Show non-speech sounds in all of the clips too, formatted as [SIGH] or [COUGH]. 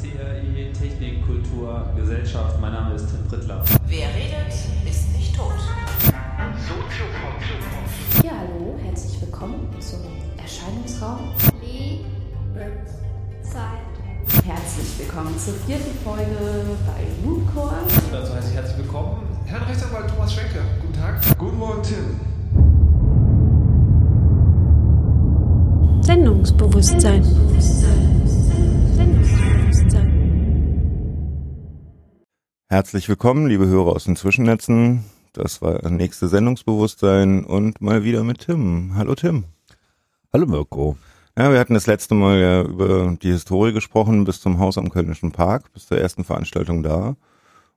CRI Technik, Kultur, Gesellschaft. Mein Name ist Tim Prittler. Wer redet, ist nicht tot. Ja, hallo, herzlich willkommen zum Erscheinungsraum. Zeit. Herzlich willkommen zur vierten Folge bei Mooncore. Dazu heiße ich herzlich willkommen Herrn Rechtsanwalt Thomas Schenke. Guten Tag. Guten Morgen, Tim. Sendungsbewusstsein. Sendungsbewusstsein. Herzlich willkommen, liebe Hörer aus den Zwischennetzen. Das war das nächste Sendungsbewusstsein und mal wieder mit Tim. Hallo Tim. Hallo Mirko. Ja, wir hatten das letzte Mal ja über die Historie gesprochen bis zum Haus am Kölnischen Park, bis zur ersten Veranstaltung da.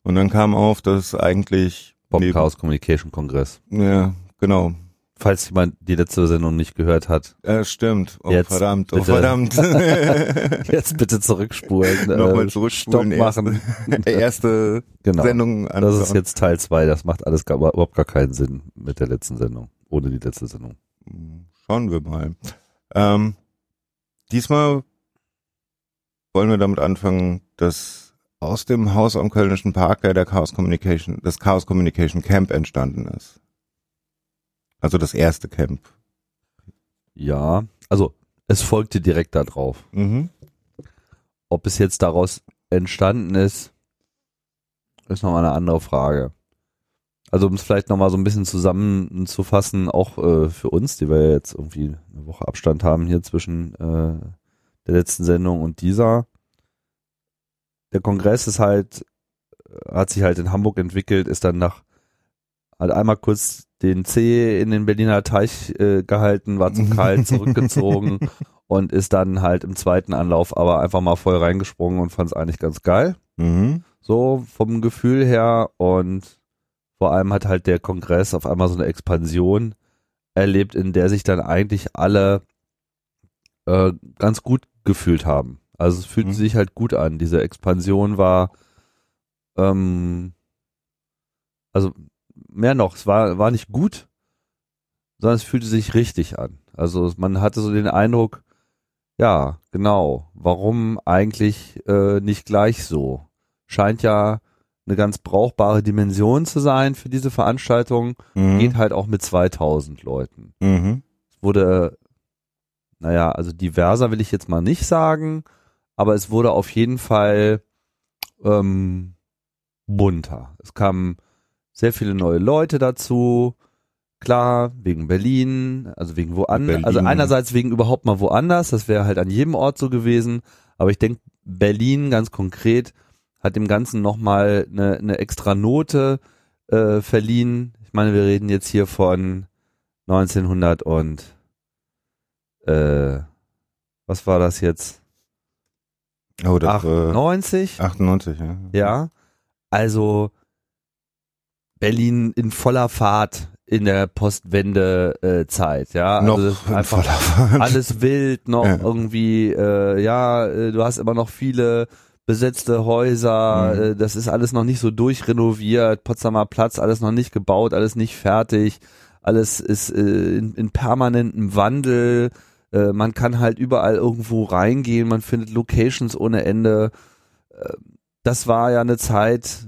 Und dann kam auf, dass eigentlich neben- Chaos Communication Kongress. Ja, genau. Falls jemand die letzte Sendung nicht gehört hat, Ja, stimmt. Oh, Jetzt, verdammt, oh, verdammt. [LAUGHS] jetzt bitte zurückspulen. [LAUGHS] Nochmal äh, zurückspulen. Stopp machen. [LAUGHS] erste Genau. Sendung Das ist anschauen. jetzt Teil zwei. Das macht alles gar, überhaupt gar keinen Sinn mit der letzten Sendung. Ohne die letzte Sendung. Schauen wir mal. Ähm, diesmal wollen wir damit anfangen, dass aus dem Haus am Kölnischen Park der Chaos Communication, das Chaos Communication Camp entstanden ist. Also das erste Camp. Ja, also es folgte direkt darauf. Mhm. Ob es jetzt daraus entstanden ist, ist nochmal eine andere Frage. Also um es vielleicht nochmal so ein bisschen zusammenzufassen, auch äh, für uns, die wir jetzt irgendwie eine Woche Abstand haben hier zwischen äh, der letzten Sendung und dieser. Der Kongress ist halt, äh, hat sich halt in Hamburg entwickelt, ist dann nach, hat einmal kurz den C in den Berliner Teich äh, gehalten, war zu kalt, [LAUGHS] zurückgezogen und ist dann halt im zweiten Anlauf aber einfach mal voll reingesprungen und fand es eigentlich ganz geil. Mhm. So vom Gefühl her und vor allem hat halt der Kongress auf einmal so eine Expansion erlebt, in der sich dann eigentlich alle äh, ganz gut gefühlt haben. Also es fühlte Mhm. sich halt gut an. Diese Expansion war ähm, also mehr noch, es war, war nicht gut, sondern es fühlte sich richtig an. Also man hatte so den Eindruck, ja, genau, warum eigentlich äh, nicht gleich so? Scheint ja eine ganz brauchbare Dimension zu sein für diese Veranstaltung. Mhm. Geht halt auch mit 2000 Leuten. Mhm. Es wurde, naja, also diverser will ich jetzt mal nicht sagen, aber es wurde auf jeden Fall ähm, bunter. Es kamen sehr viele neue Leute dazu. Klar, wegen Berlin, also wegen woanders. Also einerseits wegen überhaupt mal woanders, das wäre halt an jedem Ort so gewesen. Aber ich denke, Berlin ganz konkret hat dem Ganzen nochmal eine, eine extra Note äh, verliehen. Ich meine, wir reden jetzt hier von 1900 und äh, was war das jetzt? Oh, das war 98? 98, ja. Ja. Also Berlin in voller Fahrt in der Postwende-Zeit, ja. Noch also ist in einfach alles wild, noch Ja. irgendwie, äh, ja, äh, du hast immer noch viele besetzte Häuser, Mhm. äh, das ist alles noch nicht so durchrenoviert, Potsdamer Platz, alles noch nicht gebaut, alles nicht fertig, alles ist äh, in, in permanentem Wandel, äh, man kann halt überall irgendwo reingehen, man findet Locations ohne Ende. Äh, das war ja eine Zeit,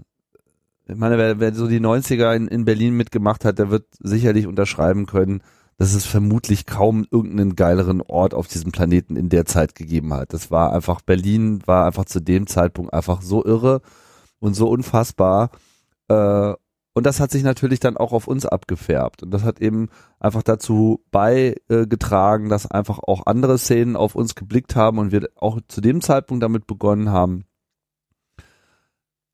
ich meine, wer, wer so die 90er in, in Berlin mitgemacht hat, der wird sicherlich unterschreiben können, dass es vermutlich kaum irgendeinen geileren Ort auf diesem Planeten in der Zeit gegeben hat. Das war einfach, Berlin war einfach zu dem Zeitpunkt einfach so irre und so unfassbar. Äh, und das hat sich natürlich dann auch auf uns abgefärbt. Und das hat eben einfach dazu beigetragen, dass einfach auch andere Szenen auf uns geblickt haben und wir auch zu dem Zeitpunkt damit begonnen haben,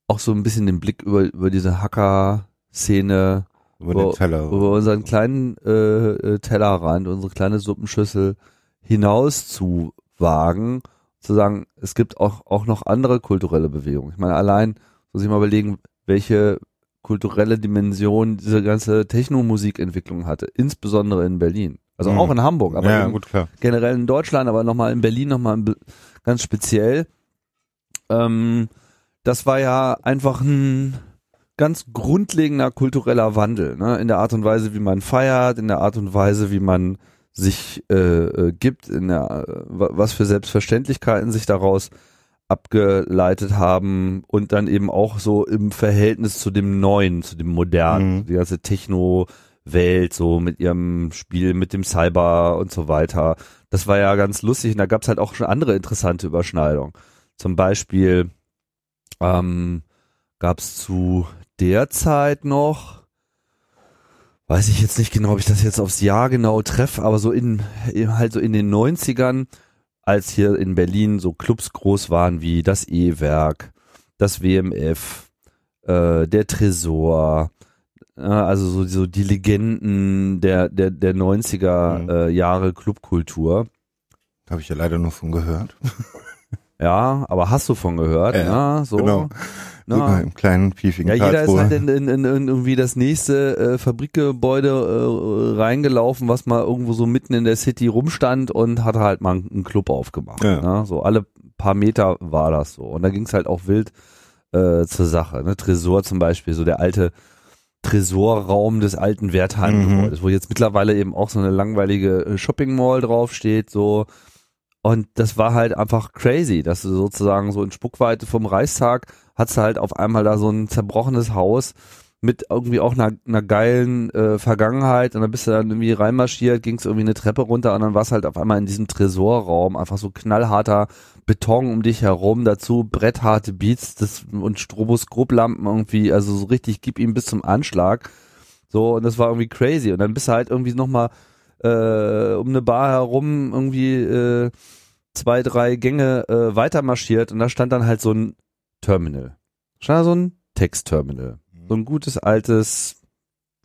auch so ein bisschen den Blick über, über diese Hacker-Szene Über den Teller. über unseren kleinen äh, äh, Tellerrand, unsere kleine Suppenschüssel hinaus zu wagen, zu sagen, es gibt auch, auch noch andere kulturelle Bewegungen. Ich meine, allein muss ich mal überlegen, welche kulturelle Dimension diese ganze Techno-Musikentwicklung hatte, insbesondere in Berlin. Also Mhm. auch in Hamburg, aber ja, eben gut, generell in Deutschland, aber nochmal in Berlin nochmal ganz speziell. Ähm, das war ja einfach ein ganz grundlegender kultureller Wandel, ne? in der Art und Weise, wie man feiert, in der Art und Weise, wie man sich äh, äh, gibt, in der, äh, wa- was für Selbstverständlichkeiten sich daraus abgeleitet haben und dann eben auch so im Verhältnis zu dem Neuen, zu dem Modernen, Mhm. die ganze Techno-Welt, so mit ihrem Spiel, mit dem Cyber und so weiter. Das war ja ganz lustig und da gab's halt auch schon andere interessante Überschneidungen. Zum Beispiel ähm, gab's zu der Zeit noch, weiß ich jetzt nicht genau, ob ich das jetzt aufs Jahr genau treffe, aber so in, halt so in den 90ern, als hier in Berlin so Clubs groß waren wie das E-Werk, das WMF, äh, der Tresor, äh, also so, so die Legenden der, der, der 90er Mhm. äh, Jahre Clubkultur. Da habe ich ja leider nur von gehört. [LAUGHS] Ja, aber hast du von gehört, Ja, ne? So, genau. ne? Sogar im kleinen piefigen Ja, jeder ist Karlsruhe. halt in, in, in, irgendwie das nächste äh, Fabrikgebäude äh, reingelaufen, was mal irgendwo so mitten in der City rumstand und hat halt mal einen Club aufgemacht. Ja. Ne? So alle paar Meter war das so. Und da ging es halt auch wild äh, zur Sache. Ne? Tresor zum Beispiel, so der alte Tresorraum des alten Wertheim-Gebäudes, wo jetzt mittlerweile eben auch so eine langweilige äh, Shopping Mall draufsteht, so. Und das war halt einfach crazy, dass du sozusagen so in Spuckweite vom Reichstag hat's halt auf einmal da so ein zerbrochenes Haus mit irgendwie auch einer, einer geilen äh, Vergangenheit und dann bist du dann irgendwie reinmarschiert, ging's irgendwie eine Treppe runter und dann war's halt auf einmal in diesem Tresorraum einfach so knallharter Beton um dich herum, dazu brettharte Beats das, und Stroboskoplampen irgendwie, also so richtig gib ihm bis zum Anschlag. So, und das war irgendwie crazy. Und dann bist du halt irgendwie nochmal äh, um eine Bar herum irgendwie äh, zwei, drei Gänge äh, weiter marschiert und da stand dann halt so ein Terminal. Stand da so ein Textterminal. So ein gutes altes,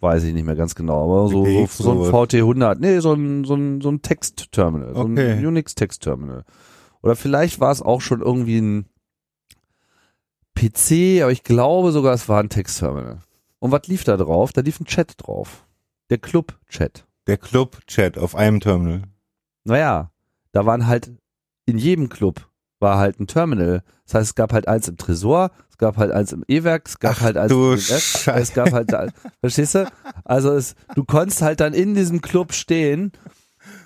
weiß ich nicht mehr ganz genau, aber so, so, so ein sowas. VT100. Nee, so ein, so ein, so ein Textterminal. So Okay. ein Unix-Textterminal. Oder vielleicht war es auch schon irgendwie ein PC, aber ich glaube sogar, es war ein Textterminal. Und was lief da drauf? Da lief ein Chat drauf. Der Club-Chat. Der Club-Chat auf einem Terminal. Naja, da waren halt in jedem Club war halt ein Terminal. Das heißt, es gab halt eins im Tresor, es gab halt eins im E-Werk, es gab Ach halt eins im F, Scheiße. es gab halt, da, verstehst du? Also es, du konntest halt dann in diesem Club stehen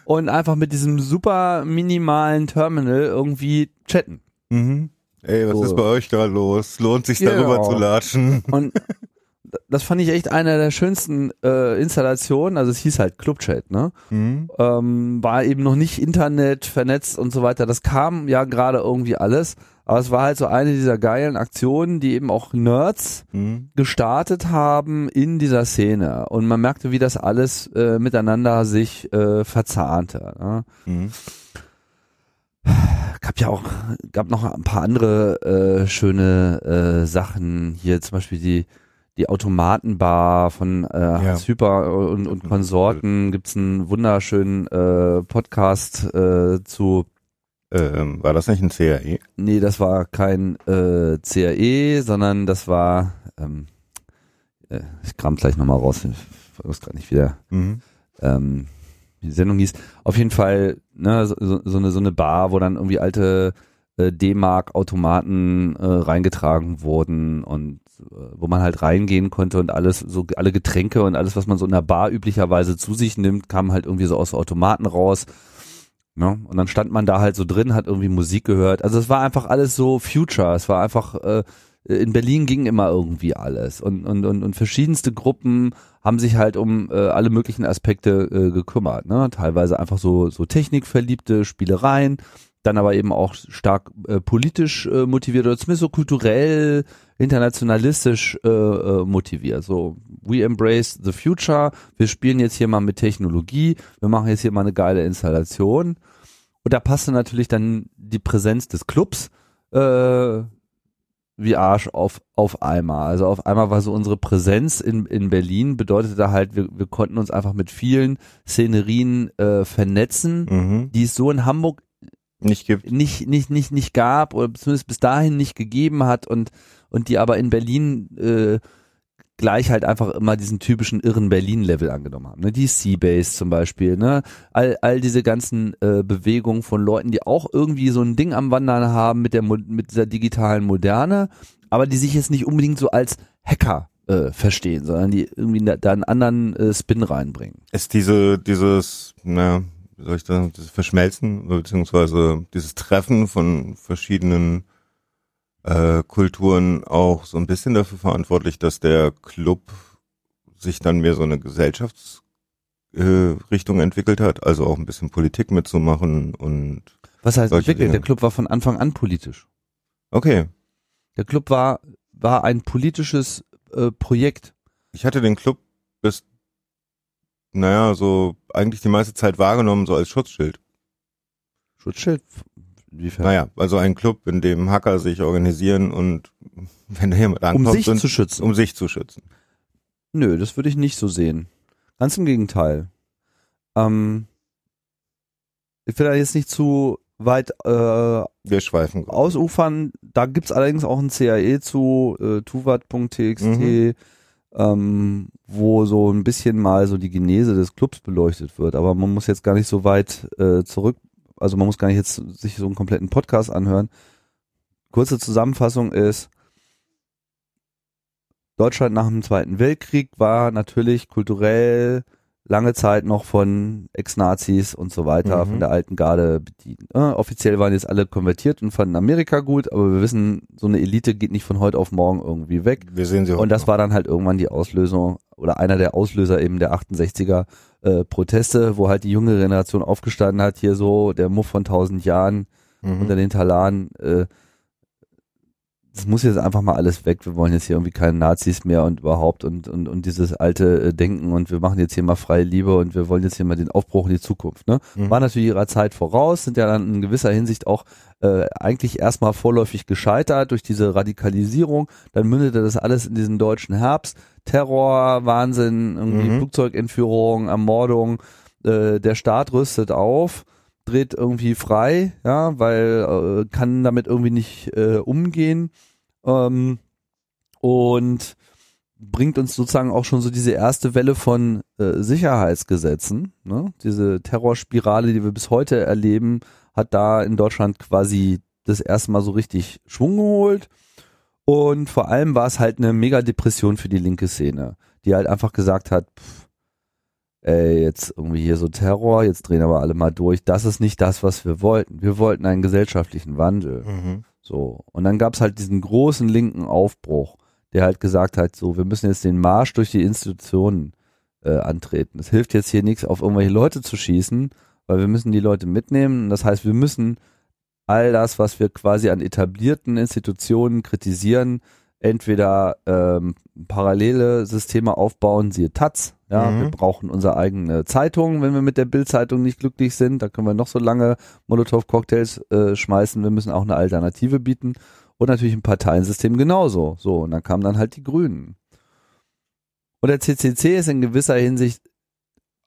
und einfach mit diesem super minimalen Terminal irgendwie chatten. Mhm. Ey, was So. ist bei euch gerade los? Lohnt sich darüber zu latschen? Und das fand ich echt eine der schönsten äh, Installationen. Also es hieß halt Clubchat, ne? Mhm. ähm, war eben noch nicht Internet vernetzt und so weiter. Das kam ja gerade irgendwie alles. Aber es war halt so eine dieser geilen Aktionen, die eben auch Nerds Mhm. gestartet haben in dieser Szene. Und man merkte, wie das alles äh, miteinander sich äh, verzahnte. Ne? Mhm. Gab ja auch, gab noch ein paar andere äh, schöne äh, Sachen. Hier zum Beispiel die die Automatenbar von äh, Hans Hyper und, und Konsorten gibt's einen wunderschönen äh, Podcast äh, zu Ähm, war das nicht ein CAE? Nee, das war kein äh, CAE, sondern das war, ähm, äh, ich kram gleich nochmal raus, ich weiß gerade nicht, wie der, Mhm. ähm, die Sendung hieß. Auf jeden Fall, ne, so, so, eine so eine Bar, wo dann irgendwie alte äh, D-Mark-Automaten äh, reingetragen wurden und wo man halt reingehen konnte und alles, so alle Getränke und alles, was man so in der Bar üblicherweise zu sich nimmt, kam halt irgendwie so aus Automaten raus. Ne? Und dann stand man da halt so drin, hat irgendwie Musik gehört. Also es war einfach alles so Future. Es war einfach, äh, in Berlin ging immer irgendwie alles. Und, und, und, und verschiedenste Gruppen haben sich halt um äh, alle möglichen Aspekte äh, gekümmert. Ne? Teilweise einfach so, so technikverliebte Spielereien, dann aber eben auch stark äh, politisch äh, motiviert oder zumindest so kulturell, internationalistisch äh, äh, motiviert. So, we embrace the future, wir spielen jetzt hier mal mit Technologie, wir machen jetzt hier mal eine geile Installation. Und da passte natürlich dann die Präsenz des Clubs äh, wie Arsch auf, auf einmal. Also auf einmal war so unsere Präsenz in, in Berlin, bedeutete halt, wir, wir konnten uns einfach mit vielen Szenerien äh, vernetzen, Mhm. die es so in Hamburg Nicht gibt. nicht, nicht, nicht, nicht gab oder zumindest bis dahin nicht gegeben hat und, und die aber in Berlin äh, gleich halt einfach immer diesen typischen irren Berlin-Level angenommen haben. Ne? Die Seabase zum Beispiel, ne? All, all diese ganzen äh, Bewegungen von Leuten, die auch irgendwie so ein Ding am Wandern haben mit der mit dieser digitalen Moderne, aber die sich jetzt nicht unbedingt so als Hacker äh, verstehen, sondern die irgendwie da, da einen anderen äh, Spin reinbringen. Ist diese, dieses, na, wie soll ich sagen, dieses Verschmelzen, beziehungsweise dieses Treffen von verschiedenen äh, Kulturen auch so ein bisschen dafür verantwortlich, dass der Club sich dann mehr so eine Gesellschaftsrichtung äh, entwickelt hat, also auch ein bisschen Politik mitzumachen und Was heißt entwickelt? Dinge. Der Club war von Anfang an politisch. okay. Der Club war, war ein politisches äh, Projekt. Ich hatte den Club bis, naja, so eigentlich die meiste Zeit wahrgenommen, so als Schutzschild. Schutzschild? Inwiefern? Naja, also ein Club, in dem Hacker sich organisieren und wenn da jemand um ankommt, sich sind, zu schützen. um sich zu schützen. Nö, das würde ich nicht so sehen. Ganz im Gegenteil. Ähm, ich will da jetzt nicht zu weit äh, Wir schweifen. ausufern. Da gibt's allerdings auch ein CAE zu, äh, tuvat.txt, Mhm. Ähm, wo so ein bisschen mal so die Genese des Clubs beleuchtet wird. Aber man muss jetzt gar nicht so weit äh, zurück, also man muss gar nicht jetzt sich so einen kompletten Podcast anhören. Kurze Zusammenfassung ist, Deutschland nach dem Zweiten Weltkrieg war natürlich kulturell lange Zeit noch von Ex-Nazis und so weiter, Mhm. von der alten Garde bedient. Äh, offiziell waren jetzt alle konvertiert und fanden Amerika gut, aber wir wissen, so eine Elite geht nicht von heute auf morgen irgendwie weg. Wir sehen sie heute Und das noch. war dann halt irgendwann die Auslösung oder einer der Auslöser eben der 68er äh, Proteste, wo halt die junge Generation aufgestanden hat, hier so der Muff von tausend Jahren Mhm. unter den Talaren, äh, das muss jetzt einfach mal alles weg. Wir wollen jetzt hier irgendwie keine Nazis mehr und überhaupt und, und, und dieses alte äh, Denken und wir machen jetzt hier mal freie Liebe und wir wollen jetzt hier mal den Aufbruch in die Zukunft. Ne? Mhm. War natürlich ihrer Zeit voraus, sind ja dann in gewisser Hinsicht auch äh, eigentlich erstmal vorläufig gescheitert durch diese Radikalisierung. Dann mündete das alles in diesen deutschen Herbst. Terror, Wahnsinn, irgendwie Mhm. Flugzeugentführung, Ermordung. Äh, der Staat rüstet auf dreht irgendwie frei, ja, weil äh, kann damit irgendwie nicht äh, umgehen ähm, und bringt uns sozusagen auch schon so diese erste Welle von äh, Sicherheitsgesetzen, ne? diese Terrorspirale, die wir bis heute erleben, hat da in Deutschland quasi das erste Mal so richtig Schwung geholt und vor allem war es halt eine Mega-Depression für die linke Szene, die halt einfach gesagt hat, pff, ey, jetzt irgendwie hier so Terror, jetzt drehen aber alle mal durch. Das ist nicht das, was wir wollten. Wir wollten einen gesellschaftlichen Wandel. Mhm. So. Und dann gab's halt diesen großen linken Aufbruch, der halt gesagt hat, so, wir müssen jetzt den Marsch durch die Institutionen äh, antreten. Es hilft jetzt hier nichts, auf irgendwelche Leute zu schießen, weil wir müssen die Leute mitnehmen. Das heißt, wir müssen all das, was wir quasi an etablierten Institutionen kritisieren, entweder ähm, parallele Systeme aufbauen, siehe Taz, ja, Mhm. wir brauchen unsere eigene Zeitung, wenn wir mit der Bildzeitung nicht glücklich sind, da können wir noch so lange Molotow-Cocktails äh, schmeißen, wir müssen auch eine Alternative bieten und natürlich ein Parteiensystem genauso, so, und dann kamen dann halt die Grünen. Und der CCC ist in gewisser Hinsicht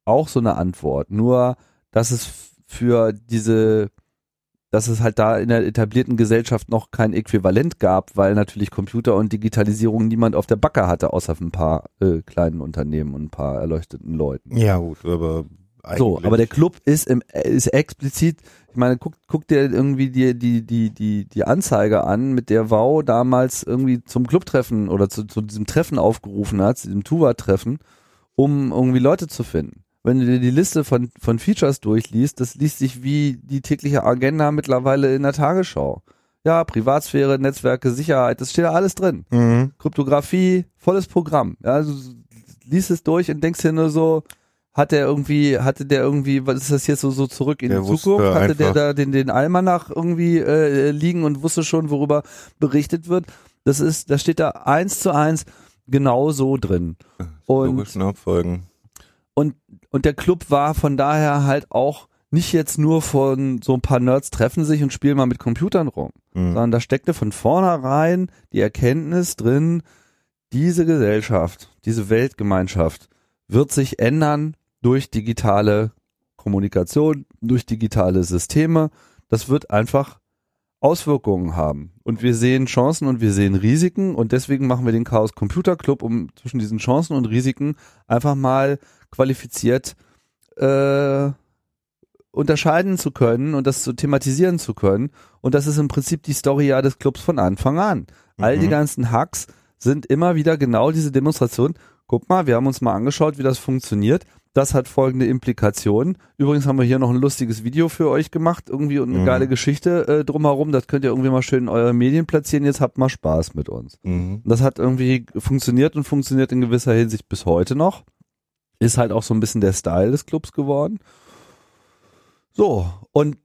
auch so eine Antwort, nur, dass es für diese dass es halt da in der etablierten Gesellschaft noch kein Äquivalent gab, weil natürlich Computer und Digitalisierung niemand auf der Backe hatte, außer ein paar äh, kleinen Unternehmen und ein paar erleuchteten Leuten. Ja, gut, aber So, eigentlich- aber der Club ist im, ist explizit, ich meine, guck, guck dir irgendwie die, die, die, die, die Anzeige an, mit der Wow damals irgendwie zum Clubtreffen oder zu, zu diesem Treffen aufgerufen hat, zu diesem Tuva-Treffen, um irgendwie Leute zu finden. Wenn du dir die Liste von, von Features durchliest, das liest sich wie die tägliche Agenda mittlerweile in der Tagesschau. Ja, Privatsphäre, Netzwerke, Sicherheit, das steht da alles drin. Mhm. Kryptographie, volles Programm. Ja, also du liest es durch und denkst dir nur so, hat der irgendwie, hatte der irgendwie, was ist das jetzt so, so zurück in Der die Zukunft? Hatte der da den, den Almanach irgendwie äh, liegen und wusste schon, worüber berichtet wird? Das ist, da steht da eins zu eins genau so drin. Und Logischen Abfolgen. Und, und der Club war von daher halt auch nicht jetzt nur von so ein paar Nerds treffen sich und spielen mal mit Computern rum, Mhm. sondern da steckte von vornherein die Erkenntnis drin, diese Gesellschaft, diese Weltgemeinschaft wird sich ändern durch digitale Kommunikation, durch digitale Systeme. Das wird einfach Auswirkungen haben. Und wir sehen Chancen und wir sehen Risiken und deswegen machen wir den Chaos Computer Club, um zwischen diesen Chancen und Risiken einfach mal qualifiziert äh, unterscheiden zu können und das zu thematisieren zu können. Und das ist im Prinzip die Story ja des Clubs von Anfang an. All die Mhm. ganzen Hacks sind immer wieder genau diese Demonstration. Guck mal, wir haben uns mal angeschaut, wie das funktioniert. Das hat folgende Implikationen. Übrigens haben wir hier noch ein lustiges Video für euch gemacht, irgendwie und eine Mhm. geile Geschichte äh, drumherum. Das könnt ihr irgendwie mal schön in eure Medien platzieren. Jetzt habt mal Spaß mit uns. Mhm. Das hat irgendwie funktioniert und funktioniert in gewisser Hinsicht bis heute noch. Ist halt auch so ein bisschen der Style des Clubs geworden. So, und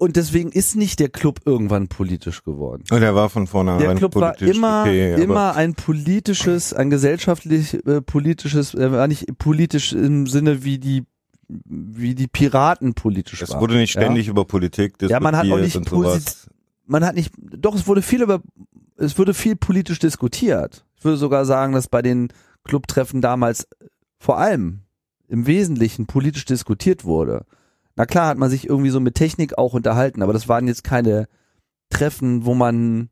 und deswegen ist nicht der Club irgendwann politisch geworden. Und er war von vornherein Der Club war politisch immer, okay, immer ein politisches, ein gesellschaftlich äh, politisches, er war nicht politisch im Sinne wie die, wie die Piraten politisch Es waren. wurde nicht ja? ständig über Politik diskutiert Ja, man hat auch nicht sowas. man hat nicht, doch, es wurde viel über, es wurde viel politisch diskutiert. Ich würde sogar sagen, dass bei den Clubtreffen damals vor allem im Wesentlichen politisch diskutiert wurde. Na klar hat man sich irgendwie so mit Technik auch unterhalten, aber das waren jetzt keine Treffen, wo man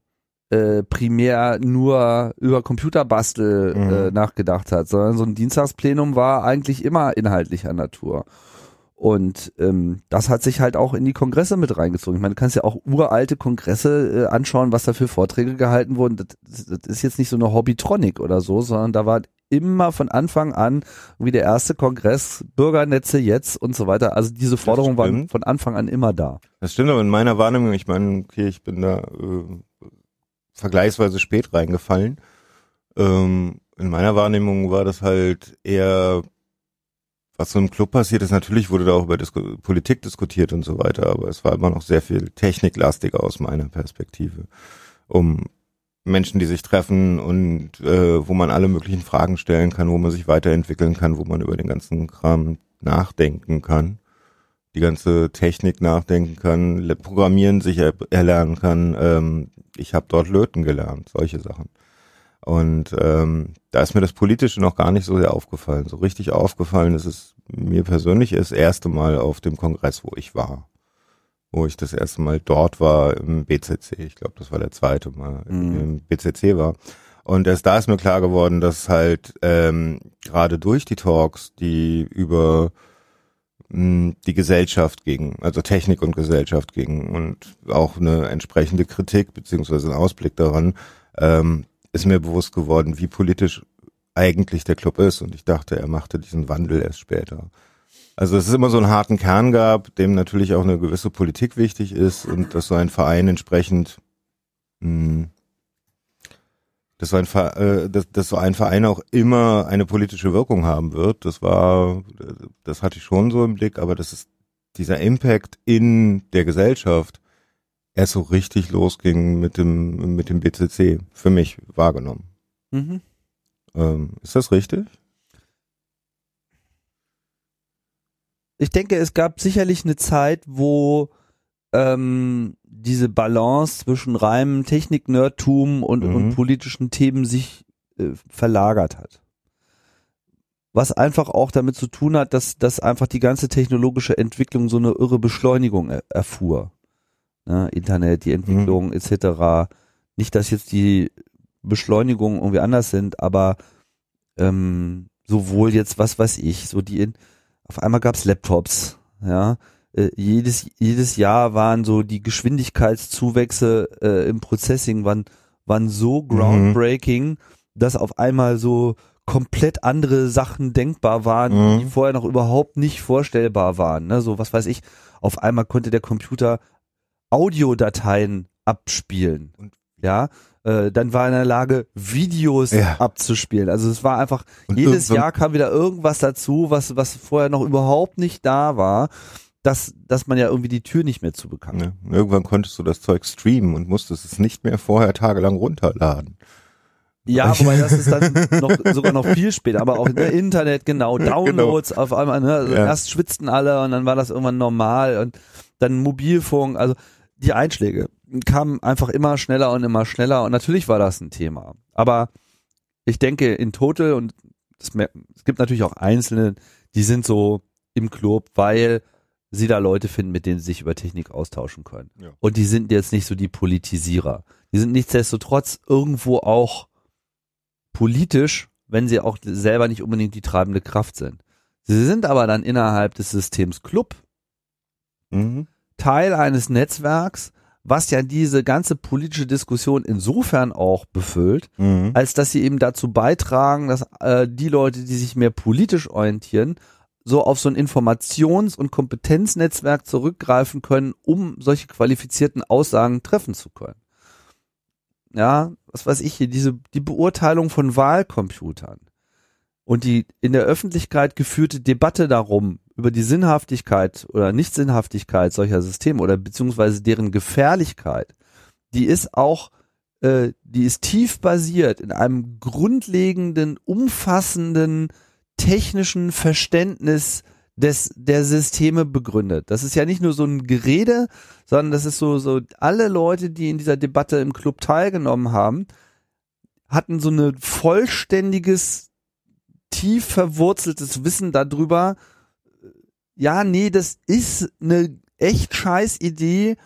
äh, primär nur über Computerbastel Mhm. äh, nachgedacht hat, sondern so ein Dienstagsplenum war eigentlich immer inhaltlicher Natur. Und ähm, das hat sich halt auch in die Kongresse mit reingezogen. Ich meine, du kannst ja auch uralte Kongresse äh, anschauen, was da für Vorträge gehalten wurden. Das, das ist jetzt nicht so eine Hobbytronic oder so, sondern da war immer von Anfang an wie der erste Kongress, Bürgernetze jetzt und so weiter. Also diese Forderungen waren stimmt. von Anfang an immer da. Das stimmt, aber in meiner Wahrnehmung, ich meine, okay, ich bin da äh, vergleichsweise spät reingefallen. Ähm, in meiner Wahrnehmung war das halt eher, was so im Club passiert ist. Natürlich wurde da auch über Disku Politik diskutiert und so weiter, aber es war immer noch sehr viel techniklastiger aus meiner Perspektive. Um Menschen, die sich treffen und äh, wo man alle möglichen Fragen stellen kann, wo man sich weiterentwickeln kann, wo man über den ganzen Kram nachdenken kann die ganze Technik nachdenken kann, Programmieren sich er erlernen kann. Ähm, ich habe dort Löten gelernt, solche Sachen. Und ähm, da ist mir das Politische noch gar nicht so sehr aufgefallen. So richtig aufgefallen ist es mir persönlich das erste Mal auf dem Kongress, wo ich war. Wo ich das erste Mal dort war im BCC. Ich glaube, das war der zweite Mal Mhm. im BCC war. Und erst da ist mir klar geworden, dass halt ähm, gerade durch die Talks, die über mh, die Gesellschaft gegen, also Technik und Gesellschaft gegen und auch eine entsprechende Kritik beziehungsweise ein Ausblick daran, ähm, ist mir bewusst geworden, wie politisch eigentlich der Club ist. Und ich dachte, er machte diesen Wandel erst später. Also dass es immer so einen harten Kern gab, dem natürlich auch eine gewisse Politik wichtig ist und dass so ein Verein entsprechend mh, dass so ein, äh, dass, dass so ein Verein auch immer eine politische Wirkung haben wird. Das war, das hatte ich schon so im Blick, aber das ist dieser Impact in der Gesellschaft erst so richtig losging mit dem mit dem BCC für mich wahrgenommen. Mhm. Ähm, ist das richtig? Ich denke, es gab sicherlich eine Zeit, wo ähm, diese Balance zwischen reinem Technik-Nerdtum und, Mhm. und politischen Themen sich äh, verlagert hat. Was einfach auch damit zu tun hat, dass, dass einfach die ganze technologische Entwicklung so eine irre Beschleunigung er, erfuhr. Ne? Internet, die Entwicklung etc. Nicht, dass jetzt die Beschleunigungen irgendwie anders sind, aber ähm, sowohl jetzt, was weiß ich, so die in, auf einmal gab's Laptops, ja. Äh, jedes, jedes Jahr waren so die Geschwindigkeitszuwächse äh, im Processing waren, waren so groundbreaking, dass auf einmal so komplett andere Sachen denkbar waren, Mhm. die vorher noch überhaupt nicht vorstellbar waren. Ne? So, was weiß ich, auf einmal konnte der Computer Audiodateien abspielen. Und- ja, äh, dann war er in der Lage, Videos Ja. abzuspielen. Also es war einfach, Und jedes Jahr kam wieder irgendwas dazu, was, was vorher noch überhaupt nicht da war, dass, dass man ja irgendwie die Tür nicht mehr zubekam. Und Irgendwann konntest du das Zeug streamen und musstest es nicht mehr vorher tagelang runterladen. Ja, [LAUGHS] wobei das ist dann noch, sogar noch viel später, aber auch im Internet, genau, Downloads auf einmal, ne? Also Ja. erst schwitzten alle und dann war das irgendwann normal und dann Mobilfunk, also die Einschläge kamen einfach immer schneller und immer schneller und natürlich war das ein Thema. Aber ich denke in total und es gibt natürlich auch Einzelne, die sind so im Club, weil sie da Leute finden, mit denen sie sich über Technik austauschen können. Ja. Und die sind jetzt nicht so die Politisierer. Die sind nichtsdestotrotz irgendwo auch politisch, wenn sie auch selber nicht unbedingt die treibende Kraft sind. Sie sind aber dann innerhalb des Systems Club Mhm. Teil eines Netzwerks, was ja diese ganze politische Diskussion insofern auch befüllt, Mhm. als dass sie eben dazu beitragen, dass äh, die Leute, die sich mehr politisch orientieren, so auf so ein Informations- und Kompetenznetzwerk zurückgreifen können, um solche qualifizierten Aussagen treffen zu können. Ja, was weiß ich hier, diese, die Beurteilung von Wahlcomputern und die in der Öffentlichkeit geführte Debatte darum, über die Sinnhaftigkeit oder Nichtsinnhaftigkeit solcher Systeme oder beziehungsweise deren Gefährlichkeit, die ist auch äh, die ist tief basiert in einem grundlegenden, umfassenden technischen Verständnis des, der Systeme begründet. Das ist ja nicht nur so ein Gerede, sondern das ist so, so alle Leute, die in dieser Debatte im Club teilgenommen haben, hatten so ein vollständiges, tief verwurzeltes Wissen darüber, ja, nee, das ist eine echt scheiß Idee,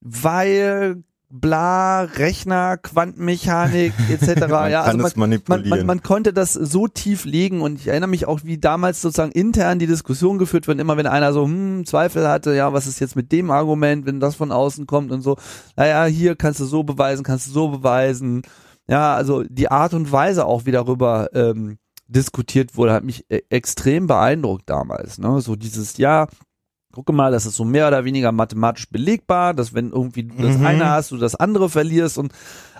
weil bla, Rechner, Quantenmechanik [LAUGHS] etc. Man ja, also man, manipulieren. man, man konnte das so tief legen und ich erinnere mich auch, wie damals sozusagen intern die Diskussion geführt wird, immer wenn einer so hm, Zweifel hatte, ja, was ist jetzt mit dem Argument, wenn das von außen kommt und so, naja, hier kannst du so beweisen, kannst du so beweisen. Ja, also die Art und Weise auch, wie darüber ähm, diskutiert wurde, hat mich e extrem beeindruckt damals. Ne? So dieses, ja, gucke mal, das ist so mehr oder weniger mathematisch belegbar, dass wenn irgendwie du das Mhm. eine hast, du das andere verlierst und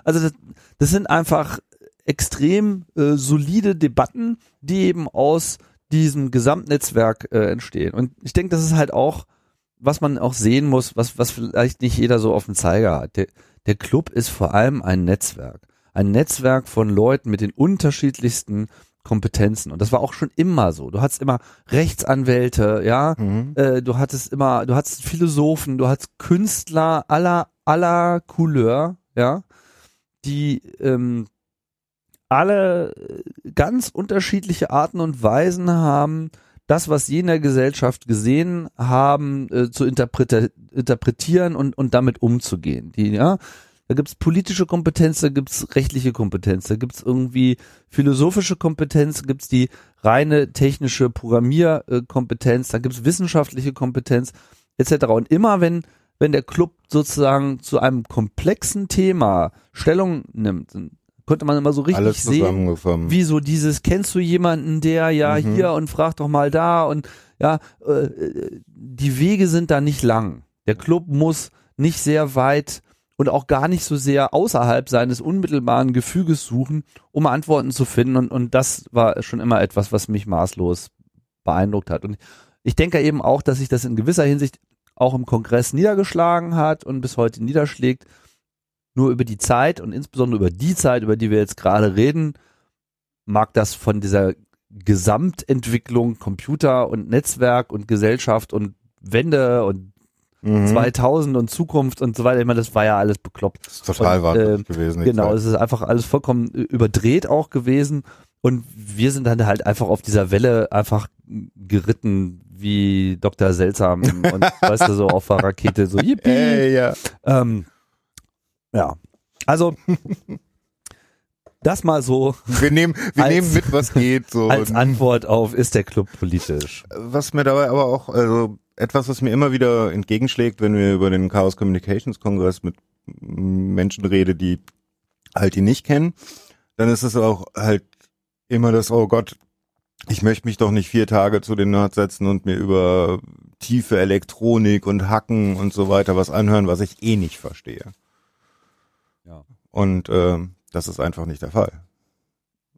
also das, das sind einfach extrem äh, solide Debatten, die eben aus diesem Gesamtnetzwerk äh, entstehen. Und ich denke, das ist halt auch, was man auch sehen muss, was, was vielleicht nicht jeder so auf dem Zeiger hat. Der, der Club ist vor allem ein Netzwerk. Ein Netzwerk von Leuten mit den unterschiedlichsten Kompetenzen. Und das war auch schon immer so. Du hattest immer Rechtsanwälte, ja, Mhm. äh, du hattest immer, du hattest Philosophen, du hattest Künstler aller, aller Couleur, ja, die ähm, alle äh, ganz unterschiedliche Arten und Weisen haben, das, was sie in der Gesellschaft gesehen haben, äh, zu interpretieren und, und damit umzugehen. Die, ja, da gibt's politische Kompetenz, da gibt's rechtliche Kompetenz, da gibt's irgendwie philosophische Kompetenz, gibt's die reine technische Programmierkompetenz, da gibt's wissenschaftliche Kompetenz etc. Und immer wenn wenn der Club sozusagen zu einem komplexen Thema Stellung nimmt, konnte man immer so richtig Alles sehen, wie so dieses, kennst du jemanden, der ja Mhm. hier und frag doch mal da und ja, äh, die Wege sind da nicht lang. Der Club muss nicht sehr weit und auch gar nicht so sehr außerhalb seines unmittelbaren Gefüges suchen, um Antworten zu finden und, und das war schon immer etwas, was mich maßlos beeindruckt hat. Und ich denke eben auch, dass sich das in gewisser Hinsicht auch im Kongress niedergeschlagen hat und bis heute niederschlägt. Nur über die Zeit und insbesondere über die Zeit, über die wir jetzt gerade reden, mag das von dieser Gesamtentwicklung Computer und Netzwerk und Gesellschaft und Wende und Mhm. 2000 und Zukunft und so weiter. Ich meine, das war ja alles bekloppt. Das ist total wahnsinnig äh, gewesen. Genau, es ist einfach alles vollkommen überdreht auch gewesen. Und wir sind dann halt einfach auf dieser Welle einfach geritten wie Dr. Seltsam und [LAUGHS] weißt du, so auf der Rakete, so yippie. Ey, ja. Ähm, ja, also das mal so Wir nehmen, wir Als- nehmen mit, was geht. So. als Antwort auf, ist der Club politisch? Was mir dabei aber auch, also etwas, was mir immer wieder entgegenschlägt, wenn wir über den Chaos Communications Kongress mit Menschen rede, die halt ihn nicht kennen, dann ist es auch halt immer das, oh Gott, ich möchte mich doch nicht vier Tage zu den Nerds setzen und mir über tiefe Elektronik und Hacken und so weiter was anhören, was ich eh nicht verstehe. Ja. Und ähm, das ist einfach nicht der Fall.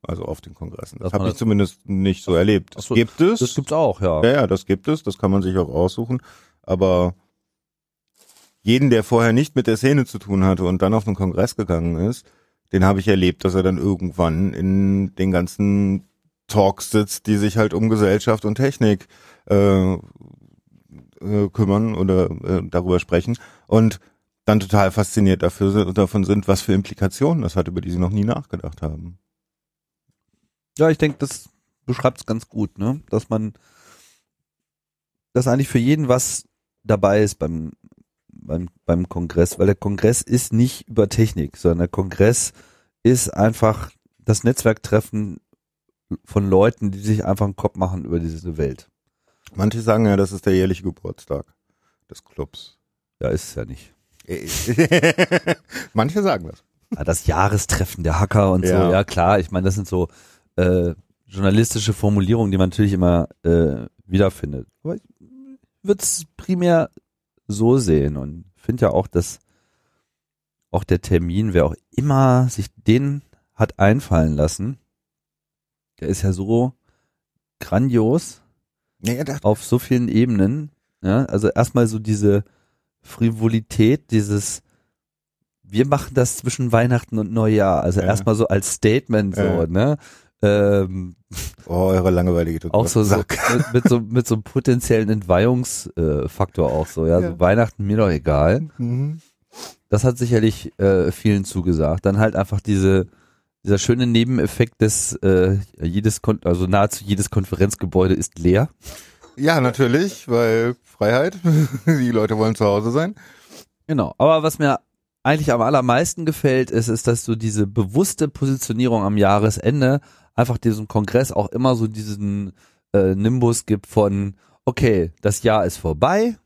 Also auf den Kongressen. Das habe ich zumindest nicht so erlebt. Das so, gibt es. Das gibt's auch, ja. Ja, ja, das gibt es, das kann man sich auch aussuchen. Aber jeden, der vorher nicht mit der Szene zu tun hatte und dann auf den Kongress gegangen ist, den habe ich erlebt, dass er dann irgendwann in den ganzen Talks sitzt, die sich halt um Gesellschaft und Technik äh, äh, kümmern oder äh, darüber sprechen und dann total fasziniert dafür, davon sind, was für Implikationen das hat, über die sie noch nie nachgedacht haben. Ja, ich denke, das beschreibt es ganz gut, ne? Dass man, dass eigentlich für jeden was dabei ist beim, beim, beim Kongress, weil der Kongress ist nicht über Technik, sondern der Kongress ist einfach das Netzwerktreffen von Leuten, die sich einfach einen Kopf machen über diese Welt. Manche sagen ja, das ist der jährliche Geburtstag des Clubs. Ja, ist es ja nicht. [LAUGHS] Manche sagen das. Ja, das Jahrestreffen der Hacker und Ja. so, ja klar, ich meine, das sind so äh, journalistische Formulierungen, die man natürlich immer äh, wiederfindet. Aber ich würde es primär so sehen und finde ja auch, dass auch der Termin, wer auch immer sich den hat einfallen lassen, der ist ja so grandios da, auf so vielen Ebenen. Ja, also erstmal so diese Frivolität, dieses wir machen das zwischen Weihnachten und Neujahr. Also Ja. erstmal so als Statement so, Ja. ne? Ähm, oh, eure langweilige tut [LAUGHS] auch so, so mit, mit so mit so einem potenziellen Entweihungsfaktor äh, auch so, ja, Ja. so Weihnachten mir doch egal. Mhm. Das hat sicherlich äh, vielen zugesagt. Dann halt einfach diese dieser schöne Nebeneffekt des äh, jedes Kon also nahezu jedes Konferenzgebäude ist leer. Ja, natürlich, weil Freiheit. [LAUGHS] Die Leute wollen zu Hause sein. Genau. Aber was mir eigentlich am allermeisten gefällt, ist, ist, dass so diese bewusste Positionierung am Jahresende einfach diesem Kongress auch immer so diesen äh, Nimbus gibt von, okay, das Jahr ist vorbei,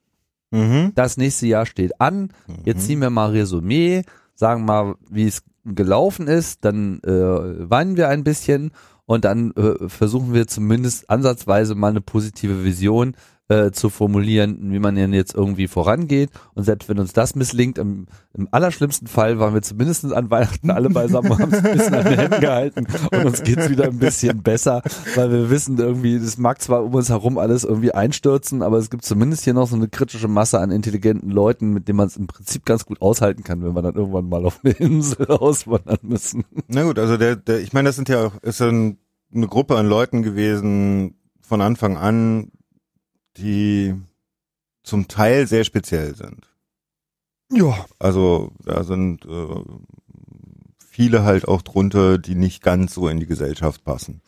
Mhm. das nächste Jahr steht an, jetzt ziehen wir mal Resümee, sagen mal, wie es gelaufen ist, dann äh, weinen wir ein bisschen und dann äh, versuchen wir zumindest ansatzweise mal eine positive Vision äh, zu formulieren, wie man denn jetzt irgendwie vorangeht. Und selbst wenn uns das misslingt, im, im allerschlimmsten Fall waren wir zumindest an Weihnachten alle beisammen, haben uns ein bisschen an den Händen gehalten und uns geht's wieder ein bisschen besser, weil wir wissen irgendwie, das mag zwar um uns herum alles irgendwie einstürzen, aber es gibt zumindest hier noch so eine kritische Masse an intelligenten Leuten, mit denen man es im Prinzip ganz gut aushalten kann, wenn wir dann irgendwann mal auf eine Insel [LAUGHS] auswandern müssen. Na gut, also der, der ich meine, das sind ja auch, ist ein, eine Gruppe an Leuten gewesen von Anfang an, die zum Teil sehr speziell sind. Ja. Also da sind äh, viele halt auch drunter, die nicht ganz so in die Gesellschaft passen.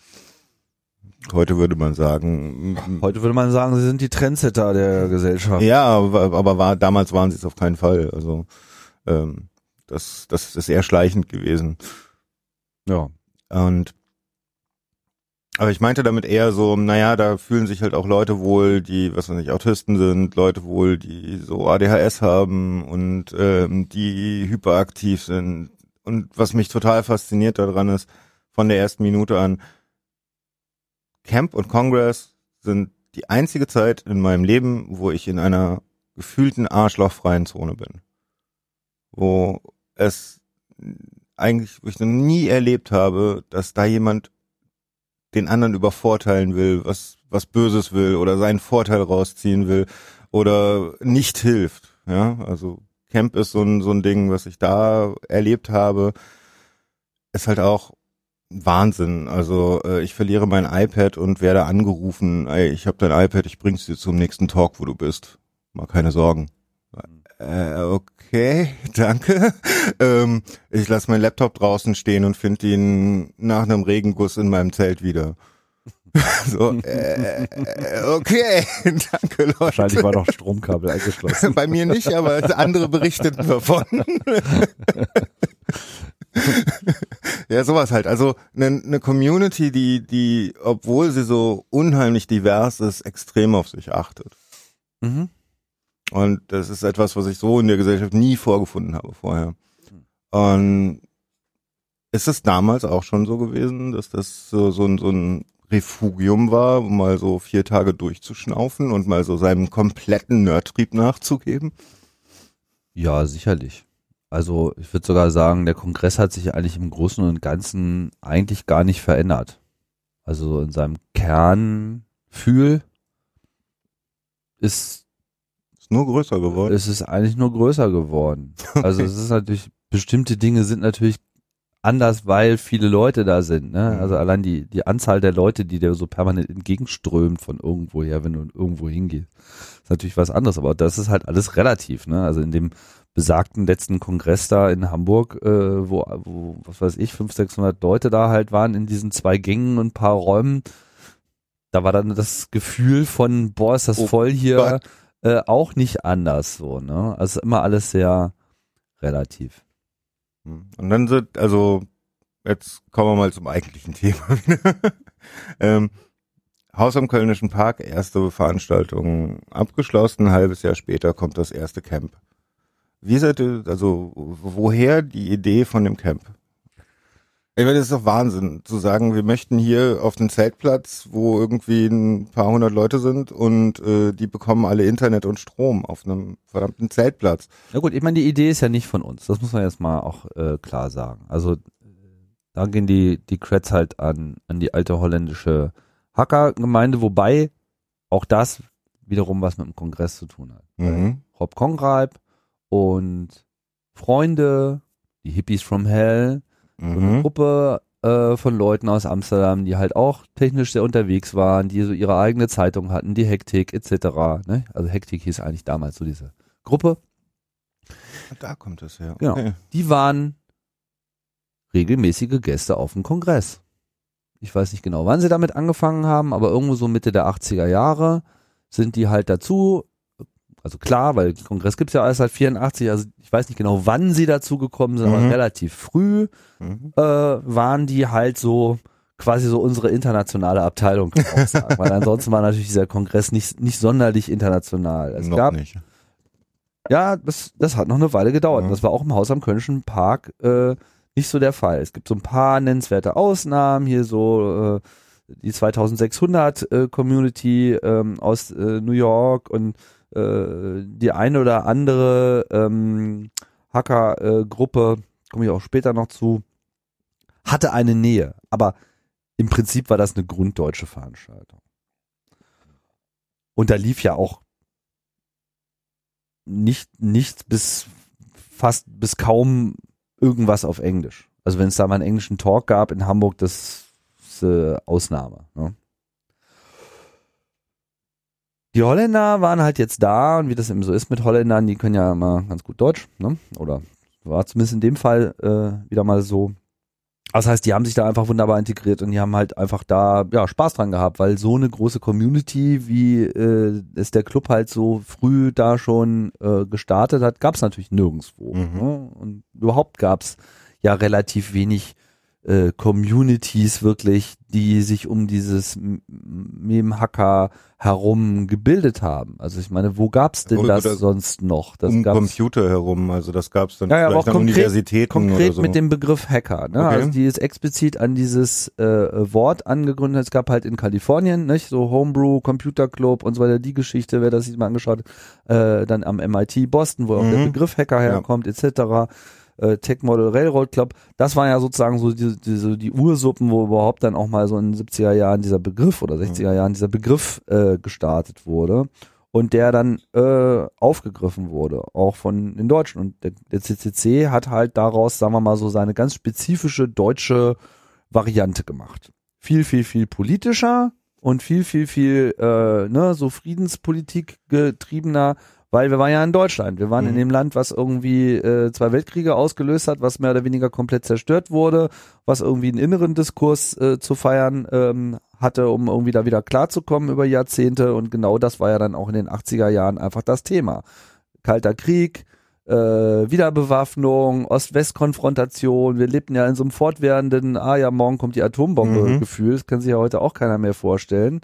Heute würde man sagen, Heute würde man sagen, sie sind die Trendsetter der Gesellschaft. ja, aber, aber war, damals waren sie es auf keinen Fall. Also ähm, das, das ist eher schleichend gewesen. Ja. Und aber ich meinte damit eher so, naja, da fühlen sich halt auch Leute wohl, die, was weiß ich, Autisten sind, Leute wohl, die so ADHS haben und ähm, die hyperaktiv sind. Und was mich total fasziniert daran ist, von der ersten Minute an, Camp und Congress sind die einzige Zeit in meinem Leben, wo ich in einer gefühlten arschlochfreien Zone bin. Wo es eigentlich, wo ich noch nie erlebt habe, dass da jemand den anderen übervorteilen will, was, was Böses will oder seinen Vorteil rausziehen will oder nicht hilft. Ja, also Camp ist so ein, so ein Ding, was ich da erlebt habe, ist halt auch Wahnsinn. Also äh, ich verliere mein iPad und werde angerufen, ey, ich habe dein iPad, ich bring's dir zum nächsten Talk, wo du bist. Mal keine Sorgen. Äh, okay, [LAUGHS] danke. Ähm, ich lasse meinen Laptop draußen stehen und finde ihn nach einem Regenguss in meinem Zelt wieder. [LAUGHS] so, äh, okay, [LAUGHS] danke Leute. Wahrscheinlich war noch Stromkabel eingeschlossen. Bei mir nicht, aber andere berichteten davon. ja, sowas halt. Also eine ne Community, die, die, obwohl sie so unheimlich divers ist, extrem auf sich achtet. Mhm. Und das ist etwas, was ich so in der Gesellschaft nie vorgefunden habe vorher. Und ist es damals auch schon so gewesen, dass das so, so, ein, so ein Refugium war, um mal so vier Tage durchzuschnaufen und mal so seinem kompletten Nerdtrieb nachzugeben? Ja, sicherlich. Also ich würde sogar sagen, der Kongress hat sich eigentlich im Großen und Ganzen eigentlich gar nicht verändert. Also in seinem Kernfühl ist Ist nur größer geworden. es ist eigentlich nur größer geworden. [LAUGHS] Also es ist natürlich, bestimmte Dinge sind natürlich anders, weil viele Leute da sind. Ne? Mhm. Also allein die, die Anzahl der Leute, die dir so permanent entgegenströmt von irgendwoher, wenn du irgendwo hingehst, ist natürlich was anderes. Aber das ist halt alles relativ. Ne? Also in dem besagten letzten Kongress da in Hamburg, äh, wo, wo, was weiß ich, 500, 600 Leute da halt waren in diesen zwei Gängen und ein paar Räumen, da war dann das Gefühl von, boah, ist das Oh voll hier, Gott. Äh, auch nicht anders so, ne? Also immer alles sehr relativ. Und dann sind, also, jetzt kommen wir mal zum eigentlichen [LAUGHS] Thema wieder. ähm, Haus am Kölnischen Park, erste Veranstaltung abgeschlossen, ein halbes Jahr später kommt das erste Camp. Wie seid ihr, also woher die Idee von dem Camp? Ich meine, das ist doch Wahnsinn, zu sagen, wir möchten hier auf den Zeltplatz, wo irgendwie ein paar hundert Leute sind und äh, die bekommen alle Internet und Strom auf einem verdammten Zeltplatz. Na gut, ich meine, die Idee ist ja nicht von uns. Das muss man jetzt mal auch äh, klar sagen. Also da gehen die, die Creds halt an, an die alte holländische Hackergemeinde, wobei auch das wiederum was mit dem Kongress zu tun hat. Mhm. Rob Conrad und Freunde, die Hippies from Hell, so eine Mhm. Gruppe äh, von Leuten aus Amsterdam, die halt auch technisch sehr unterwegs waren, die so ihre eigene Zeitung hatten, die Hektik etc. Ne? Also Hektik hieß eigentlich damals so diese Gruppe. Da kommt es her. Genau. Okay. [LAUGHS] Die waren regelmäßige Gäste auf dem Kongress. Ich weiß nicht genau, wann sie damit angefangen haben, aber irgendwo so Mitte der 80er Jahre sind die halt dazu. Also klar, weil Kongress gibt's ja alles seit 84, also ich weiß nicht genau, wann sie dazu gekommen sind, Mhm. aber relativ früh Mhm. äh, waren die halt so quasi so unsere internationale Abteilung, kann man auch sagen. weil ansonsten war natürlich dieser Kongress nicht, nicht sonderlich international. Es Noch gab nicht. ja, das, das hat noch eine Weile gedauert. Ja. Das war auch im Haus am Kölnischen Park äh, nicht so der Fall. Es gibt so ein paar nennenswerte Ausnahmen, hier so äh, die 2600 äh, Community ähm, aus äh, New York und äh, die eine oder andere ähm, Hacker-Gruppe, komme ich auch später noch zu, hatte eine Nähe. Aber im Prinzip war das eine grunddeutsche Veranstaltung. Und da lief ja auch nicht, nicht bis fast bis kaum irgendwas auf Englisch. Also wenn es da mal einen englischen Talk gab in Hamburg, das ist äh, Ausnahme. Ne? Die Holländer waren halt jetzt da und wie das eben so ist mit Holländern, die können ja immer ganz gut Deutsch, ne? Oder war zumindest in dem Fall äh, wieder mal so. Das heißt, die haben sich da einfach wunderbar integriert und die haben halt einfach da ja Spaß dran gehabt, weil so eine große Community, wie äh, es der Club halt so früh da schon äh, gestartet hat, gab es natürlich nirgendwo. Mhm. Ne? Und überhaupt gab es ja relativ wenig äh, Communities wirklich, die sich um dieses M- Mem-Hacker herum gebildet haben. Also ich meine, wo gab's denn Oder- das oder sonst noch? Das um gab's Computer herum, also das gab es dann Ja, ja, aber vielleicht auch an konkret- Universitäten konkret so. mit dem Begriff Hacker. Ne? Okay. Also die ist explizit an dieses äh, Wort angegründet. Es gab halt in Kalifornien, nicht so Homebrew, Computer Club und so weiter. Die Geschichte, wer das sich mal angeschaut, hat, äh, dann am MIT Boston, wo auch der Mhm. Begriff Hacker Ja. herkommt, etc. Äh, Tech Model Railroad Club. Das waren ja sozusagen so die, die, so die Ursuppen, wo überhaupt dann auch mal so in den 70er Jahren dieser Begriff oder 60er Jahren dieser Begriff äh, gestartet wurde und der dann äh, aufgegriffen wurde, auch von den Deutschen. Und der, der CCC hat halt daraus, sagen wir mal so, seine ganz spezifische deutsche Variante gemacht. Viel, viel, viel politischer und viel, viel, viel äh, ne, so Friedenspolitik getriebener, weil wir waren ja in Deutschland. Wir waren Mhm. in dem Land, was irgendwie äh, zwei Weltkriege ausgelöst hat, was mehr oder weniger komplett zerstört wurde, was irgendwie einen inneren Diskurs äh, zu feiern ähm, hatte, um irgendwie da wieder klarzukommen über Jahrzehnte. Und genau das war ja dann auch in den 80er Jahren einfach das Thema. Kalter Krieg, äh, Wiederbewaffnung, Ost-West-Konfrontation. Wir lebten ja in so einem fortwährenden, ah ja, morgen kommt die Atombombe Mhm. Das kann sich ja heute auch keiner mehr vorstellen.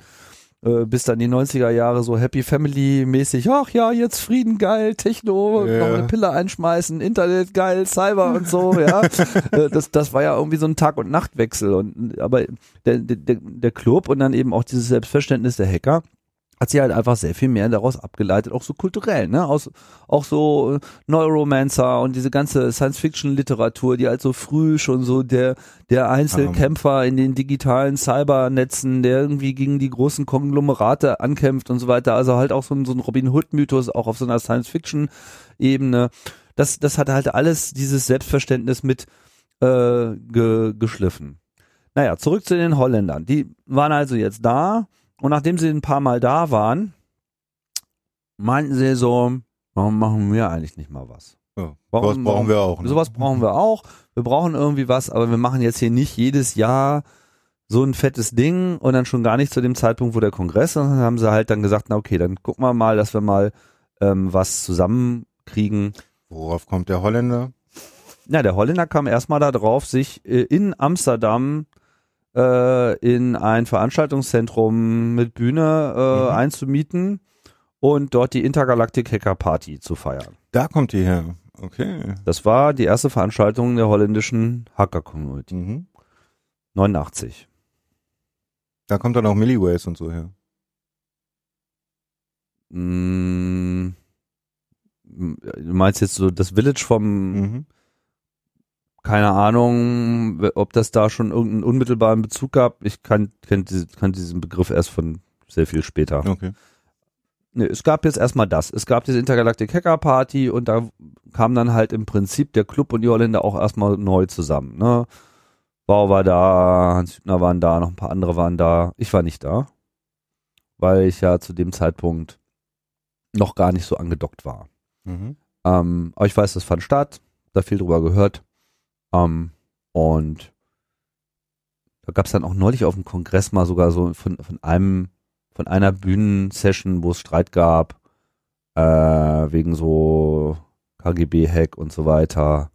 Äh, bis dann die 90er Jahre so Happy Family mäßig, ach ja, jetzt Frieden geil, Techno, Ja. noch eine Pille einschmeißen, Internet geil, Cyber und so, ja. [LAUGHS] Äh, das, das war ja irgendwie so ein Tag- und Nachtwechsel und, aber der, der, der Club und dann eben auch dieses Selbstverständnis der Hacker hat sie halt einfach sehr viel mehr daraus abgeleitet, auch so kulturell, ne? Aus, auch so äh, Neuromancer und diese ganze Science-Fiction-Literatur, die halt so früh schon so der, der Einzelkämpfer in den digitalen Cybernetzen, der irgendwie gegen die großen Konglomerate ankämpft und so weiter. Also halt auch so ein, so ein Robin Hood-Mythos, auch auf so einer Science-Fiction-Ebene. Das, das hat halt alles dieses Selbstverständnis mit äh, ge, geschliffen. Naja, zurück zu den Holländern. Die waren also jetzt da und nachdem sie ein paar Mal da waren, meinten sie so, warum machen wir eigentlich nicht mal was? Ja, sowas brauchen wir auch. Ne? Sowas brauchen wir auch. Wir brauchen irgendwie was, aber wir machen jetzt hier nicht jedes Jahr so ein fettes Ding und dann schon gar nicht zu dem Zeitpunkt, wo der Kongress ist. Und dann haben sie halt dann gesagt, na okay, dann gucken wir mal, dass wir mal ähm, was zusammenkriegen. Worauf kommt der Holländer? Na, der Holländer kam erstmal da drauf, sich äh, in Amsterdam äh, in ein Veranstaltungszentrum mit Bühne äh, Mhm. einzumieten und dort die Intergalactic Hacker Party zu feiern. Da kommt die her. Okay. Das war die erste Veranstaltung der holländischen Hacker-Community. Mhm. 89. Da kommt dann auch Milliways und so her. Mm, du meinst jetzt so das Village vom, Mhm. Keine Ahnung, ob das da schon irgendeinen unmittelbaren Bezug gab. Ich kann, diese- kann diesen Begriff erst von sehr viel später. Okay. Nee, es gab jetzt erstmal das. Es gab diese Intergalactic Hacker Party und da kam dann halt im Prinzip der Club und die Holländer auch erstmal neu zusammen. Ne? Bau war da, Hans Hübner waren da, noch ein paar andere waren da. Ich war nicht da, weil ich ja zu dem Zeitpunkt noch gar nicht so angedockt war. Mhm. Ähm, aber ich weiß, das fand statt, da viel drüber gehört. Ähm, und da gab es dann auch neulich auf dem Kongress mal sogar so von, von einem, von einer Bühnensession, wo es Streit gab, äh, wegen so KGB-Hack und so weiter.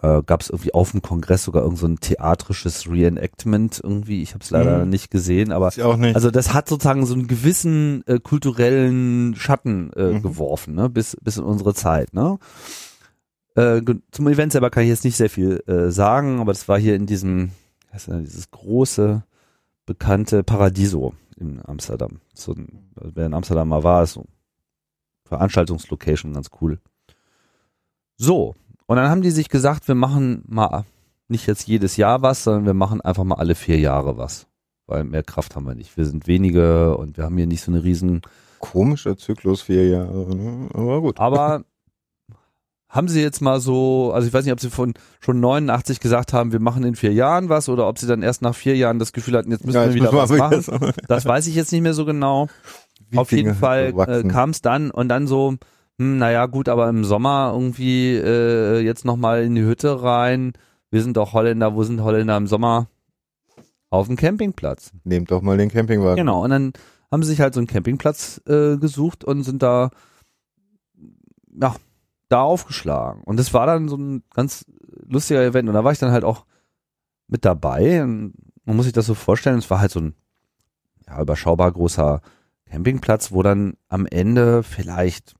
Äh, gab es irgendwie auf dem Kongress sogar irgend so ein theatrisches Reenactment irgendwie. Ich habe es leider Mhm. nicht gesehen, aber nicht. also das hat sozusagen so einen gewissen äh, kulturellen Schatten äh, Mhm. geworfen, ne? bis, bis in unsere Zeit. Ne? Äh, zum Event selber kann ich jetzt nicht sehr viel äh, sagen, aber das war hier in diesem, wie heißt das, dieses große, bekannte Paradiso in Amsterdam. So wer in Amsterdam mal war, ist so Veranstaltungslocation, ganz cool. So, und dann haben die sich gesagt, wir machen mal nicht jetzt jedes Jahr was, sondern wir machen einfach mal alle vier Jahre was weil mehr Kraft haben wir nicht. Wir sind wenige und wir haben hier nicht so eine riesen. Komischer Zyklus, vier Jahre, ne? aber gut. Aber haben Sie jetzt mal so, also ich weiß nicht, ob Sie von schon 89 gesagt haben, wir machen in vier Jahren was oder ob Sie dann erst nach vier Jahren das Gefühl hatten, jetzt müssen Ja, wir jetzt wieder was machen. vergessen. Das weiß ich jetzt nicht mehr so genau. Wie Auf jeden Fall äh, kam es dann und dann so, hm, naja gut, aber im Sommer irgendwie äh, jetzt nochmal in die Hütte rein. Wir sind doch Holländer, wo sind Holländer im Sommer? Auf dem Campingplatz. Nehmt doch mal den Campingwagen. Genau, und dann haben sie sich halt so einen Campingplatz äh, gesucht und sind da, ja, da aufgeschlagen. Und das war dann so ein ganz lustiger Event. Und da war ich dann halt auch mit dabei. Und man muss sich das so vorstellen, es war halt so ein ja, überschaubar großer Campingplatz, wo dann am Ende vielleicht,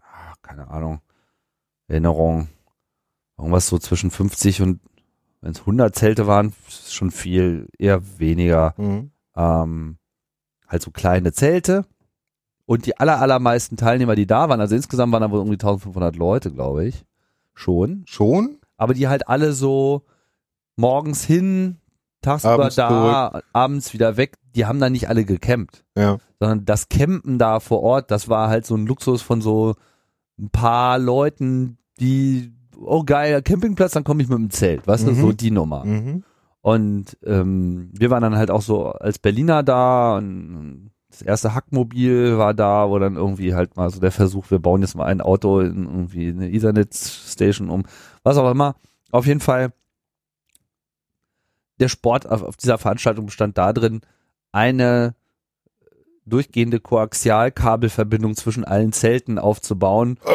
ah, keine Ahnung, Erinnerung, irgendwas so zwischen 50 und wenn es 100 Zelte waren, ist schon viel, eher weniger. Mhm. Ähm, halt so kleine Zelte. Und die aller, allermeisten Teilnehmer, die da waren, also insgesamt waren da wohl irgendwie 1500 Leute, glaube ich, schon. Schon? Aber die halt alle so morgens hin, tagsüber Abends da, abends wieder weg. Die haben da nicht alle gecampt Ja. sondern das Campen da vor Ort, das war halt so ein Luxus von so ein paar Leuten, die, oh geil, Campingplatz, dann komme ich mit dem Zelt, weißt du, Mhm. so die Nummer. Mhm. Und ähm, wir waren dann halt auch so als Berliner da und das erste Hackmobil war da, wo dann irgendwie halt mal so der Versuch, wir bauen jetzt mal ein Auto in irgendwie eine Ethernet-Station um, was auch immer. Auf jeden Fall, der Sport auf, auf dieser Veranstaltung bestand da drin, eine durchgehende Koaxialkabelverbindung zwischen allen Zelten aufzubauen, Oh,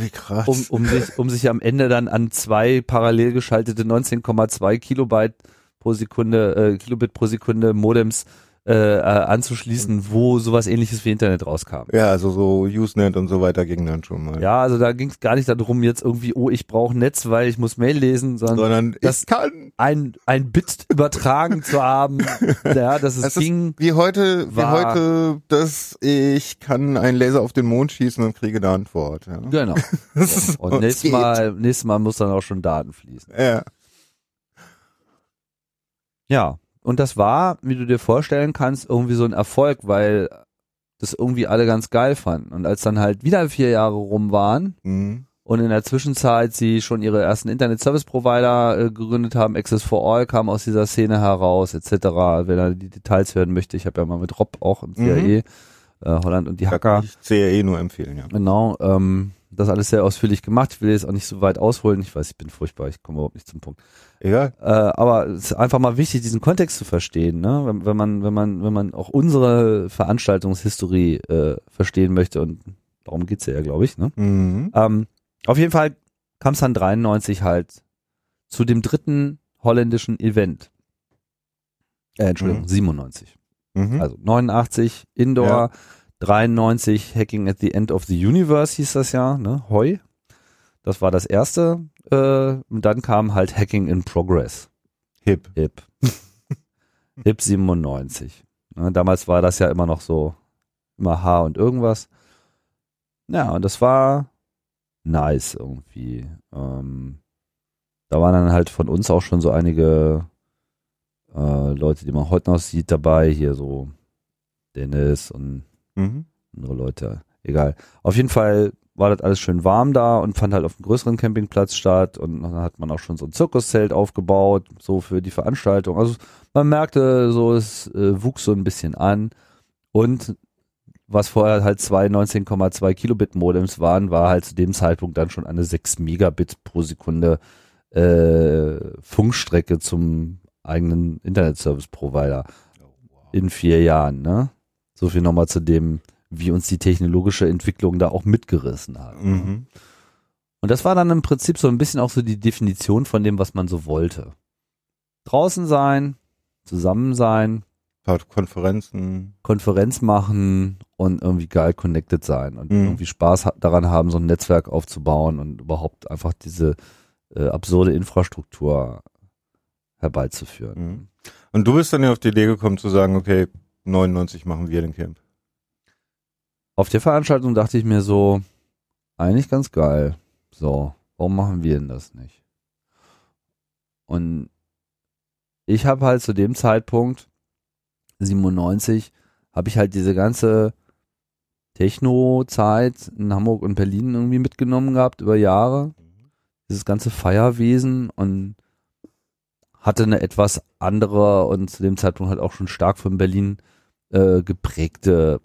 wie krass. um, um, sich, um sich am Ende dann an zwei parallel geschaltete 19,2 Kilobyte pro Sekunde, äh, Kilobit pro Sekunde Modems äh, äh, anzuschließen, wo sowas ähnliches wie Internet rauskam. ja, also so Usenet und so weiter ging dann schon mal. Ja, also da ging es gar nicht darum, jetzt irgendwie, oh, ich brauche Netz, weil ich muss Mail lesen, sondern Sondern das- kann. ein, ein Bit übertragen zu haben, [LAUGHS] ja, dass es ist ging. wie heute, wie war- heute, dass ich kann einen Laser auf den Mond schießen und kriege eine Antwort. Ja. Genau. [LAUGHS] Das Und es nächstes geht. Mal, nächstes Mal muss dann auch schon Daten fließen. Ja. Ja, und das war, wie du dir vorstellen kannst, irgendwie so ein Erfolg, weil das irgendwie alle ganz geil fanden. Und als dann halt wieder vier Jahre rum waren Mhm. und in der Zwischenzeit sie schon ihre ersten Internet-Service-Provider äh, gegründet haben, Access for All kam aus dieser Szene heraus, etc. Wenn er die Details hören möchte, ich habe ja mal mit Rob auch im CAE, äh, Holland und die Hacker. kann ich CRE nur empfehlen, ja. Genau, ähm, das alles sehr ausführlich gemacht. Ich will jetzt auch nicht so weit ausholen. Ich weiß, ich bin furchtbar, ich komme überhaupt nicht zum Punkt. Egal. Äh, aber es ist einfach mal wichtig, diesen Kontext zu verstehen, ne? Wenn, wenn man, wenn man, wenn man auch unsere Veranstaltungshistorie äh, verstehen möchte und darum geht's ja, glaube ich, ne? Mhm. Ähm, auf jeden Fall kam es dann 93 halt zu dem dritten holländischen Event. Äh, Entschuldigung, Mhm. 97. Mhm. Also 89 Indoor, Ja. 93 Hacking at the End of the Universe hieß das ja, ne? Hoi. Das war das erste. Äh, und dann kam halt Hacking in Progress. Hip. Hip. [LAUGHS] Hip 97. Ne, damals war das ja immer noch so, immer H und irgendwas. Ja, und das war nice irgendwie. Ähm, da waren dann halt von uns auch schon so einige äh, Leute, die man heute noch sieht, dabei. Hier so Dennis und Mhm. andere Leute. Egal. Auf jeden Fall war das alles schön warm da und fand halt auf einem größeren Campingplatz statt und dann hat man auch schon so ein Zirkuszelt aufgebaut, so für die Veranstaltung. Also man merkte so, es äh, wuchs so ein bisschen an und was vorher halt zwei 19,2 Kilobit Modems waren, war halt zu dem Zeitpunkt dann schon eine 6 Megabit pro Sekunde äh, Funkstrecke zum eigenen Internet Service Provider in vier Jahren, ne? So viel nochmal zu dem, wie uns die technologische Entwicklung da auch mitgerissen hat. Mhm. Und das war dann im Prinzip so ein bisschen auch so die Definition von dem, was man so wollte. Draußen sein, zusammen sein, Konferenzen. Konferenz machen und irgendwie geil connected sein und Mhm. irgendwie Spaß daran haben, so ein Netzwerk aufzubauen und überhaupt einfach diese äh, absurde Infrastruktur herbeizuführen. Mhm. Und du bist dann ja auf die Idee gekommen zu sagen, okay, 99 machen wir den Camp. Auf der Veranstaltung dachte ich mir so, eigentlich ganz geil. So, warum machen wir denn das nicht? Und ich habe halt zu dem Zeitpunkt, 97, habe ich halt diese ganze Techno-Zeit in Hamburg und Berlin irgendwie mitgenommen gehabt über Jahre. Dieses ganze Feierwesen und hatte eine etwas andere und zu dem Zeitpunkt halt auch schon stark von Berlin äh, geprägte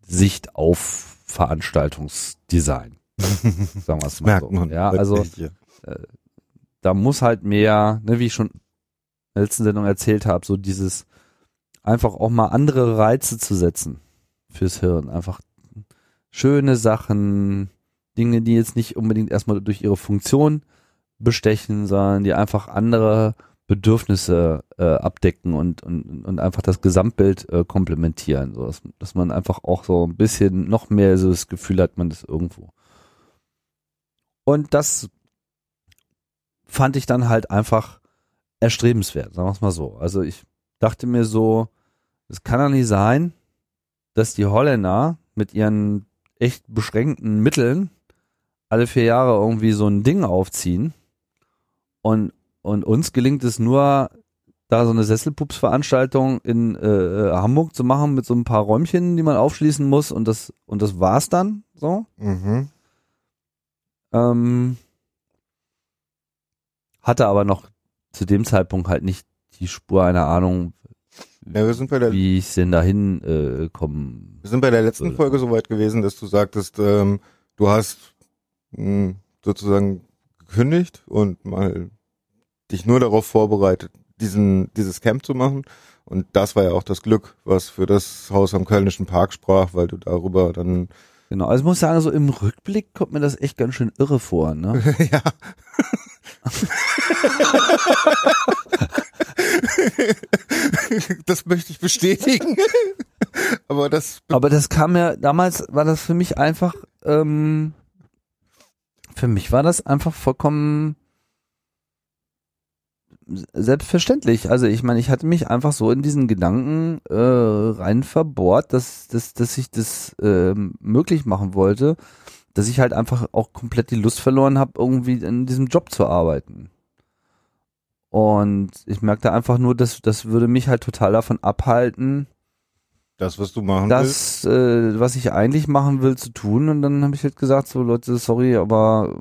Sicht auf Veranstaltungsdesign. [LAUGHS] Sagen wir es mal Merkt so. man. Ja, also hier. da muss halt mehr, ne, wie ich schon in der letzten Sendung erzählt habe, so dieses einfach auch mal andere Reize zu setzen fürs Hirn. Einfach schöne Sachen, Dinge, die jetzt nicht unbedingt erstmal durch ihre Funktion bestechen, sondern die einfach andere Bedürfnisse äh, abdecken und, und, und einfach das Gesamtbild äh, komplementieren, so dass, dass man einfach auch so ein bisschen noch mehr so das Gefühl hat, man ist irgendwo. Und das fand ich dann halt einfach erstrebenswert, sagen wir es mal so. Also ich dachte mir so, es kann doch nicht sein, dass die Holländer mit ihren echt beschränkten Mitteln alle vier Jahre irgendwie so ein Ding aufziehen und, und uns gelingt es nur, da so eine Sesselpups-Veranstaltung in äh, Hamburg zu machen mit so ein paar Räumchen, die man aufschließen muss und das und das war's dann so. Mhm. Ähm, hatte aber noch zu dem Zeitpunkt halt nicht die Spur einer Ahnung, Ja, wir sind bei der, wie ich denn dahin äh, kommen. wir sind bei der letzten würde. Folge so weit gewesen, dass du sagtest, ähm, du hast mh, sozusagen gekündigt und mal dich nur darauf vorbereitet, diesen, dieses Camp zu machen. Und das war ja auch das Glück, was für das Haus am Kölnischen Park sprach, weil du darüber dann, Genau, also ich muss sagen, so im Rückblick kommt mir das echt ganz schön irre vor, ne? [LAUGHS] ja. das möchte ich bestätigen. Aber das, Aber das kam ja, damals war das für mich einfach, ähm, für mich war das einfach vollkommen selbstverständlich. Also ich meine, ich hatte mich einfach so in diesen Gedanken äh, rein verbohrt, dass, dass, dass ich das ähm, möglich machen wollte, dass ich halt einfach auch komplett die Lust verloren habe, irgendwie in diesem Job zu arbeiten. Und ich merkte einfach nur, dass das würde mich halt total davon abhalten, das, was du machen willst. das, äh, was ich eigentlich machen will, zu tun. Und dann habe ich halt gesagt, so Leute, sorry, aber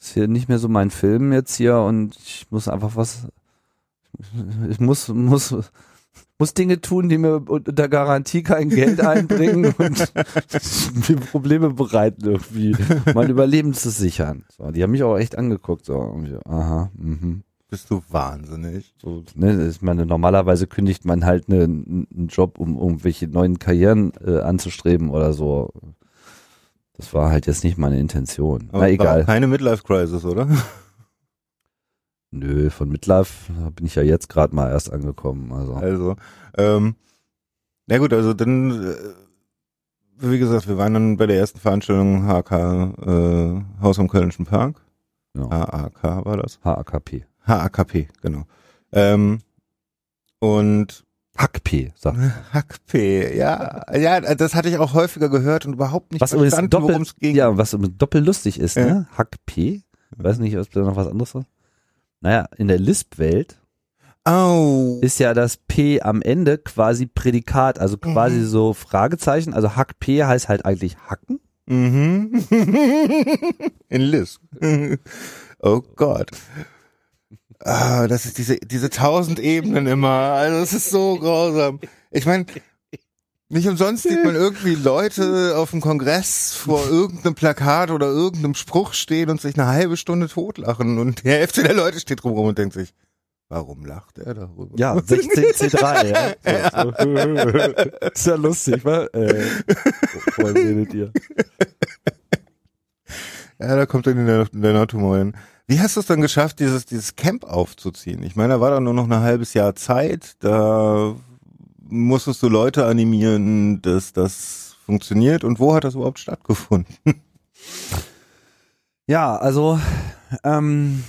ist hier nicht mehr so mein Film jetzt hier und ich muss einfach was, ich muss, muss, muss Dinge tun, die mir unter Garantie kein Geld einbringen [LAUGHS] und mir Probleme bereiten irgendwie, mein Überleben zu sichern. So, die haben mich auch echt angeguckt, so, irgendwie, aha, mhm. Bist du wahnsinnig. So, ne, ich meine, normalerweise kündigt man halt ne- einen Job, um irgendwelche neuen Karrieren äh, anzustreben oder so. Das war halt jetzt nicht meine Intention. Aber Na egal. keine Midlife-Crisis, oder? [LAUGHS] Nö, von Midlife bin ich ja jetzt gerade mal erst angekommen. Also Also, ähm, na gut, also dann äh, wie gesagt, wir waren dann bei der ersten Veranstaltung HK, äh, Haus am Kölnischen Park. Genau. HAK war das. HAKP. HAKP, genau. Ähm, und HAKP, sagt [LAUGHS] HAKP, ja, ja, das hatte ich auch häufiger gehört und überhaupt nicht Was verstanden, worum es ging. ja, was doppelt lustig ist, Ja. ne? HAKP. Weiß nicht, ob da noch was anderes ist. Naja, in der Lisp-Welt Oh. ist ja das P am Ende quasi Prädikat, also quasi Mhm. so Fragezeichen. Also Hack P heißt halt eigentlich hacken. Mhm. [LAUGHS] In Lisp. [LAUGHS] Oh Gott. Ah, das ist diese, diese tausend Ebenen immer. Also es ist so grausam. Ich meine, nicht umsonst sieht man irgendwie Leute auf dem Kongress vor irgendeinem Plakat oder irgendeinem Spruch stehen und sich eine halbe Stunde totlachen und die Hälfte der Leute steht drumherum und denkt sich, warum lacht er darüber? Ja, 16 C3, ja. So. [LAUGHS] Ist ja lustig, wa? Äh, redet ihr? Ja, da kommt dann der, der Natumor hin. Wie hast du es dann geschafft, dieses, dieses Camp aufzuziehen? Ich meine, da war dann nur noch ein halbes Jahr Zeit, da musstest du Leute animieren, dass das funktioniert und wo hat das überhaupt stattgefunden? [LAUGHS] Ja, also ähm,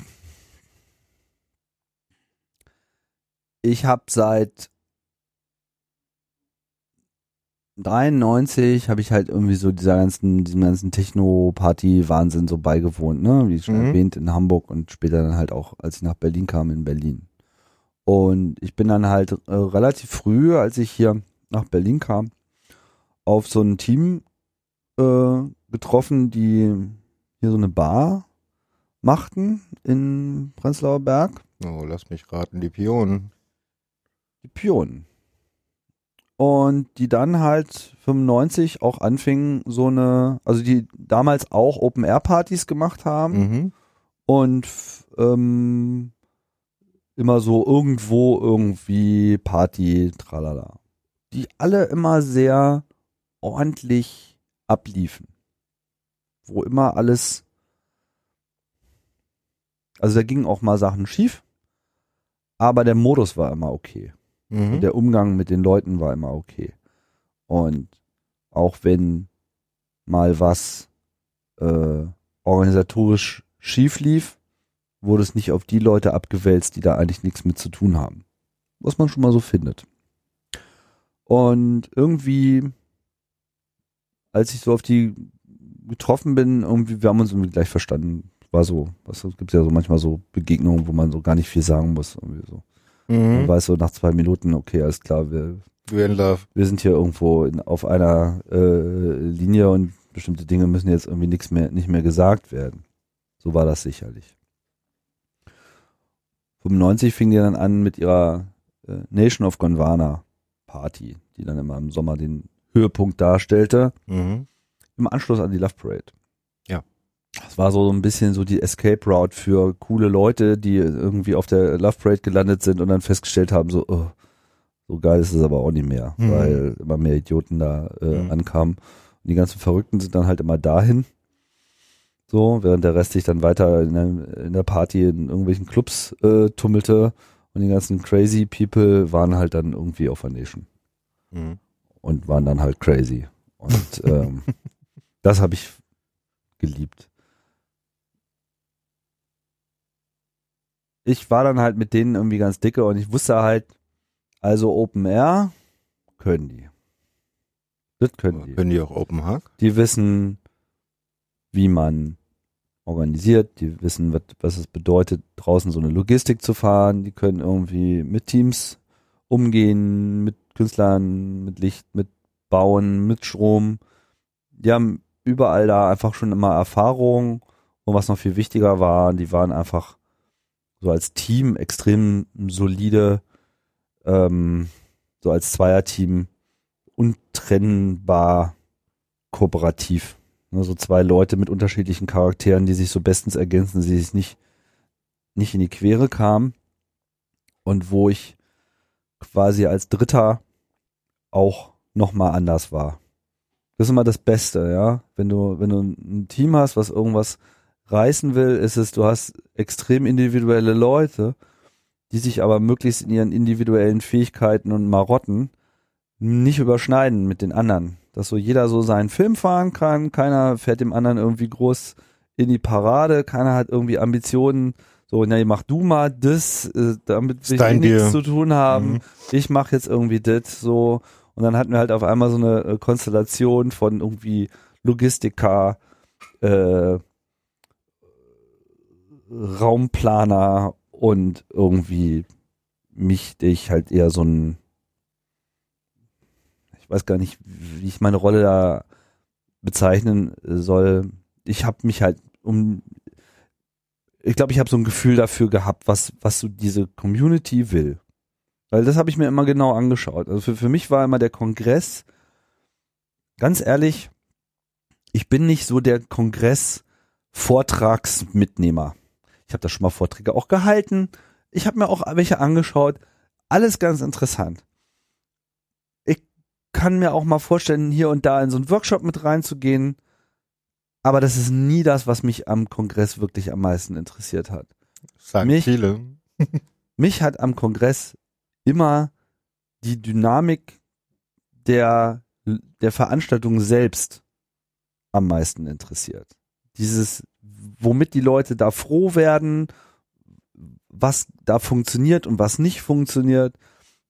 ich habe seit 93 habe ich halt irgendwie so dieser ganzen, diesem ganzen Techno-Party-Wahnsinn so beigewohnt, ne? Wie schon Mhm. erwähnt, in Hamburg und später dann halt auch, als ich nach Berlin kam, in Berlin. Und ich bin dann halt äh, relativ früh, als ich hier nach Berlin kam, auf so ein Team äh, getroffen, die hier so eine Bar machten in Prenzlauer Berg. Oh, lass mich raten, die Pionen. Die Pionen. Und die dann halt 95 auch anfingen, so eine, also die damals auch Open-Air-Partys gemacht haben Mhm. und ähm, immer so irgendwo irgendwie Party, tralala. Die alle immer sehr ordentlich abliefen. Wo immer alles, also da gingen auch mal Sachen schief, aber der Modus war immer okay. Mhm. Der Umgang mit den Leuten war immer okay. Und auch wenn mal was äh, organisatorisch schief lief, wurde es nicht auf die Leute abgewälzt, die da eigentlich nichts mit zu tun haben. Was man schon mal so findet. Und irgendwie, als ich so auf die getroffen bin, irgendwie, wir haben uns irgendwie gleich verstanden. War so, was gibt ja so manchmal so Begegnungen, wo man so gar nicht viel sagen muss. Irgendwie so. Man Mhm. weiß so nach zwei Minuten, okay, alles klar, wir, wir sind hier irgendwo in, auf einer äh, Linie und bestimmte Dinge müssen jetzt irgendwie nichts mehr, nicht mehr gesagt werden. So war das sicherlich. 95 fing die dann an mit ihrer äh, Nation of Gondwana Party, die dann immer im Sommer den Höhepunkt darstellte, Mhm. im Anschluss an die Love Parade. Das war so ein bisschen so die Escape Route für coole Leute, die irgendwie auf der Love Parade gelandet sind und dann festgestellt haben, so, oh, so geil ist es aber auch nicht mehr, Mhm. weil immer mehr Idioten da äh, Mhm. ankamen. Und die ganzen Verrückten sind dann halt immer dahin. So, während der Rest sich dann weiter in der, in der Party in irgendwelchen Clubs äh, tummelte und die ganzen crazy People waren halt dann irgendwie auf der Nation Mhm. und waren dann halt crazy. Und ähm, [LAUGHS] das habe ich geliebt. Ich war dann halt mit denen irgendwie ganz dicke und ich wusste halt, also Open Air können die. Das können die. Können die auch Open Hack? Die wissen, wie man organisiert, die wissen, was, was es bedeutet, draußen so eine Logistik zu fahren, die können irgendwie mit Teams umgehen, mit Künstlern, mit Licht, mit Bauen, mit Strom. Die haben überall da einfach schon immer Erfahrung und was noch viel wichtiger war, die waren einfach so als Team extrem solide, ähm, so als Zweierteam untrennbar kooperativ. Ne, so zwei Leute mit unterschiedlichen Charakteren, die sich so bestens ergänzen, die sich nicht, nicht in die Quere kamen. Und wo ich quasi als Dritter auch nochmal anders war. Das ist immer das Beste, ja. Wenn du, wenn du ein Team hast, was irgendwas reißen will, ist es, du hast extrem individuelle Leute, die sich aber möglichst in ihren individuellen Fähigkeiten und Marotten nicht überschneiden mit den anderen. dass so jeder so seinen Film fahren kann, keiner fährt dem anderen irgendwie groß in die Parade, keiner hat irgendwie Ambitionen, so, na, mach du mal das, äh, damit dein nichts zu tun haben, Mhm. ich mach jetzt irgendwie das, so, und dann hatten wir halt auf einmal so eine äh, Konstellation von irgendwie Logistiker, äh, Raumplaner und irgendwie mich, ich halt eher so ein, ich weiß gar nicht, wie ich meine Rolle da bezeichnen soll. Ich habe mich halt um, ich glaube, ich habe so ein Gefühl dafür gehabt, was was so diese Community will. Weil das habe ich mir immer genau angeschaut. Also für, für mich war immer der Kongress, ganz ehrlich, ich bin nicht so der Kongress-Vortragsmitnehmer. Ich habe da schon mal Vorträge auch gehalten. Ich habe mir auch welche angeschaut. Alles ganz interessant. Ich kann mir auch mal vorstellen, hier und da in so einen Workshop mit reinzugehen. Aber das ist nie das, was mich am Kongress wirklich am meisten interessiert hat. Sagen Mich- viele. [LAUGHS] Mich hat am Kongress immer die Dynamik der, der Veranstaltung selbst am meisten interessiert. Dieses, womit die Leute da froh werden, was da funktioniert und was nicht funktioniert.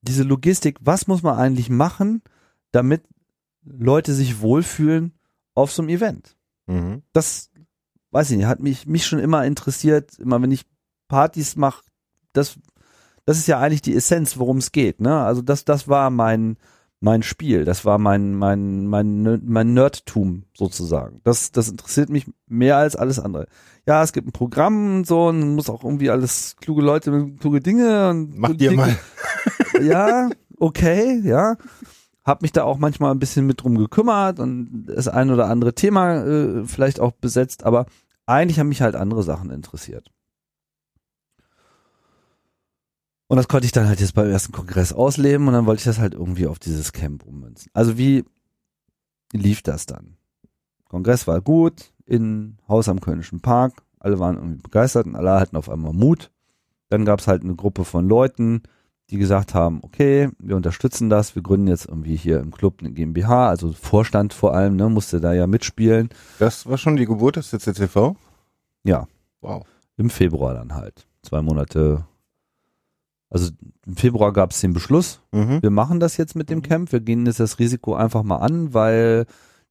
Diese Logistik, was muss man eigentlich machen, damit Leute sich wohlfühlen auf so einem Event? Mhm. das weiß ich nicht, hat mich mich schon immer interessiert, immer wenn ich Partys mache, das das ist ja eigentlich die Essenz, worum es geht, ne? Also das das war mein mein Spiel, das war mein mein mein mein Nerdtum sozusagen. Das das interessiert mich mehr als alles andere. Ja, es gibt ein Programm und so und muss auch irgendwie alles kluge Leute mit kluge Dinge und Mach dir Dinge mal. [LAUGHS] ja, okay, ja. Hab mich da auch manchmal ein bisschen mit drum gekümmert und das ein oder andere Thema äh, vielleicht auch besetzt, aber eigentlich haben mich halt andere Sachen interessiert. Und das konnte ich dann halt jetzt beim ersten Kongress ausleben und dann wollte ich das halt irgendwie auf dieses Camp ummünzen. Also wie lief das dann? Kongress war gut, in Haus am Kölnischen Park, alle waren irgendwie begeistert und alle hatten auf einmal Mut. Dann gab es halt eine Gruppe von Leuten, die gesagt haben, okay, wir unterstützen das, wir gründen jetzt irgendwie hier im Club eine GmbH, also Vorstand vor allem, ne, musste da ja mitspielen. Das war schon die Geburt des CCTV? Ja. Wow. Im Februar dann halt. Zwei Monate. Also im Februar gab es den Beschluss, Mhm. wir machen das jetzt mit dem Camp, wir gehen jetzt das Risiko einfach mal an, weil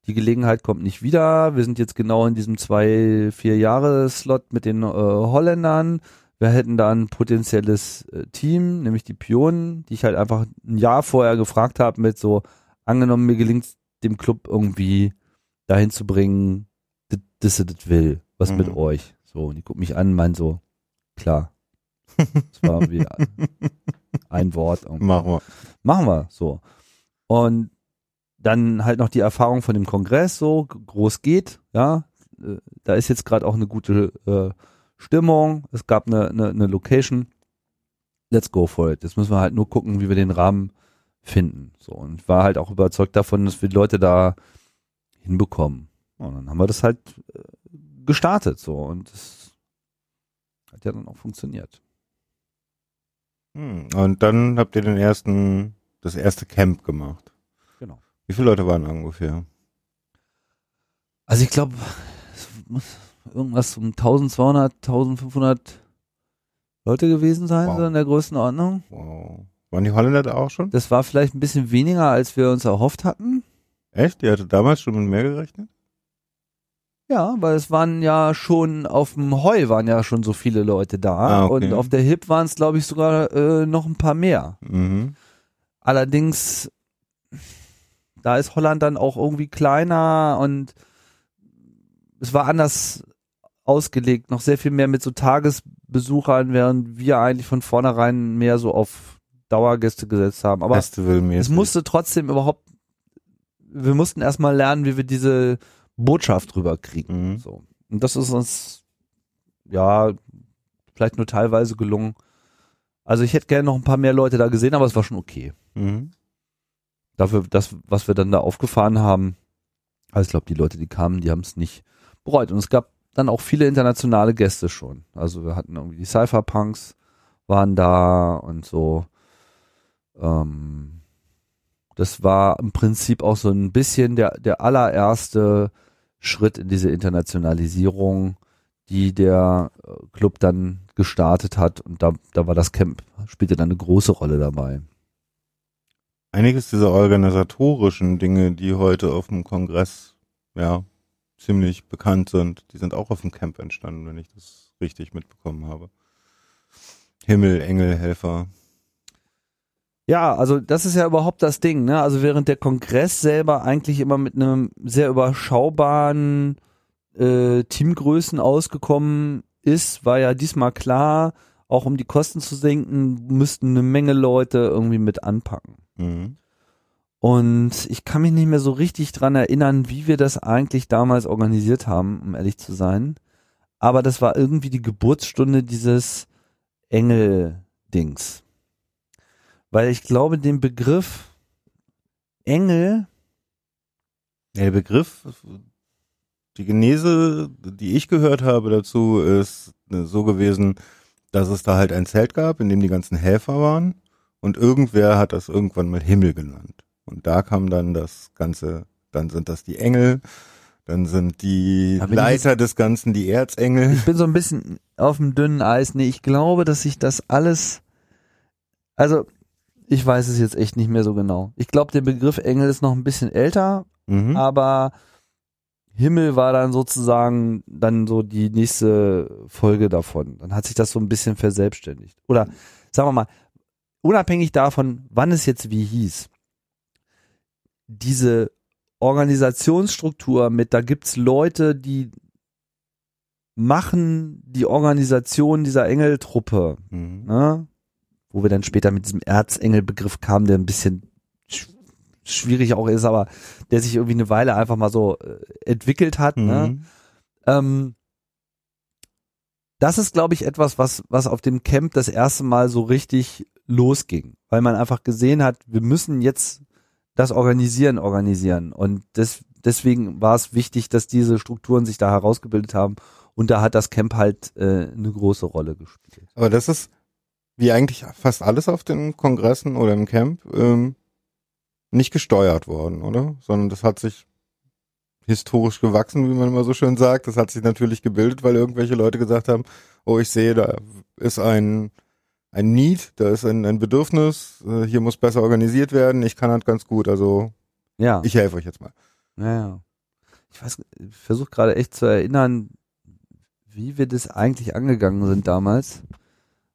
die Gelegenheit kommt nicht wieder. Wir sind jetzt genau in diesem zwei, vier Jahre Slot mit den äh, Holländern. Wir hätten da ein potenzielles äh, Team, nämlich die Pionen, die ich halt einfach ein Jahr vorher gefragt habe mit so, angenommen mir gelingt dem Club irgendwie dahin zu bringen, dass das, das will, was Mhm. mit euch. So, und die gucken mich an und meinen so, klar. Das war irgendwie ein Wort. irgendwie. Machen wir. Machen wir so. Und dann halt noch die Erfahrung von dem Kongress, so groß geht, ja. Da ist jetzt gerade auch eine gute äh, Stimmung. Es gab eine, eine, eine Location. Let's go for it. Jetzt müssen wir halt nur gucken, wie wir den Rahmen finden. So und ich war halt auch überzeugt davon, dass wir die Leute da hinbekommen. Und dann haben wir das halt äh, gestartet so und das hat ja dann auch funktioniert. Hm. Und dann habt ihr den ersten, das erste Camp gemacht. Genau. Wie viele Leute waren ungefähr? Also ich glaube, es muss irgendwas um 1200, 1500 Leute gewesen sein, Wow. so in der Größenordnung. Wow. Waren die Holländer da auch schon? Das war vielleicht ein bisschen weniger, als wir uns erhofft hatten. Echt? Ihr hattet damals schon mit mehr gerechnet? Ja, weil es waren ja schon auf dem Heu waren ja schon so viele Leute da Ah, okay. und auf der Hip waren es glaube ich sogar äh, noch ein paar mehr. Mhm. Allerdings da ist Holland dann auch irgendwie kleiner und es war anders ausgelegt, noch sehr viel mehr mit so Tagesbesuchern, während wir eigentlich von vornherein mehr so auf Dauergäste gesetzt haben. Aber es musste trotzdem überhaupt, wir mussten erstmal lernen, wie wir diese Botschaft rüberkriegen. Mhm. So. Und das ist uns, ja, vielleicht nur teilweise gelungen. Also ich hätte gerne noch ein paar mehr Leute da gesehen, aber es war schon okay. Mhm. Dafür, das, was wir dann da aufgefahren haben, also ich glaube, die Leute, die kamen, die haben es nicht bereut. Und es gab dann auch viele internationale Gäste schon. Also wir hatten irgendwie die Cypherpunks waren da und so. Ähm, Das war im Prinzip auch so ein bisschen der, der allererste Schritt in diese Internationalisierung, die der äh, Club dann gestartet hat. Und da, da war das Camp, spielte dann eine große Rolle dabei. Einiges dieser organisatorischen Dinge, die heute auf dem Kongress ja ziemlich bekannt sind, die sind auch auf dem Camp entstanden, wenn ich das richtig mitbekommen habe. Himmel, Engel, Helfer. Ja, also das ist ja überhaupt das Ding, ne? Also während der Kongress selber eigentlich immer mit einem sehr überschaubaren äh, Teamgrößen ausgekommen ist, war ja diesmal klar, auch um die Kosten zu senken, müssten eine Menge Leute irgendwie mit anpacken. Mhm. Und ich kann mich nicht mehr so richtig dran erinnern, wie wir das eigentlich damals organisiert haben, um ehrlich zu sein. Aber das war irgendwie die Geburtsstunde dieses Engel-Dings. Weil ich glaube, den Begriff Engel, der Begriff, die Genese, die ich gehört habe dazu, ist äh, so gewesen, dass es da halt ein Zelt gab, in dem die ganzen Helfer waren und irgendwer hat das irgendwann mal Himmel genannt. Und da kam dann das Ganze, dann sind das die Engel, dann sind die Leiter des Ganzen die Erzengel. ich bin so ein bisschen auf dem dünnen Eis. Nee, ich glaube, dass sich das alles, also ich weiß es jetzt echt nicht mehr so genau. Ich glaube, der Begriff Engel ist noch ein bisschen älter, Mhm. aber Himmel war dann sozusagen dann so die nächste Folge davon. Dann hat sich das so ein bisschen verselbstständigt. Oder sagen wir mal, unabhängig davon, wann es jetzt wie hieß, diese Organisationsstruktur mit, da gibt's Leute, die machen die Organisation dieser Engeltruppe, Mhm. ne? Wo wir dann später mit diesem Erzengelbegriff kamen, der ein bisschen sch schwierig auch ist, aber der sich irgendwie eine Weile einfach mal so äh, entwickelt hat. Ne? Mhm. Ähm, das ist, glaube ich, etwas, was, was auf dem Camp das erste Mal so richtig losging, weil man einfach gesehen hat, wir müssen jetzt das Organisieren organisieren. Und des, deswegen war es wichtig, dass diese Strukturen sich da herausgebildet haben. Und da hat das Camp halt äh, eine große Rolle gespielt. Aber das ist, wie eigentlich fast alles auf den Kongressen oder im Camp, ähm, nicht gesteuert worden, oder? Sondern das hat sich historisch gewachsen, wie man immer so schön sagt. Das hat sich natürlich gebildet, weil irgendwelche Leute gesagt haben, oh, ich sehe, da ist ein, ein Need, da ist ein, ein Bedürfnis, äh, hier muss besser organisiert werden, ich kann halt ganz gut, also Ja, ich helfe euch jetzt mal. ja, ja. Ich weiß, ich versuche gerade echt zu erinnern, wie wir das eigentlich angegangen sind damals.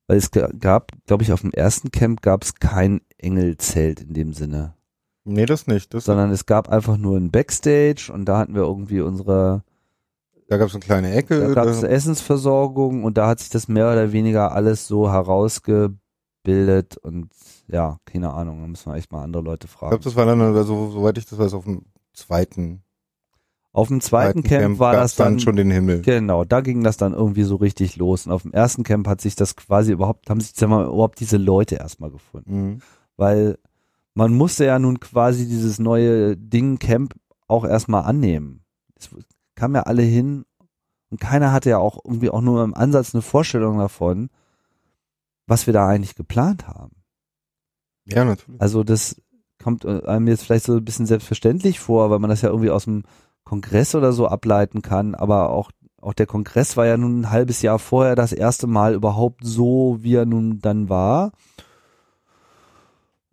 Weil es ga- gab, glaube ich, auf dem ersten Camp gab es kein Engelzelt in dem Sinne. Nee, das nicht. Das, sondern es gab einfach nur ein Backstage und da hatten wir irgendwie unsere, da gab es eine kleine Ecke. da gab es Essensversorgung und da hat sich das mehr oder weniger alles so herausgebildet und ja, keine Ahnung, da müssen wir echt mal andere Leute ich fragen. glaube, das war dann, also, soweit ich das weiß, auf dem zweiten, Auf dem zweiten Camp, war gab's das dann, schon den Himmel. genau, da ging das dann irgendwie so richtig los und auf dem ersten Camp hat sich das quasi überhaupt, haben sich mal, überhaupt diese Leute erstmal gefunden. Mhm. weil man musste ja nun quasi dieses neue Ding Camp auch erstmal annehmen. Es kam ja alle hin und keiner hatte ja auch irgendwie auch nur im Ansatz eine Vorstellung davon, was wir da eigentlich geplant haben. Ja, natürlich. Also das kommt äh, einem jetzt vielleicht so ein bisschen selbstverständlich vor, weil man das ja irgendwie aus dem Kongress oder so ableiten kann, aber auch auch der Kongress war ja nun ein halbes Jahr vorher das erste Mal überhaupt so, wie er nun dann war.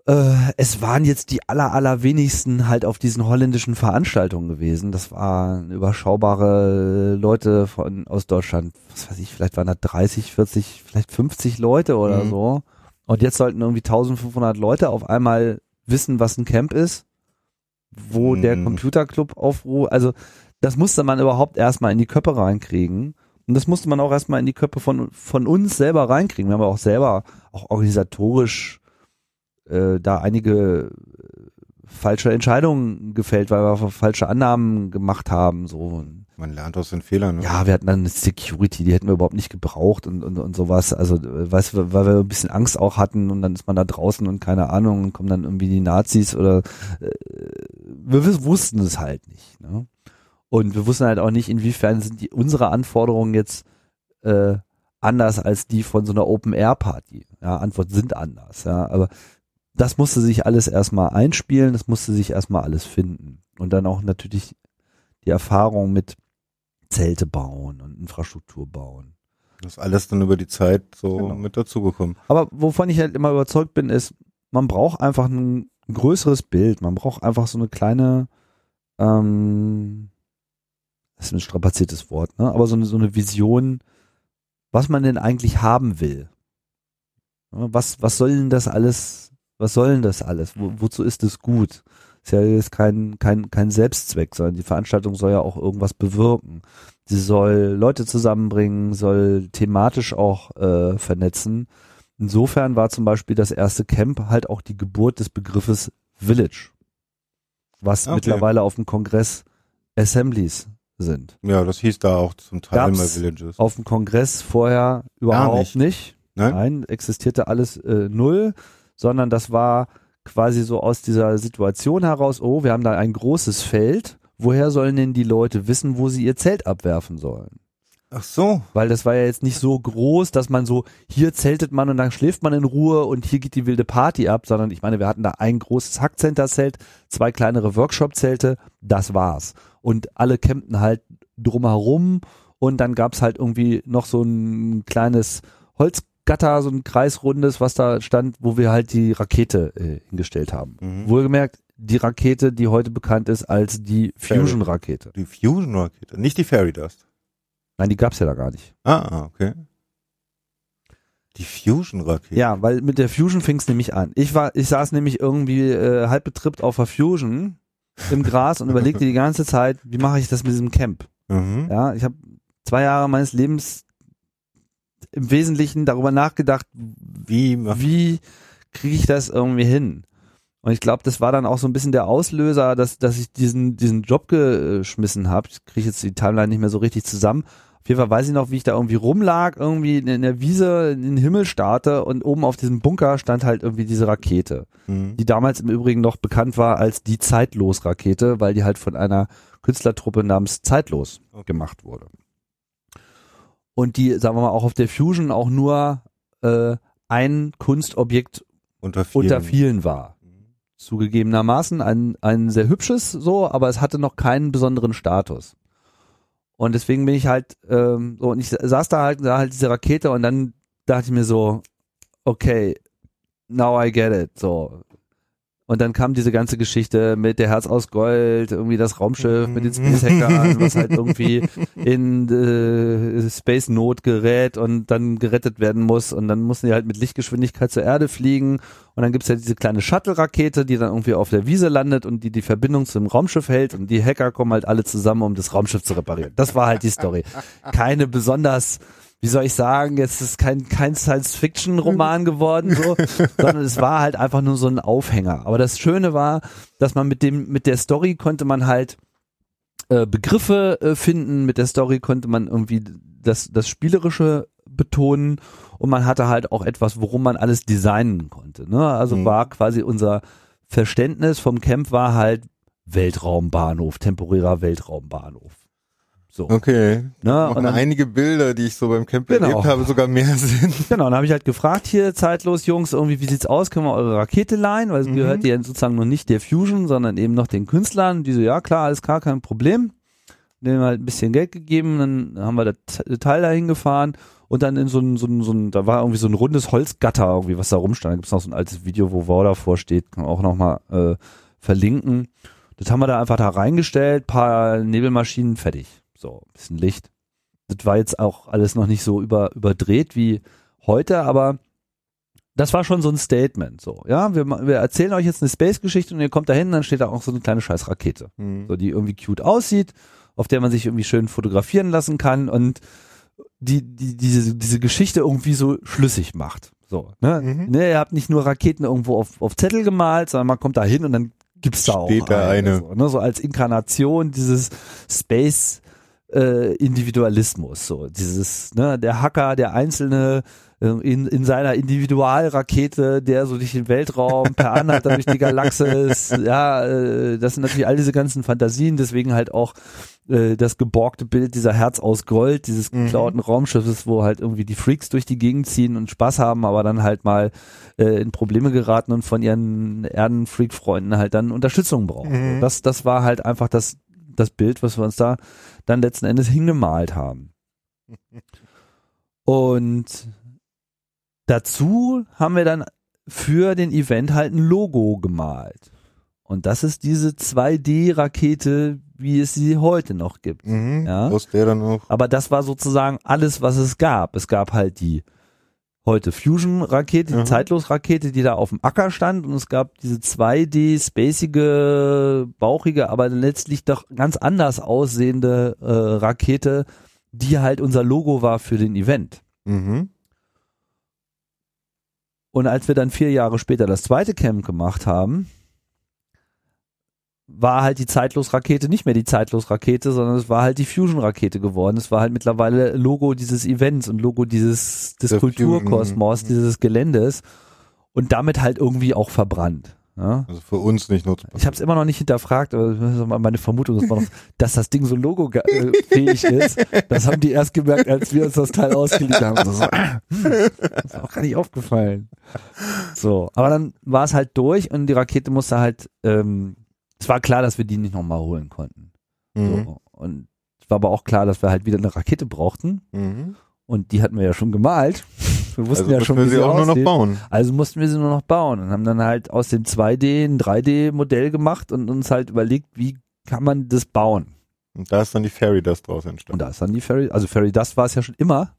Äh, es waren jetzt die aller, allerwenigsten halt auf diesen holländischen Veranstaltungen gewesen. Das waren überschaubare Leute von aus Deutschland. Was weiß ich, vielleicht waren da 30, 40, vielleicht 50 Leute oder Mhm. so. Und jetzt sollten irgendwie 1500 Leute auf einmal wissen, was ein Camp ist, wo der Mhm. Computerclub aufruft. Also das musste man überhaupt erstmal in die Köpfe reinkriegen. Und das musste man auch erstmal in die Köpfe von, von uns selber reinkriegen. Wir haben auch selber, auch organisatorisch, äh, da einige äh, falsche Entscheidungen gefällt, weil wir falsche Annahmen gemacht haben. So. Man lernt aus den Fehlern. Ne? Ja, wir hatten dann eine Security, die hätten wir überhaupt nicht gebraucht und, und, und sowas. Also, äh, weißt du, weil wir ein bisschen Angst auch hatten und dann ist man da draußen und keine Ahnung und kommen dann irgendwie die Nazis oder äh, wir wussten es halt nicht. Ne? Und wir wussten halt auch nicht, inwiefern sind die unsere Anforderungen jetzt äh, anders als die von so einer Open Air Party. Ja, Antwort sind anders. Ja, aber das musste sich alles erstmal einspielen, das musste sich erstmal alles finden. Und dann auch natürlich die Erfahrung mit Zelte bauen und Infrastruktur bauen. Das ist alles dann über die Zeit so Genau. mit dazugekommen. Aber wovon ich halt immer überzeugt bin, ist, man braucht einfach ein größeres Bild. Man braucht einfach so eine kleine, ähm, das ist ein strapaziertes Wort, ne? aber so eine, so eine Vision, was man denn eigentlich haben will. Ja, Was, was soll denn das alles, was soll denn das alles? Wo, wozu ist es gut? Ist ja jetzt kein, kein, kein Selbstzweck, sondern die Veranstaltung soll ja auch irgendwas bewirken. Sie soll Leute zusammenbringen, soll thematisch auch äh, vernetzen. Insofern war zum Beispiel das erste Camp halt auch die Geburt des Begriffes Village, was Okay. mittlerweile auf dem Kongress Assemblies sind. Ja, das hieß da auch zum Teil Gab's mal Villages. Auf dem Kongress vorher überhaupt nicht. nicht. Nein? Nein, existierte alles äh, null, sondern das war quasi so aus dieser Situation heraus, oh, wir haben da ein großes Feld, woher sollen denn die Leute wissen, wo sie ihr Zelt abwerfen sollen? Ach so. Weil das war ja jetzt nicht so groß, dass man so, hier zeltet man und dann schläft man in Ruhe und hier geht die wilde Party ab, sondern ich meine, wir hatten da ein großes Hackcenter-Zelt, zwei kleinere Workshop-Zelte, das war's. Und alle campten halt drumherum und dann gab's halt irgendwie noch so ein kleines Holzgatter, so ein kreisrundes, was da stand, wo wir halt die Rakete äh, hingestellt haben. Mhm. Wohlgemerkt, die Rakete, die heute bekannt ist als die Fusion-Rakete. Die Fusion-Rakete, nicht die Fairy Dust. Nein, die gab's ja da gar nicht. Ah, ah, okay. Die Fusion-Rakete. Ja, weil mit der Fusion fing es nämlich an. Ich war, ich saß nämlich irgendwie äh, halb betrippt auf der Fusion im Gras und überlegte die ganze Zeit, wie mache ich das mit diesem Camp? Mhm. Ja, ich habe zwei Jahre meines Lebens im Wesentlichen darüber nachgedacht, Wie wie kriege ich das irgendwie hin? Und ich glaube, das war dann auch so ein bisschen der Auslöser, dass, dass ich diesen, diesen Job geschmissen habe. Ich kriege jetzt die Timeline nicht mehr so richtig zusammen. Auf jeden Fall weiß ich noch, wie ich da irgendwie rumlag, irgendwie in der Wiese in den Himmel starte und oben auf diesem Bunker stand halt irgendwie diese Rakete, Mhm. die damals im Übrigen noch bekannt war als die Zeitlos-Rakete, weil die halt von einer Künstlertruppe namens Zeitlos gemacht wurde. Und die, sagen wir mal, auch auf der Fusion auch nur äh, ein Kunstobjekt Unter vielen. unter vielen war. Zugegebenermaßen ein, ein sehr hübsches so, aber es hatte noch keinen besonderen Status. Und deswegen bin ich halt, ähm, so, und ich saß da halt, da halt diese Rakete und dann dachte ich mir so, okay, now I get it, so. Und dann kam diese ganze Geschichte mit der Herz aus Gold, irgendwie das Raumschiff mit den Space Hackern, was halt [LAUGHS] irgendwie in äh, Space Not gerät und dann gerettet werden muss und dann mussten die halt mit Lichtgeschwindigkeit zur Erde fliegen und dann gibt's ja diese kleine Shuttle-Rakete, die dann irgendwie auf der Wiese landet und die die Verbindung zum Raumschiff hält und die Hacker kommen halt alle zusammen, um das Raumschiff zu reparieren. Das war halt die Story. Keine besonders wie soll ich sagen, jetzt ist kein, kein Science-Fiction-Roman geworden, so, [LAUGHS] sondern es war halt einfach nur so ein Aufhänger. Aber das Schöne war, dass man mit dem, mit der Story konnte man halt äh, Begriffe äh, finden, mit der Story konnte man irgendwie das, das Spielerische betonen und man hatte halt auch etwas, worum man alles designen konnte. Ne? Also Mhm. war quasi unser Verständnis vom Camp war halt Weltraumbahnhof, temporärer Weltraumbahnhof. So. Okay. Ne? Und dann, einige Bilder, die ich so beim Camp Genau. erlebt habe, sogar mehr [LAUGHS] Sinn. Genau, dann habe ich halt gefragt hier, zeitlos Jungs, irgendwie, wie sieht's aus, können wir eure Rakete leihen? Weil es Mhm. gehört ja sozusagen noch nicht der Fusion, sondern eben noch den Künstlern. Die so, ja klar, alles klar, kein Problem. Denen halt ein bisschen Geld gegeben, dann haben wir das Teil dahin gefahren und dann in so ein, so ein, so ein, da war irgendwie so ein rundes Holzgatter irgendwie, was da rumstand. Da gibt's noch so ein altes Video, wo Wow davor steht, kann man auch nochmal äh, verlinken. Das haben wir da einfach da reingestellt, paar Nebelmaschinen, fertig. So, bisschen Licht. Das war jetzt auch alles noch nicht so über, überdreht wie heute, aber das war schon so ein Statement. So, ja, wir, wir erzählen euch jetzt eine Space-Geschichte und ihr kommt da hin, dann steht da auch so eine kleine scheiß Rakete, so die irgendwie cute aussieht, auf der man sich irgendwie schön fotografieren lassen kann und die, die diese, diese Geschichte irgendwie so schlüssig macht. So, ne? Mhm. ne ihr habt nicht nur Raketen irgendwo auf, auf Zettel gemalt, sondern man kommt da hin und dann gibt's da auch Steht da eine. So, ne? so als Inkarnation dieses Space äh, Individualismus. So dieses, ne, der Hacker, der Einzelne äh, in, in seiner Individualrakete, der so durch den Weltraum per Anhalter durch die Galaxis, ja, äh, das sind natürlich all diese ganzen Fantasien, deswegen halt auch äh, das geborgte Bild dieser Herz aus Gold, dieses Mhm. geklauten Raumschiffes, wo halt irgendwie die Freaks durch die Gegend ziehen und Spaß haben, aber dann halt mal äh, in Probleme geraten und von ihren Erden-Freak-Freunden halt dann Unterstützung brauchen. Mhm. Das, das war halt einfach das, das Bild, was wir uns da dann letzten Endes hingemalt haben. [LAUGHS] Und dazu haben wir dann für den Event halt ein Logo gemalt. Und das ist diese 2D-Rakete, wie es sie heute noch gibt. Mhm. Ja. Aus der dann auch. Aber das war sozusagen alles, was es gab. Es gab halt die heute Fusion-Rakete, die Mhm. Zeitlos-Rakete, die da auf dem Acker stand und es gab diese 2D, spacige, bauchige, aber letztlich doch ganz anders aussehende äh, Rakete, die halt unser Logo war für den Event. Mhm. Und als wir dann vier Jahre später das zweite Camp gemacht haben, war halt die Zeitlos-Rakete nicht mehr die Zeitlos-Rakete, sondern es war halt die Fusion-Rakete geworden. Es war halt mittlerweile Logo dieses Events und Logo dieses des Kulturkosmos, Fusion, mhm. dieses Geländes und damit halt irgendwie auch verbrannt. Ja? Also für uns nicht nutzbar. Ich habe es immer noch nicht hinterfragt, aber das ist mal meine Vermutung ist noch, [LAUGHS] dass das Ding so logo-fähig ist. Das haben die erst gemerkt, als wir uns das Teil ausgeliehen haben. So, so, das ist auch gar nicht aufgefallen. So, aber dann war es halt durch und die Rakete musste halt, ähm, es war klar, dass wir die nicht nochmal holen konnten. Mhm. So. Und es war aber auch klar, dass wir halt wieder eine Rakete brauchten Mhm. und die hatten wir ja schon gemalt. [LAUGHS] Wir wussten Also ja schon, wir wie sie sie auch nur noch aussieht. bauen. Also mussten wir sie nur noch bauen und haben dann halt aus dem 2D ein 3D-Modell gemacht und uns halt überlegt, wie kann man das bauen. Und da ist dann die Fairy Dust draus Und entstanden. da ist dann die Fairy, also Fairy Dust war es ja schon immer.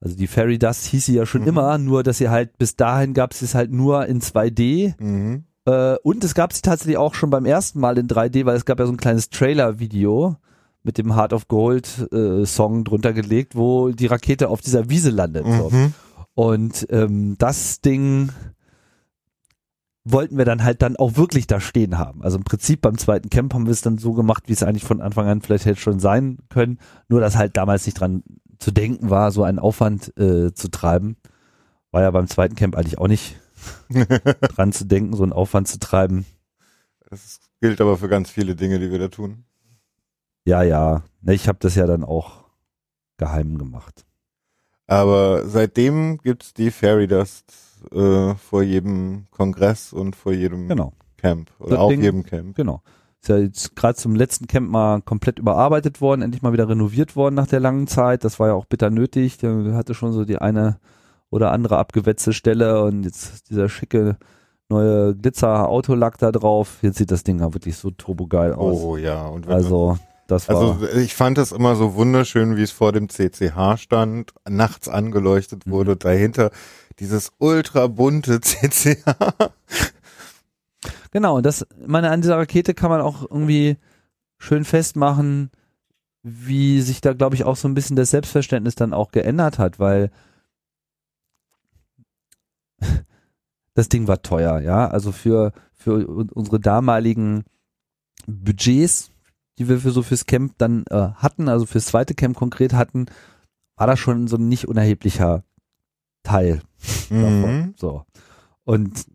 Also die Fairy Dust hieß sie ja schon Mhm. immer, nur dass sie halt bis dahin gab es es halt nur in 2D Mhm. Äh, und es gab sie tatsächlich auch schon beim ersten Mal in 3D, weil es gab ja so ein kleines Trailer-Video mit dem Heart of Gold äh, Song drunter gelegt, wo die Rakete auf dieser Wiese landet. So. Mhm. Und ähm, das Ding wollten wir dann halt dann auch wirklich da stehen haben. Also im Prinzip beim zweiten Camp haben wir es dann so gemacht, wie es eigentlich von Anfang an vielleicht hätte schon sein können. Nur dass halt damals nicht dran zu denken war, so einen Aufwand äh, zu treiben. War ja beim zweiten Camp eigentlich auch nicht [LAUGHS] dran zu denken, so einen Aufwand zu treiben. Das gilt aber für ganz viele Dinge, die wir da tun. Ja, ja. Ne, ich habe das ja dann auch geheim gemacht. Aber seitdem gibt's die Fairy Dust äh, vor jedem Kongress und vor jedem Genau. Camp. Oder auf jedem Camp. Genau. Ist ja jetzt gerade zum letzten Camp mal komplett überarbeitet worden, endlich mal wieder renoviert worden nach der langen Zeit. Das war ja auch bitter nötig. Der hatte schon so die eine oder andere abgewetzte Stelle und jetzt dieser schicke neue Glitzer-Autolack da drauf. Jetzt sieht das Ding ja wirklich so turbogeil aus. Oh ja. Und also, das war. Also ich fand es immer so wunderschön, wie es vor dem CCH stand, nachts angeleuchtet wurde, Mhm. dahinter dieses ultra bunte [LAUGHS] CCH. Genau, und das, meine, an dieser Rakete kann man auch irgendwie schön festmachen, wie sich da, glaube ich, auch so ein bisschen das Selbstverständnis dann auch geändert hat, weil das Ding war teuer, ja. Also für, für un- unsere damaligen Budgets, die wir für so fürs Camp dann äh, hatten, also fürs zweite Camp konkret hatten, war das schon so ein nicht unerheblicher Teil davon. Mhm. So. Und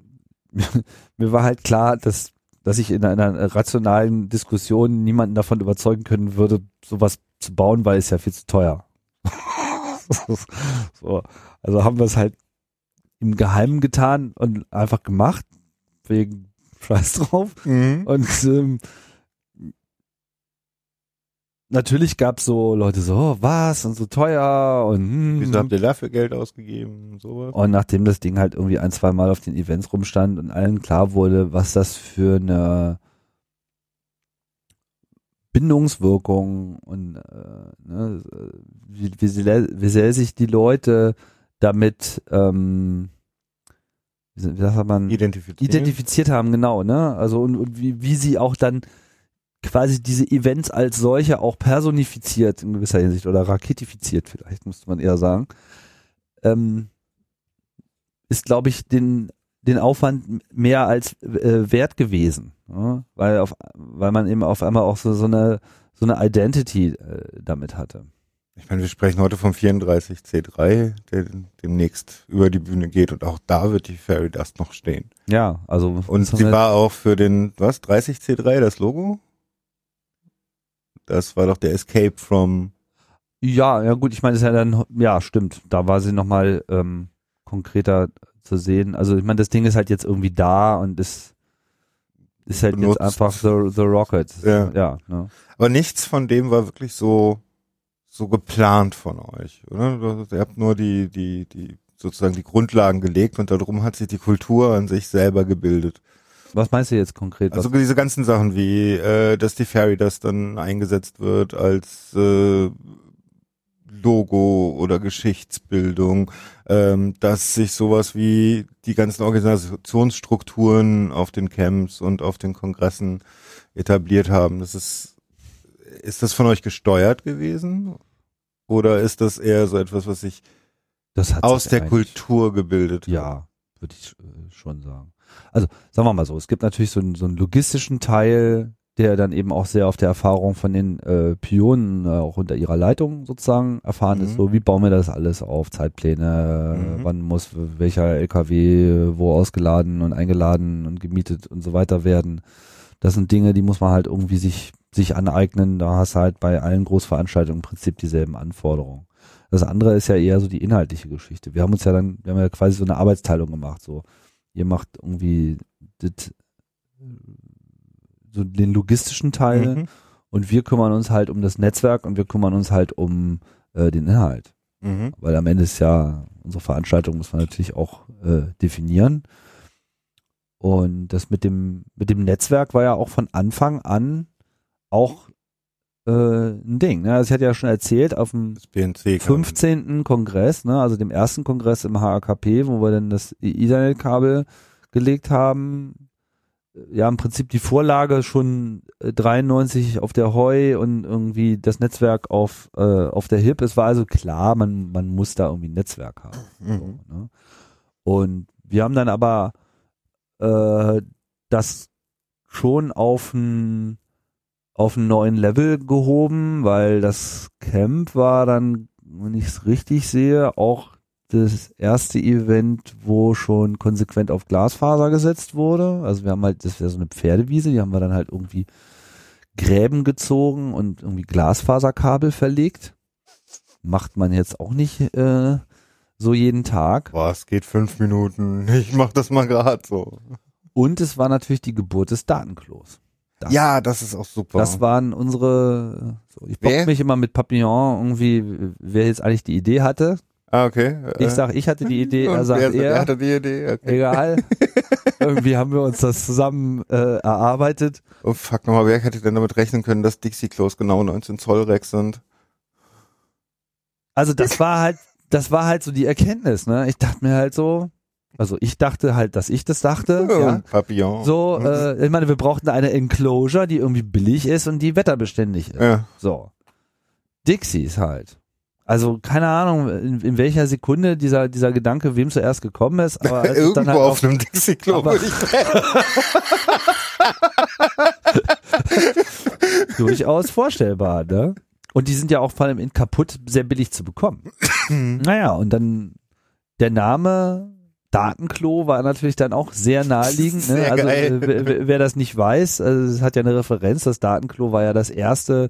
[LAUGHS] mir war halt klar, dass, dass ich in einer rationalen Diskussion niemanden davon überzeugen können würde, sowas zu bauen, weil es ja viel zu teuer. [LAUGHS] so. Also haben wir es halt im Geheimen getan und einfach gemacht, wegen Scheiß drauf. Mhm. Und ähm, natürlich gab es so Leute so, oh, was und so teuer und hm, Wieso habt ihr dafür Geld ausgegeben? Sowas? und nachdem das Ding halt irgendwie ein, zwei Mal auf den Events rumstand und allen klar wurde, was das für eine Bindungswirkung und äh, ne, wie, wie, sehr, wie sehr sich die Leute damit ähm, wie, sagt man Identifiziert. identifiziert haben, genau, ne? Also und, und wie, wie sie auch dann quasi diese Events als solche auch personifiziert in gewisser Hinsicht oder raketifiziert vielleicht, müsste man eher sagen, ähm, ist, glaube ich, den, den Aufwand mehr als äh, wert gewesen. Ja? Weil auf, weil man eben auf einmal auch so, so eine so eine Identity äh, damit hatte. Ich meine, wir sprechen heute vom 34C3, der demnächst über die Bühne geht und auch da wird die Fairy Dust noch stehen. Ja, also Und sie war auch für den, was, 30C3, das Logo? Das war doch der Escape from, Ja, ja gut, ich meine, ist ja dann, ja, stimmt. Da war sie nochmal ähm, konkreter zu sehen. Also ich meine, das Ding ist halt jetzt irgendwie da und ist, ist halt Benutzt. jetzt einfach the, the Rocket. Ja. ja ne? aber nichts von dem war wirklich so, so geplant von euch, oder? Ihr habt nur die, die, die, sozusagen die Grundlagen gelegt und darum hat sich die Kultur an sich selber gebildet. Was meinst du jetzt konkret? Also diese ganzen Sachen wie, äh, dass die Fairy das dann eingesetzt wird als äh, Logo oder Geschichtsbildung, ähm, dass sich sowas wie die ganzen Organisationsstrukturen auf den Camps und auf den Kongressen etabliert haben. Das ist, ist das von euch gesteuert gewesen? Oder ist das eher so etwas, was sich aus der Kultur gebildet hat? Ja, würde ich äh, schon sagen. Also sagen wir mal so, es gibt natürlich so einen, so einen logistischen Teil, der dann eben auch sehr auf der Erfahrung von den äh, Pionen äh, auch unter ihrer Leitung sozusagen erfahren ist. Mhm. So, wie bauen wir das alles auf? Zeitpläne, äh, Mhm. wann muss welcher LKW wo ausgeladen und eingeladen und gemietet und so weiter werden. Das sind Dinge, die muss man halt irgendwie sich, sich aneignen. Da hast du halt bei allen Großveranstaltungen im Prinzip dieselben Anforderungen. Das andere ist ja eher so die inhaltliche Geschichte. Wir haben uns ja dann, wir haben ja quasi so eine Arbeitsteilung gemacht. So, ihr macht irgendwie das, so den logistischen Teil Mhm. und wir kümmern uns halt um das Netzwerk und wir kümmern uns halt um äh, den Inhalt. Mhm. Weil am Ende ist ja unsere Veranstaltung muss man natürlich auch äh, definieren. Und das mit dem mit dem Netzwerk war ja auch von Anfang an auch äh, ein Ding. Ne? Also ich hatte ja schon erzählt auf dem Das BNC. 15. Kongress, ne, also dem ersten Kongress im HAKP, wo wir dann das Ethernet-Kabel gelegt haben. Ja, im Prinzip die Vorlage schon äh, 93 auf der Heu und irgendwie das Netzwerk auf, äh, auf der HIP. Es war also klar, man, man muss da irgendwie ein Netzwerk haben. Mhm. So, ne? Und wir haben dann aber äh, das schon auf ein auf einen neuen Level gehoben, weil das Camp war dann, wenn ich es richtig sehe, auch das erste Event, wo schon konsequent auf Glasfaser gesetzt wurde. Also wir haben halt, das wäre so eine Pferdewiese, die haben wir dann halt irgendwie Gräben gezogen und irgendwie Glasfaserkabel verlegt. Macht man jetzt auch nicht äh, so jeden Tag. Boah, es geht fünf Minuten. Ich mach das mal gerade so. Und es war natürlich die Geburt des Datenklos. Das, Ja, das ist auch super. Das waren unsere, so, ich bock mich immer mit Papillon irgendwie, wer jetzt eigentlich die Idee hatte. ah, okay. Ich sag, ich hatte die Idee, er sagt wer er. hatte die Idee? Okay. Egal. [LAUGHS] irgendwie haben wir uns das zusammen äh, erarbeitet. Oh fuck nochmal, wer hätte denn damit rechnen können, dass Dixie Klos genau 19 Zoll Reck sind? Also das war halt, das war halt so die Erkenntnis, ne? Ich dachte mir halt so, also ich dachte halt, dass ich das dachte, ja. Und Papillon. So, äh, ich meine, wir brauchten eine Enclosure, die irgendwie billig ist und die wetterbeständig ist. ja. So. Dixies halt. Also keine Ahnung, in, in welcher Sekunde dieser dieser Gedanke wem zuerst gekommen ist, aber Irgendwo dann halt auf auf, einem Dixie Klo aber- würde [LAUGHS] ich durchaus vorstellbar, ne? Und die sind ja auch vor allem in kaputt sehr billig zu bekommen. naja, und dann der Name Datenklo war natürlich dann auch sehr naheliegend. Ne? Sehr Also äh, wer, wer- das nicht weiß, also es hat ja eine Referenz, das Datenklo war ja das erste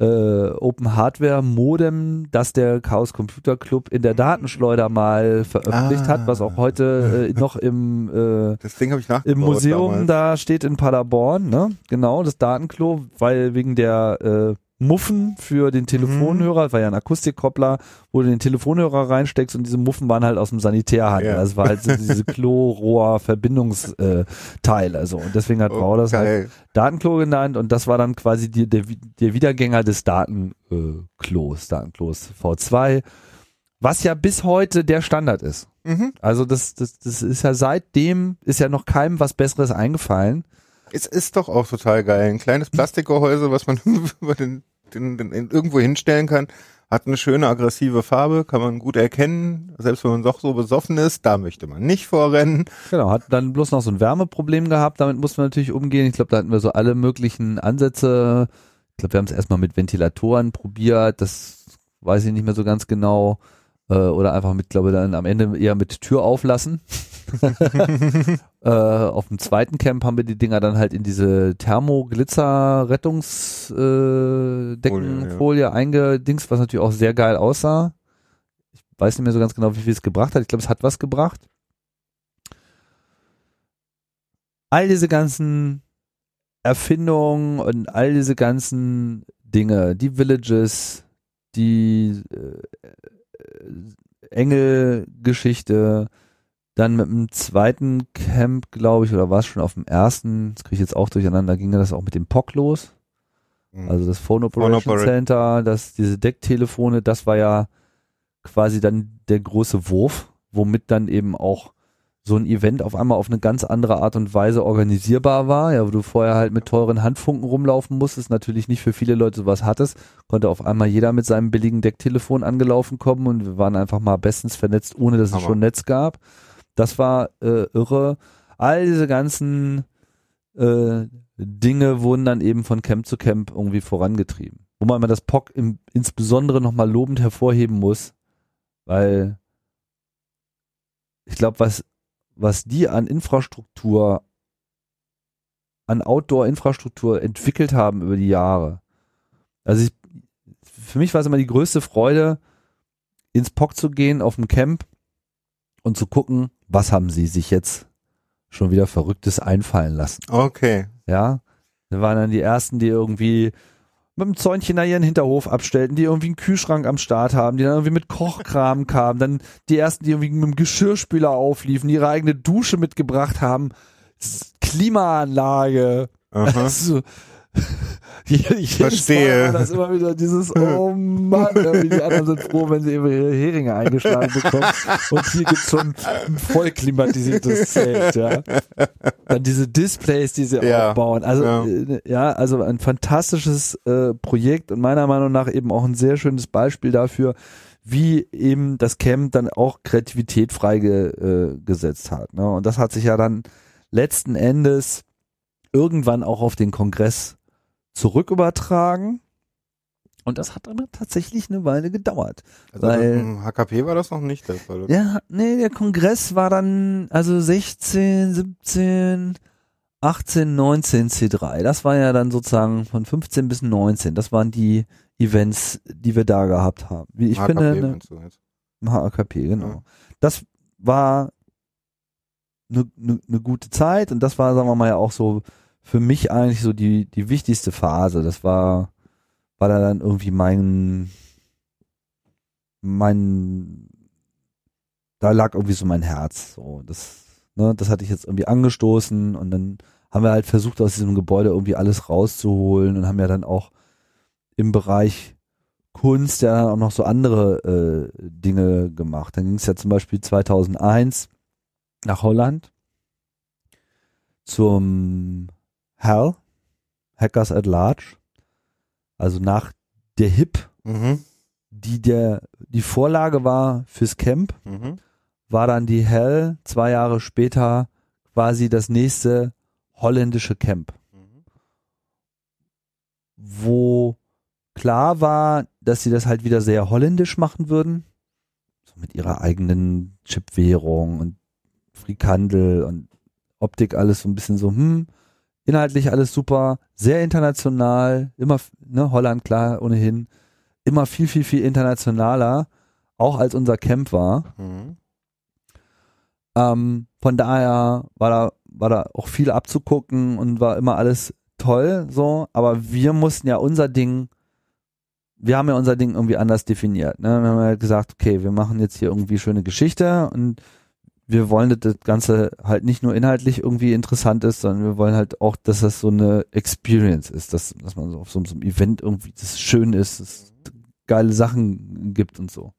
äh, Open Hardware Modem, das der Chaos Computer Club in der Datenschleuder mal veröffentlicht Ah. hat, was auch heute äh, noch im äh, Das Ding ich im Museum damals. da steht in Paderborn, ne? Genau, das Datenklo, weil wegen der äh, Muffen für den Telefonhörer, das war ja ein Akustikkoppler, wo du den Telefonhörer reinsteckst und diese Muffen waren halt aus dem Sanitärhandel. Ja. Das war halt so diese [LAUGHS] Klorohr-Verbindungsteile. Also und deswegen hat Oh, Brau das halt. Datenklo genannt und das war dann quasi die, der, der Wiedergänger des Datenklos, Datenklos V2, was ja bis heute der Standard ist. Mhm. Also das, das, das ist ja seitdem, ist ja noch keinem was Besseres eingefallen. Es ist doch auch total geil. Ein kleines [LAUGHS] Plastikgehäuse, was man [LAUGHS] über den, den, den, irgendwo hinstellen kann, hat eine schöne aggressive Farbe, kann man gut erkennen. Selbst wenn man doch so besoffen ist, da möchte man nicht vorrennen. Genau, hat dann bloß noch so ein Wärmeproblem gehabt, damit mussten wir natürlich umgehen. Ich glaube, da hatten wir so alle möglichen Ansätze glaube, wir haben es erstmal mit Ventilatoren probiert, das weiß ich nicht mehr so ganz genau. Äh, oder einfach mit, glaube ich, dann am Ende eher mit Tür auflassen. [LAUGHS] äh, auf dem zweiten Camp haben wir die Dinger dann halt in diese Thermo-Glitzer-Rettungsdeckenfolie äh, ja. eingedingst, was natürlich auch sehr geil aussah. Ich weiß nicht mehr so ganz genau, wie viel es gebracht hat. Ich glaube, es hat was gebracht. All diese ganzen Erfindungen und all diese ganzen Dinge, die Villages, die äh, Engel-Geschichte, dann mit dem zweiten Camp, glaube ich, oder war es schon auf dem ersten, das kriege ich jetzt auch durcheinander, ging ja das auch mit dem POC los. Mhm. Also das Phone Operation Phone Opera- Center, das, diese Decktelefone, das war ja quasi dann der große Wurf, womit dann eben auch so ein Event auf einmal auf eine ganz andere Art und Weise organisierbar war, ja, wo du vorher halt mit teuren Handfunken rumlaufen musstest, natürlich nicht für viele Leute sowas hattest, konnte auf einmal jeder mit seinem billigen Decktelefon angelaufen kommen und wir waren einfach mal bestens vernetzt, ohne dass es schon Netz gab. Das war äh, irre. All diese ganzen äh, Dinge wurden dann eben von Camp zu Camp irgendwie vorangetrieben. Wo man das POC im, insbesondere nochmal lobend hervorheben muss, weil ich glaube, was, was die an Infrastruktur, an Outdoor-Infrastruktur entwickelt haben über die Jahre. Also ich, für mich war es immer die größte Freude, ins POC zu gehen auf dem Camp und zu gucken, was haben sie sich jetzt schon wieder Verrücktes einfallen lassen. Okay. Ja, da waren dann die ersten, die irgendwie mit dem Zäunchen da ihren Hinterhof abstellten, die irgendwie einen Kühlschrank am Start haben, die dann irgendwie mit Kochkram [LAUGHS] kamen, dann die ersten, die irgendwie mit dem Geschirrspüler aufliefen, die ihre eigene Dusche mitgebracht haben, Klimaanlage, Aha. [LAUGHS] also, [LAUGHS] ich Verstehe. Das immer wieder dieses, oh Mann, die anderen sind froh, wenn sie ihre Heringe eingeschlagen bekommen. Und hier gibt's schon ein voll klimatisiertes Zelt, ja. Dann diese Displays, die sie Ja, aufbauen. Also, ja. äh, ja, also ein fantastisches äh, Projekt und meiner Meinung nach eben auch ein sehr schönes Beispiel dafür, wie eben das Camp dann auch Kreativität freigesetzt hat. Ne? Und das hat sich ja dann letzten Endes irgendwann auch auf den Kongress zurück übertragen. Und das hat aber tatsächlich eine Weile gedauert. Also Weil- im HKP war das noch nicht der Fall. oder? Ja, nee, der Kongress war dann also 16, 17, 18, 19 C3. Das war ja dann sozusagen von 15 bis 19. Das waren die Events, die wir da gehabt haben. Wie ich HKP finde, ne, meinst du jetzt? im HAKP, genau. Ja. Das war eine ne, ne gute Zeit und das war, sagen wir mal, ja auch so für mich eigentlich so die, die wichtigste Phase. Das war, war da dann irgendwie mein, mein, da lag irgendwie so mein Herz. So, das, ne, das hatte ich jetzt irgendwie angestoßen und dann haben wir halt versucht, aus diesem Gebäude irgendwie alles rauszuholen und haben ja dann auch im Bereich Kunst ja dann auch noch so andere äh, Dinge gemacht. Dann ging es ja zum Beispiel 2001 nach Holland zum HAL, Hackers at Large, also nach der HIP, Mhm. die der die Vorlage war fürs Camp, Mhm. war dann die HAL zwei Jahre später quasi das nächste holländische Camp, Mhm. wo klar war, dass sie das halt wieder sehr holländisch machen würden, so mit ihrer eigenen Chipwährung und Frikandel und Optik alles so ein bisschen so, hm, inhaltlich alles super, sehr international, immer, ne, Holland klar, ohnehin, immer viel, viel, viel internationaler, auch als unser Camp war. Mhm. Ähm, von daher war da, war da auch viel abzugucken und war immer alles toll, so, aber wir mussten ja unser Ding, wir haben ja unser Ding irgendwie anders definiert, ne? Wir haben halt gesagt, okay, wir machen jetzt hier irgendwie schöne Geschichte und wir wollen, dass das Ganze halt nicht nur inhaltlich irgendwie interessant ist, sondern wir wollen halt auch, dass das so eine Experience ist, dass, dass man so auf so, so einem Event irgendwie das schön ist, es geile Sachen gibt und so.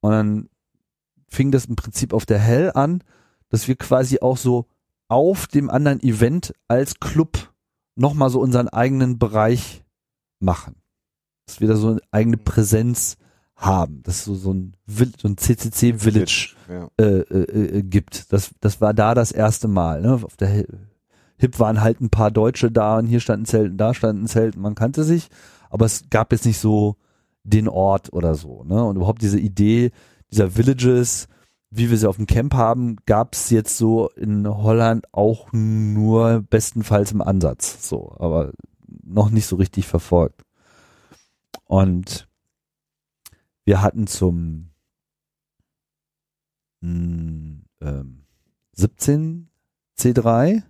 Und dann fing das im Prinzip auf der Hell an, dass wir quasi auch so auf dem anderen Event als Club nochmal so unseren eigenen Bereich machen. Dass wir da so eine eigene Präsenz haben, dass so, so ein, so ein CCC Village Ja. äh, äh, äh, gibt. Das, das war da das erste Mal, ne, auf der hip waren halt ein paar Deutsche da und hier standen Zelten, da standen Zelten, man kannte sich, aber es gab jetzt nicht so den Ort oder so, ne? Und überhaupt diese Idee dieser Villages, wie wir sie auf dem Camp haben, gab es jetzt so in Holland auch nur bestenfalls im Ansatz, so, aber noch nicht so richtig verfolgt. Und wir hatten zum mh, ähm, 17 C3,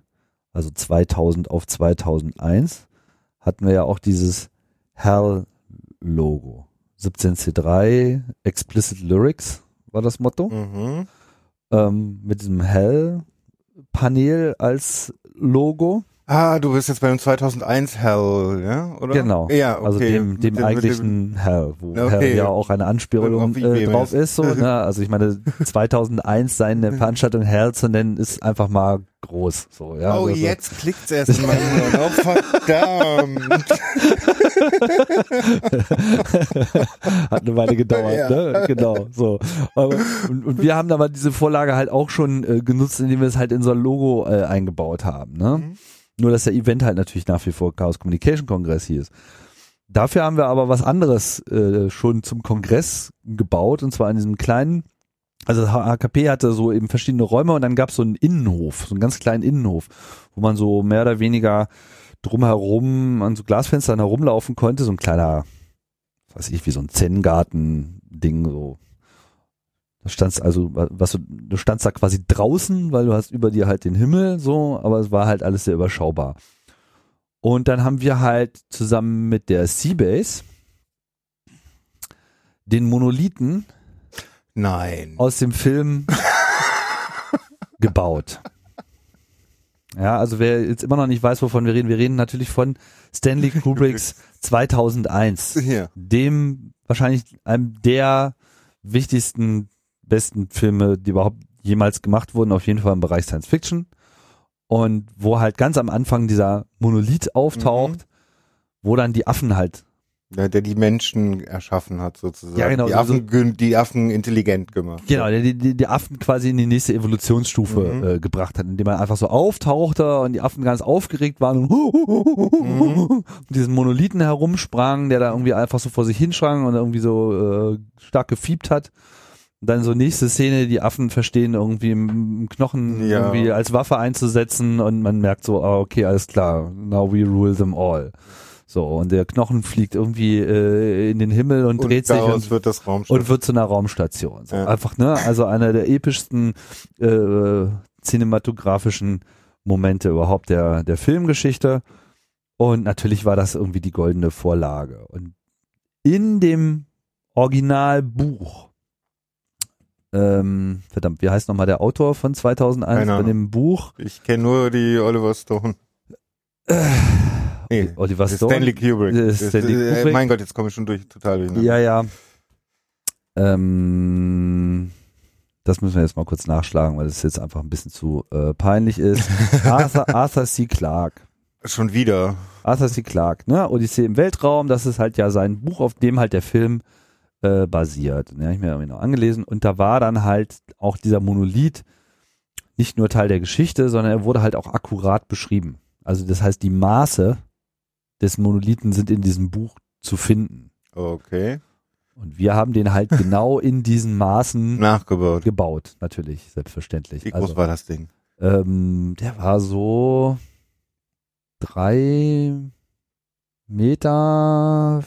also 2000 auf 2001, hatten wir ja auch dieses Hell-Logo. 17 C3, Explicit Lyrics war das Motto. Mhm. Ähm, mit diesem Hell-Panel als Logo. Ah, du bist jetzt bei dem 2001 Hell, ja? Oder? Genau. Ja, okay. Also dem, dem mit eigentlichen Hell, wo Okay. Hell ja auch eine Anspielung äh, drauf ist. So, ne? Also ich meine, 2001 seine [LAUGHS] Veranstaltung Hell zu nennen, ist einfach mal groß. So, ja, oh, also, jetzt klickt's erst in meinem Hirn. Oh, verdammt. [LAUGHS] Hat eine Weile gedauert, Ja. ne? Genau, so. Aber, und, und wir haben aber diese Vorlage halt auch schon äh, genutzt, indem wir es halt in so ein Logo äh, eingebaut haben, ne? Mhm. Nur, dass der Event halt natürlich nach wie vor Chaos Communication Kongress hieß. Dafür haben wir aber was anderes äh, schon zum Kongress gebaut, und zwar in diesem kleinen, also HKP hatte so eben verschiedene Räume und dann gab es so einen Innenhof, so einen ganz kleinen Innenhof, wo man so mehr oder weniger drumherum an so Glasfenstern herumlaufen konnte, so ein kleiner, weiß ich, wie so ein Zen-Garten-Ding, so. Da standst also, was du, du standst da quasi draußen, weil du hast über dir halt den Himmel, so, aber es war halt alles sehr überschaubar. Und dann haben wir halt zusammen mit der Seabase den Monolithen Nein. aus dem Film [LAUGHS] gebaut. Ja, also wer jetzt immer noch nicht weiß, wovon wir reden, wir reden natürlich von Stanley Kubricks [LAUGHS] 2001, Hier. dem wahrscheinlich einem der wichtigsten, besten Filme, die überhaupt jemals gemacht wurden, auf jeden Fall im Bereich Science Fiction. Und wo halt ganz am Anfang dieser Monolith auftaucht, wo dann die Affen halt Der, der die Menschen erschaffen hat, sozusagen. Ja, genau, Die so- Affen, die Affen intelligent gemacht. Genau, der die, die, die Affen quasi in die nächste Evolutionsstufe Mhm. äh, gebracht hat, indem er einfach so auftauchte und die Affen ganz aufgeregt waren und, Mhm. und [LAUGHS] diesen Monolithen herumsprang, der da irgendwie einfach so vor sich hinsprang und irgendwie so äh, stark gefiebt hat. Dann so nächste Szene, die Affen verstehen irgendwie im Knochen Ja. irgendwie als Waffe einzusetzen und man merkt so, ah, okay, alles klar, now we rule them all. So, und der Knochen fliegt irgendwie äh, in den Himmel und, Und dreht sich und wird und wird zu einer Raumstation. So, Ja. Einfach, ne? Also einer der epischsten äh, cinematografischen Momente überhaupt der, der Filmgeschichte. Und natürlich war das irgendwie die goldene Vorlage. Und in dem Originalbuch, ähm, verdammt, wie heißt nochmal der Autor von 2001 Keine bei dem Buch? ich kenne nur die Oliver Stone. Nee, Oliver Stone. Stanley Kubrick. Äh, Stanley äh, Kubrick. Mein Gott, jetzt komme ich schon durch, total durch. Ne? Ja, ja. Ähm, das müssen wir jetzt mal kurz nachschlagen, weil das jetzt einfach ein bisschen zu äh, peinlich ist. [LAUGHS] Arthur, Arthur C. Clarke. Schon wieder. Arthur C. Clarke, ne? Odyssee im Weltraum, das ist halt ja sein Buch, auf dem halt der Film äh, basiert. Den habe ich mir irgendwie noch angelesen und da war dann halt auch dieser Monolith nicht nur Teil der Geschichte, sondern er wurde halt auch akkurat beschrieben. Also das heißt, die Maße des Monolithen sind in diesem Buch zu finden. Okay. Und wir haben den halt [LAUGHS] genau in diesen Maßen Nachgebaut. gebaut, natürlich, selbstverständlich. Wie groß also, war das Ding? ähm, der war so drei Meter,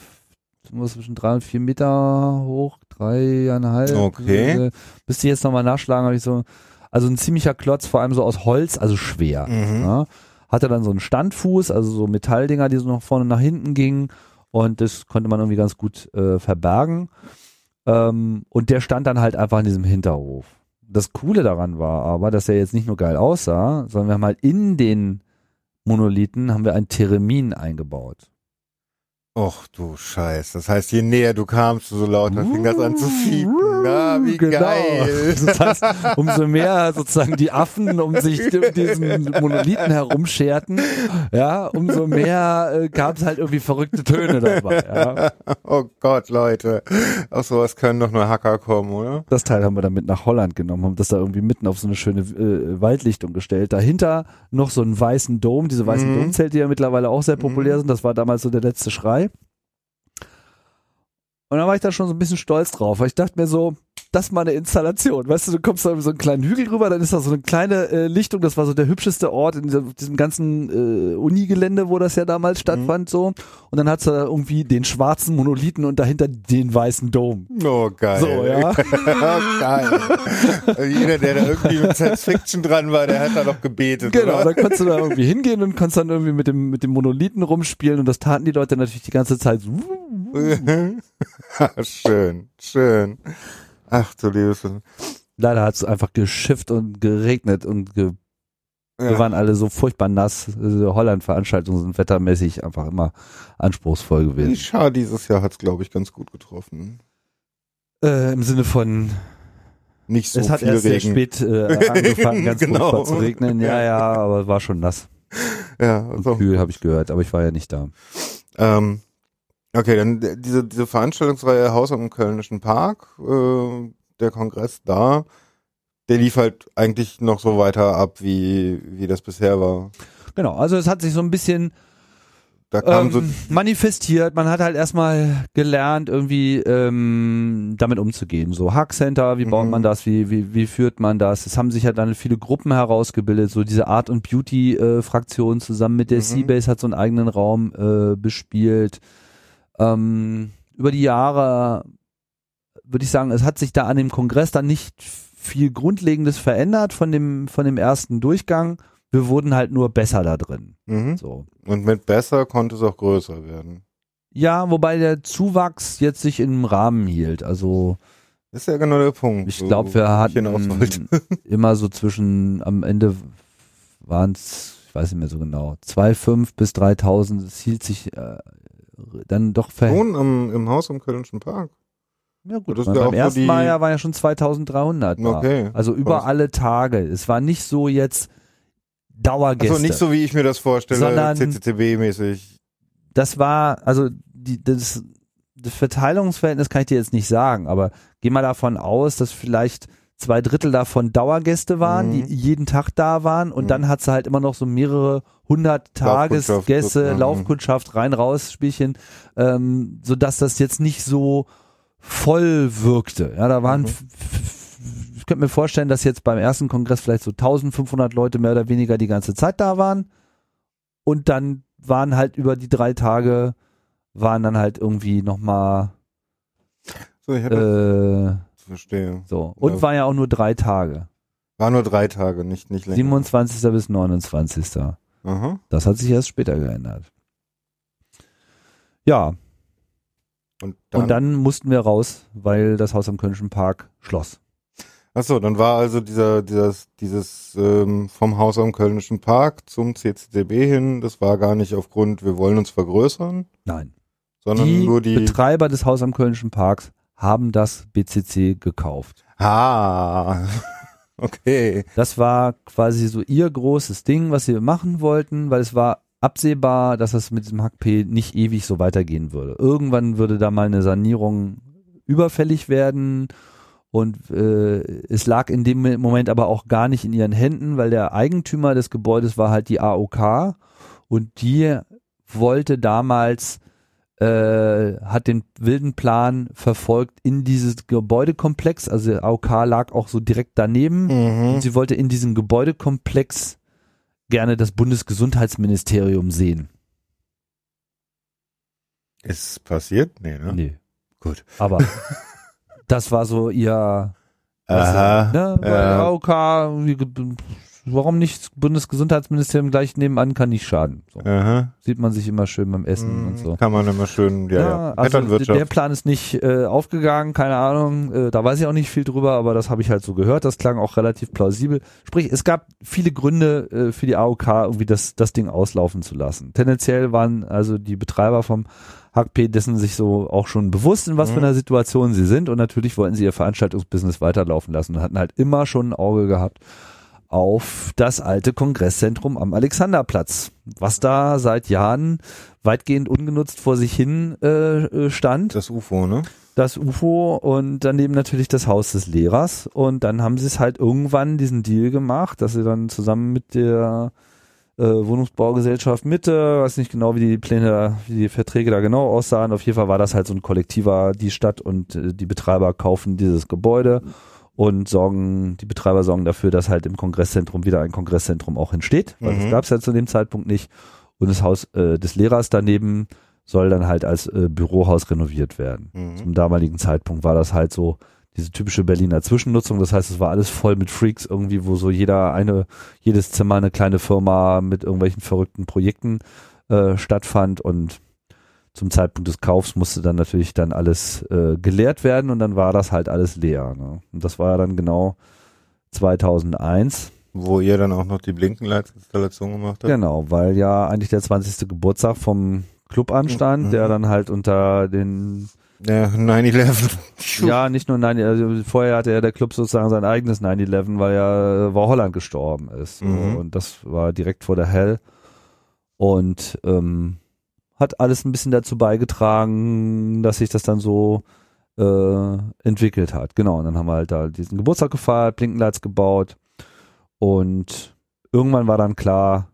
muss zwischen drei und vier Meter hoch, dreieinhalb. Okay. Äh, müsste ich jetzt nochmal nachschlagen, habe ich so, also ein ziemlicher Klotz, vor allem so aus Holz, also schwer. Mhm. Ja. Hatte dann so einen Standfuß, also so Metalldinger, die so nach vorne und nach hinten gingen. Und das konnte man irgendwie ganz gut äh, verbergen. Ähm, und der stand dann halt einfach in diesem Hinterhof. Das Coole daran war aber, dass er jetzt nicht nur geil aussah, sondern wir haben halt in den Monolithen haben wir ein Theremin eingebaut. Och du Scheiß. Das heißt, je näher du kamst, so lauter fing das an zu fiepen. Ah, wie Genau. geil. [LAUGHS] Das heißt, umso mehr sozusagen die Affen um sich um diesen Monolithen herumscherten, ja, umso mehr äh, gab es halt irgendwie verrückte Töne dabei. Ja. [LAUGHS] Oh Gott, Leute. Auf sowas können doch nur Hacker kommen, oder? Das Teil haben wir dann mit nach Holland genommen, haben das da irgendwie mitten auf so eine schöne äh, Waldlichtung gestellt. Dahinter noch so einen weißen Dom, diese weißen Mhm. Domzelte, die ja mittlerweile auch sehr populär sind. Das war damals so der letzte Schrei. Und dann war ich da schon so ein bisschen stolz drauf, weil ich dachte mir so, das ist mal eine Installation. Weißt du, du kommst da über so einen kleinen Hügel rüber, dann ist da so eine kleine äh, Lichtung, das war so der hübscheste Ort in diesem, diesem ganzen äh, Unigelände, wo das ja damals stattfand, so. Und dann hat's da irgendwie den schwarzen Monolithen und dahinter den weißen Dom. Oh, geil. So, ja. [LAUGHS] geil. Also Jeder, der da irgendwie mit Science Fiction dran war, der hat da noch gebetet. Genau, Oder? dann konntest du da irgendwie hingehen und konntest dann irgendwie mit dem, mit dem Monolithen rumspielen und das taten die Leute natürlich die ganze Zeit. [LAUGHS] [LAUGHS] schön, schön. Ach du liebes. Leider hat es einfach geschifft und geregnet und ge wir Ja. waren alle so furchtbar nass. Also Holland-Veranstaltungen sind wettermäßig einfach immer anspruchsvoll gewesen. schade, dieses Jahr hat's glaube ich, ganz gut getroffen. Äh, Im Sinne von, Nicht so es hat viel erst sehr Regen. spät äh, [LAUGHS] angefangen, ganz Genau. furchtbar zu regnen. Ja, ja, aber war schon nass. Ja, also, kühl habe ich gehört, aber ich war ja nicht da. ähm, okay, dann d- diese, diese Veranstaltungsreihe Haus am Kölnischen Park, äh, der Kongress da, der lief halt eigentlich noch so weiter ab, wie, wie das bisher war. Genau, also es hat sich so ein bisschen ähm, so, manifestiert. Man hat halt erstmal gelernt, irgendwie ähm, damit umzugehen. So Hack Center, wie baut Mhm. man das, wie, wie, wie führt man das? Es haben sich halt dann viele Gruppen herausgebildet, so diese Art und Beauty äh, Fraktion zusammen mit der Mhm. Seabase hat so einen eigenen Raum äh, bespielt. Ähm, über die Jahre würde ich sagen, es hat sich da an dem Kongress dann nicht viel Grundlegendes verändert von dem von dem ersten Durchgang. Wir wurden halt nur besser da drin. mhm. So. und mit besser konnte es auch größer werden. Ja, wobei der Zuwachs jetzt sich im Rahmen hielt. Also Das ist ja genau der Punkt. ich glaube, wir hatten [LAUGHS] immer so zwischen, am Ende waren es, ich weiß nicht mehr so genau, 2,5 bis 3.000. Es hielt sich äh, dann doch ver... Schon am, im Haus am Kölnischen Park. Ja gut, Das beim ersten die- Mal ja waren ja schon 2.300 da. Okay. Also über Krass. alle Tage. Es war nicht so jetzt Dauergäste. Also nicht so, wie ich mir das vorstelle, Sondern- CCTV-mäßig. das war, also die, das, das Verteilungsverhältnis kann ich dir jetzt nicht sagen, aber geh mal davon aus, dass vielleicht zwei Drittel davon Dauergäste waren, Mhm. die jeden Tag da waren und Mhm. dann hat's halt immer noch so mehrere hundert Tagesgäste. Laufkundschaft, rein raus Spielchen, ähm, so dass das jetzt nicht so voll wirkte. Ja, da waren Mhm. ich könnte mir vorstellen, dass jetzt beim ersten Kongress vielleicht so 1500 Leute mehr oder weniger die ganze Zeit da waren und dann waren halt über die drei Tage waren dann halt irgendwie nochmal So, ich äh, verstehe. so und Ja. war ja auch nur drei Tage, War nur drei Tage, nicht, nicht länger. 27. bis 29. Aha. Das hat sich erst später geändert. Ja, Und dann, und dann mussten wir raus, weil das Haus am Kölnischen Park schloss. Achso, dann war also dieser, dieses, dieses ähm, vom Haus am Kölnischen Park zum CCTB hin, das war gar nicht aufgrund, wir wollen uns vergrößern, Nein. sondern die, nur die. Betreiber des Haus am Kölnischen Parks haben das BCC gekauft. ah, [LAUGHS] okay. Das war quasi so ihr großes Ding, was sie machen wollten, weil es war absehbar, dass das mit diesem HackP nicht ewig so weitergehen würde. Irgendwann würde da mal eine Sanierung überfällig werden und äh, es lag in dem Moment aber auch gar nicht in ihren Händen, weil der Eigentümer des Gebäudes war halt die AOK und die wollte damals äh, hat den wilden Plan verfolgt in dieses Gebäudekomplex, also der AOK lag auch so direkt daneben Mhm. und sie wollte in diesem Gebäudekomplex gerne das Bundesgesundheitsministerium sehen. Ist passiert? Nee, ne? Nee. Gut. Aber [LAUGHS] das war so ihr Aha. ne, weil ja. AOK, warum nicht? Bundesgesundheitsministerium gleich nebenan kann nicht schaden. So. Sieht man sich immer schön beim Essen und so. Kann man immer schön, ja, ja. also Vetternwirtschaft. der Plan ist nicht äh, aufgegangen, keine Ahnung, äh, da weiß ich auch nicht viel drüber, aber das habe ich halt so gehört, das klang auch relativ plausibel. Sprich, es gab viele Gründe äh, für die AOK, irgendwie das, das Ding auslaufen zu lassen. Tendenziell waren also die Betreiber vom HackP dessen sich so auch schon bewusst, in was für Mhm. einer Situation sie sind und natürlich wollten sie ihr Veranstaltungsbusiness weiterlaufen lassen und hatten halt immer schon ein Auge gehabt auf das alte Kongresszentrum am Alexanderplatz, was da seit Jahren weitgehend ungenutzt vor sich hin äh, äh, stand das UFO, ne? das UFO und daneben natürlich das Haus des Lehrers. Und dann haben sie es halt irgendwann diesen Deal gemacht, dass sie dann zusammen mit der äh, Wohnungsbaugesellschaft Mitte, weiß nicht genau, wie die Pläne, wie die Verträge da genau aussahen. Auf jeden Fall war das halt so ein kollektiver, die Stadt und äh, die Betreiber kaufen dieses Gebäude und sorgen, die Betreiber sorgen dafür, dass halt im Kongresszentrum wieder ein Kongresszentrum auch entsteht, weil das Mhm. gab es ja zu dem Zeitpunkt nicht. Und das Haus äh, des Lehrers daneben soll dann halt als äh, Bürohaus renoviert werden. Mhm. Zum damaligen Zeitpunkt war das halt so diese typische Berliner Zwischennutzung. Das heißt, es war alles voll mit Freaks irgendwie, wo so jeder eine, jedes Zimmer eine kleine Firma mit irgendwelchen verrückten Projekten äh, stattfand und zum Zeitpunkt des Kaufs musste dann natürlich dann alles äh, geleert werden und dann war das halt alles leer. Ne? Und das war ja dann genau 2001. Wo ihr dann auch noch die Blinkenleitinstallation gemacht habt. Genau, weil ja eigentlich der 20. Geburtstag vom Club anstand, Mhm. der dann halt unter den Ja, 9-11. [LAUGHS] Ja, nicht nur 9 also vorher hatte ja der Club sozusagen sein eigenes 9-11, weil ja äh, war Holland gestorben ist. So. Mhm. Und das war direkt vor der Hell. Und ähm, hat alles ein bisschen dazu beigetragen, dass sich das dann so äh, entwickelt hat. Genau, und dann haben wir halt da diesen Geburtstag gefeiert, Blinkenlights gebaut und irgendwann war dann klar,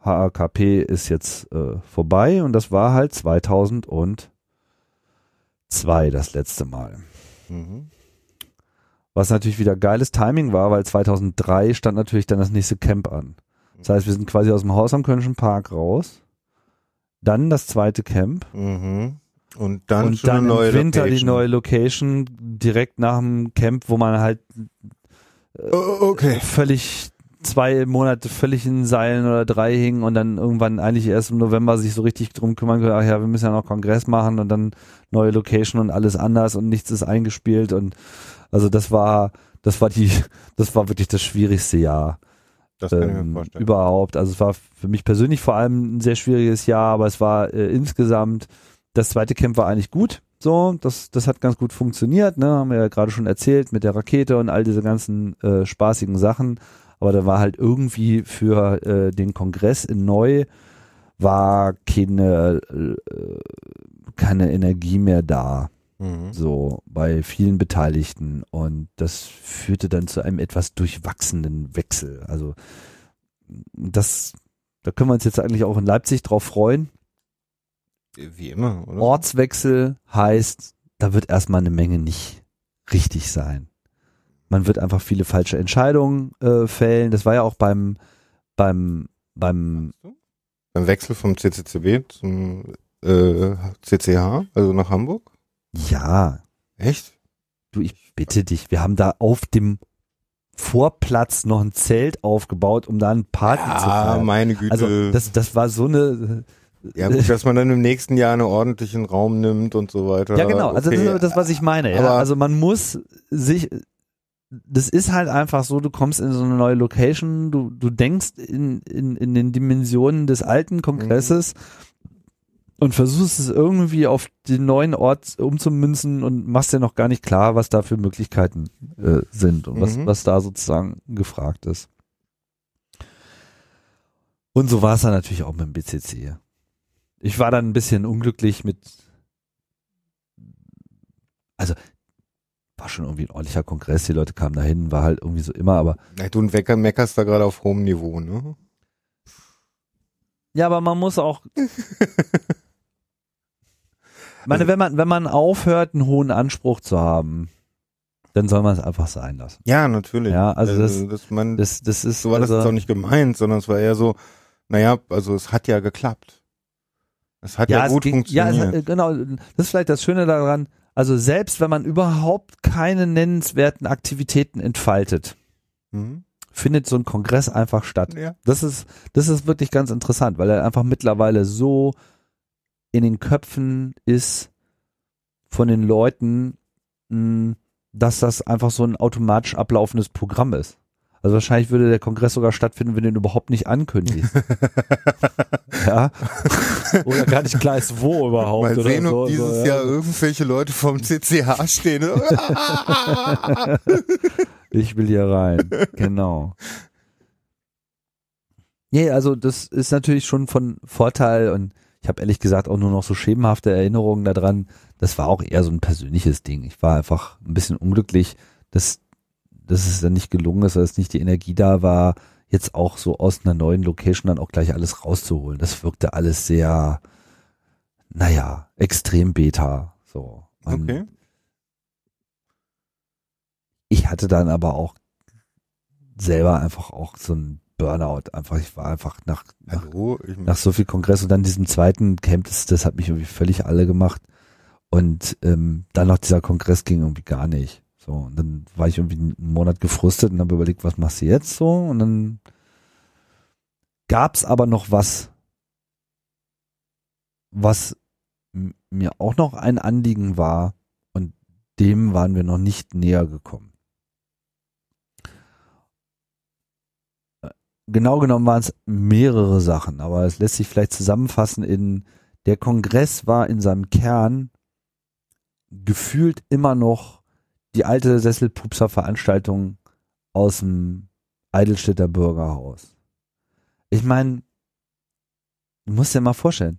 HAKP ist jetzt äh, vorbei und das war halt 2002 das letzte Mal. Mhm. Was natürlich wieder geiles Timing war, weil 2003 stand natürlich dann das nächste Camp an. Das heißt, wir sind quasi aus dem Haus am Kölnischen Park raus. Dann das zweite Camp. Mhm. Und dann und dann im Winter die Location. neue Location direkt nach dem Camp, wo man halt Oh, okay. völlig zwei Monate völlig in Seilen oder drei hing und dann irgendwann eigentlich erst im November sich so richtig drum kümmern können, ach ja, wir müssen ja noch Kongress machen und dann neue Location und alles anders und nichts ist eingespielt und also das war, das war die, [LAUGHS] das war wirklich das schwierigste Jahr Das kann ich mir ähm, vorstellen. überhaupt. Also es war für mich persönlich vor allem ein sehr schwieriges Jahr, aber es war äh, insgesamt, das zweite Camp war eigentlich gut. So, das, das hat ganz gut funktioniert, ne, haben wir ja gerade schon erzählt mit der Rakete und all diese ganzen äh, spaßigen Sachen. Aber da war halt irgendwie für äh, den Kongress in Neu war keine, äh, keine Energie mehr da Mhm. so bei vielen Beteiligten und das führte dann zu einem etwas durchwachsenen Wechsel. Also das, da können wir uns jetzt eigentlich auch in Leipzig drauf freuen. Wie immer, oder? Ortswechsel heißt, da wird erstmal eine Menge nicht richtig sein. Man wird einfach viele falsche Entscheidungen äh, fällen. Das war ja auch beim beim beim Beim Wechsel vom CCCB zum äh, CCH, also nach Hamburg? Ja, Echt? Du, ich bitte dich, wir haben da auf dem Vorplatz noch ein Zelt aufgebaut, um da eine Party zu Ja, feiern. meine Güte. Also das, das war so eine. ja, gut, dass man dann im nächsten Jahr einen ordentlichen Raum nimmt und so weiter. Ja, genau. Also das Okay. ist das, was ich meine. Ja? Also man muss sich. Das ist halt einfach so, du kommst in so eine neue Location, du, du denkst in, in, in den Dimensionen des alten Kongresses und versuchst es irgendwie auf den neuen Ort umzumünzen und machst dir noch gar nicht klar, was da für Möglichkeiten äh, sind und was, Mhm. was da sozusagen gefragt ist. Und so war es dann natürlich auch mit dem BCC. Ich war dann ein bisschen unglücklich mit, also war schon irgendwie ein ordentlicher Kongress, die Leute kamen dahin, war halt irgendwie so immer, aber Ja, du Wecker meckerst da gerade auf hohem Niveau, ne? ja, aber man muss auch [LAUGHS] Ich meine, wenn man, wenn man aufhört, einen hohen Anspruch zu haben, dann soll man es einfach sein lassen. Ja, natürlich. Ja, also das- dass man, Das, das ist so war das also, jetzt auch nicht gemeint, sondern es war eher so, naja, also es hat ja geklappt. Es hat ja, es gut ging- Ja, funktioniert. hat- genau. Das ist vielleicht das Schöne daran. Also selbst wenn man überhaupt keine nennenswerten Aktivitäten entfaltet, mhm. findet so ein Kongress einfach statt. Ja. Das ist, das ist wirklich ganz interessant, weil er einfach mittlerweile so in den Köpfen ist von den Leuten, mh, dass das einfach so ein automatisch ablaufendes Programm ist. Also wahrscheinlich würde der Kongress sogar stattfinden, wenn du ihn überhaupt nicht ankündigst. [LAUGHS] ja. Oder gar nicht klar ist, wo überhaupt. Mal oder sehen, so, ob dieses so, ja. Jahr irgendwelche Leute vom CCH stehen. [LAUGHS] Ich will hier rein. Genau. Nee, also das ist natürlich schon von Vorteil und ich habe ehrlich gesagt auch nur noch so schemenhafte Erinnerungen daran. Das war auch eher so ein persönliches Ding. Ich war einfach ein bisschen unglücklich, dass, dass es dann nicht gelungen ist, dass nicht die Energie da war, jetzt auch so aus einer neuen Location dann auch gleich alles rauszuholen. Das wirkte alles sehr, naja, extrem beta. So. Okay. ich hatte dann aber auch selber einfach auch so ein Burnout. Einfach, ich war einfach nach, nach, Hallo, nach so viel Kongress und dann diesem zweiten Camp, das, das hat mich irgendwie völlig alle gemacht. Und ähm, dann noch dieser Kongress ging irgendwie gar nicht. So, und dann war ich irgendwie einen Monat gefrustet und habe überlegt, was machst du jetzt so? Und dann gab's aber noch was, was mir auch noch ein Anliegen war und dem waren wir noch nicht näher gekommen. Genau genommen waren es mehrere Sachen, aber es lässt sich vielleicht zusammenfassen in der Kongress war in seinem Kern gefühlt immer noch die alte Sesselpupser Veranstaltung aus dem Eidelstädter Bürgerhaus. Ich meine, du musst dir mal vorstellen,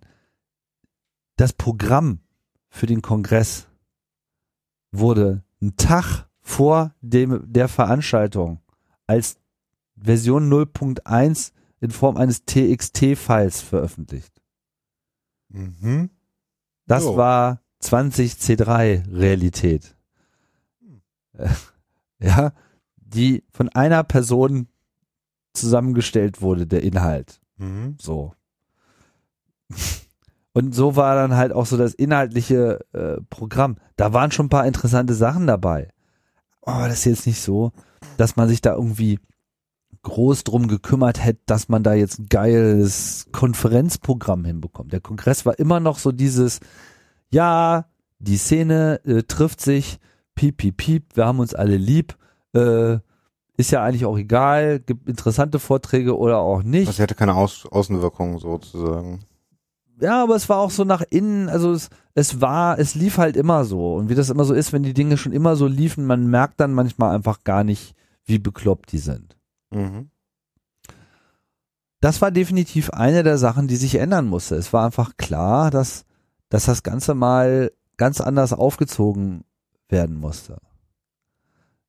das Programm für den Kongress wurde einen Tag vor dem, der Veranstaltung als Version 0.1 in Form eines TXT-Files veröffentlicht. Mhm. Das Jo. war 20C3 Realität. Äh, [LAUGHS] Ja, die von einer Person zusammengestellt wurde, der Inhalt. Mhm. So. [LAUGHS] Und so war dann halt auch so das inhaltliche äh, Programm. Da waren schon ein paar interessante Sachen dabei. Aber das ist jetzt nicht so, dass man sich da irgendwie groß drum gekümmert hätte, dass man da jetzt ein geiles Konferenzprogramm hinbekommt. Der Kongress war immer noch so dieses, ja, die Szene äh, trifft sich, piep, piep, piep, wir haben uns alle lieb, äh, ist ja eigentlich auch egal, gibt interessante Vorträge oder auch nicht. Das hätte keine Aus Außenwirkung sozusagen. Ja, aber es war auch so nach innen, also es, es war, es lief halt immer so. Und wie das immer so ist, wenn die Dinge schon immer so liefen, man merkt dann manchmal einfach gar nicht, wie bekloppt die sind. Mhm. Das war definitiv eine der Sachen, die sich ändern musste. Es war einfach klar, dass, dass das Ganze mal ganz anders aufgezogen werden musste.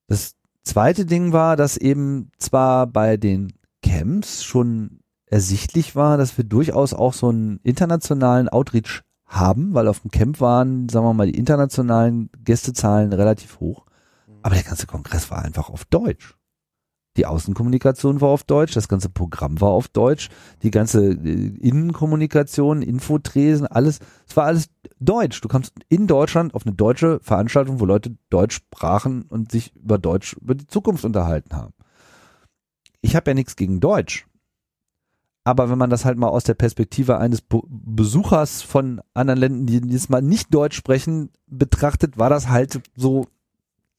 Das zweite Ding war, dass eben zwar bei den Camps schon ersichtlich war, dass wir durchaus auch so einen internationalen Outreach haben, weil auf dem Camp waren, sagen wir mal, die internationalen Gästezahlen relativ hoch. Aber der ganze Kongress war einfach auf Deutsch. Die Außenkommunikation war auf Deutsch, das ganze Programm war auf Deutsch, die ganze äh, Innenkommunikation, Infotresen, alles, es war alles Deutsch. Du kamst in Deutschland auf eine deutsche Veranstaltung, wo Leute Deutsch sprachen und sich über Deutsch, über die Zukunft unterhalten haben. Ich habe ja nichts gegen Deutsch. Aber wenn man das halt mal aus der Perspektive eines Be Besuchers von anderen Ländern, die jetzt mal nicht Deutsch sprechen, betrachtet, war das halt so,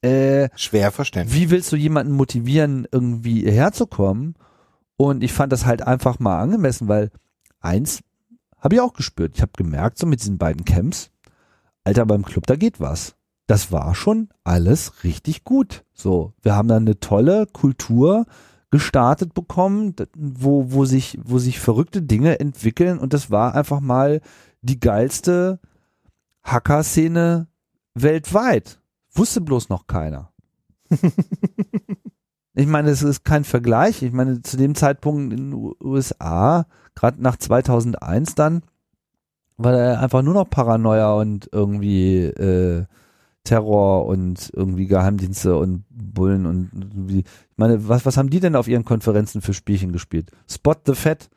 äh, Schwer verständlich. wie willst du jemanden motivieren, irgendwie herzukommen? Und ich fand das halt einfach mal angemessen, weil eins habe ich auch gespürt. Ich habe gemerkt, so mit diesen beiden Camps, Alter, beim Club, da geht was. Das war schon alles richtig gut. So, wir haben da eine tolle Kultur gestartet bekommen, wo, wo sich, wo sich verrückte Dinge entwickeln und das war einfach mal die geilste Hacker-Szene weltweit. Wusste bloß noch keiner. [LAUGHS] ich meine, es ist kein Vergleich. Ich meine, zu dem Zeitpunkt in den USA, gerade nach 2001 dann, war da einfach nur noch Paranoia und irgendwie äh, Terror und irgendwie Geheimdienste und Bullen und irgendwie. Ich meine, was, was haben die denn auf ihren Konferenzen für Spielchen gespielt? Spot the Fat.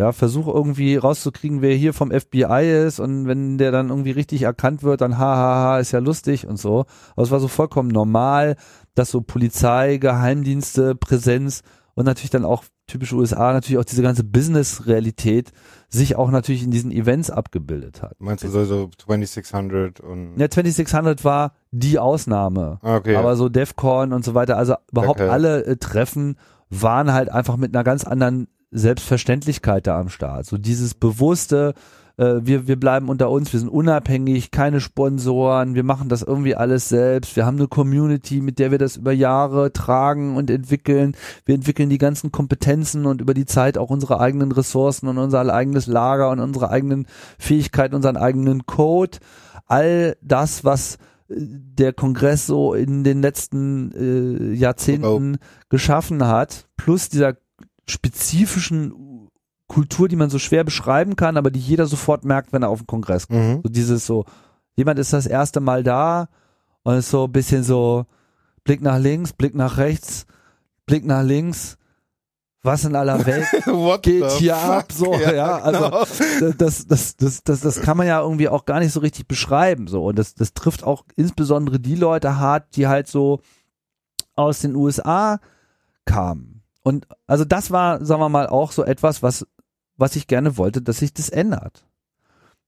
Ja, versuch irgendwie rauszukriegen, wer hier vom FBI ist und wenn der dann irgendwie richtig erkannt wird, dann hahaha, ist ja lustig und so. Aber es war so vollkommen normal, dass so Polizei, Geheimdienste, Präsenz und natürlich dann auch typische USA natürlich auch diese ganze Business-Realität sich auch natürlich in diesen Events abgebildet hat. Meinst du so, so 2600 und. Ja, 2600 war die Ausnahme. Ah, okay. Aber so DEFCON und so weiter, also überhaupt Okay. alle äh, Treffen waren halt einfach mit einer ganz anderen Selbstverständlichkeit da am Start. So dieses bewusste, äh, wir, wir bleiben unter uns, wir sind unabhängig, keine Sponsoren, wir machen das irgendwie alles selbst, wir haben eine Community, mit der wir das über Jahre tragen und entwickeln. Wir entwickeln die ganzen Kompetenzen und über die Zeit auch unsere eigenen Ressourcen und unser eigenes Lager und unsere eigenen Fähigkeiten, unseren eigenen Code. All das, was äh, der Kongress so in den letzten äh, Jahrzehnten geschaffen hat, plus dieser spezifischen Kultur, die man so schwer beschreiben kann, aber die jeder sofort merkt, wenn er auf den Kongress kommt. Mhm. So dieses so, jemand ist das erste Mal da und ist so ein bisschen so Blick nach links, Blick nach rechts, Blick nach links. Was in aller Welt [LAUGHS] geht hier fuck? ab? So, ja, also genau. das, das, das, das, das kann man ja irgendwie auch gar nicht so richtig beschreiben. So. Und das, das trifft auch insbesondere die Leute hart, die halt so aus den USA kamen. Und also das war, sagen wir mal, auch so etwas, was, was ich gerne wollte, dass sich das ändert.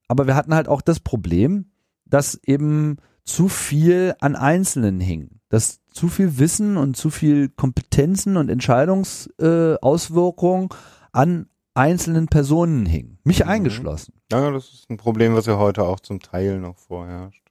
Aber wir hatten halt auch das Problem, dass eben zu viel an Einzelnen hing. Dass zu viel Wissen und zu viel Kompetenzen und Entscheidungsauswirkungen äh, an einzelnen Personen hing. Mich Mhm. eingeschlossen. Ja, das ist ein Problem, was ja heute auch zum Teil noch vorherrscht.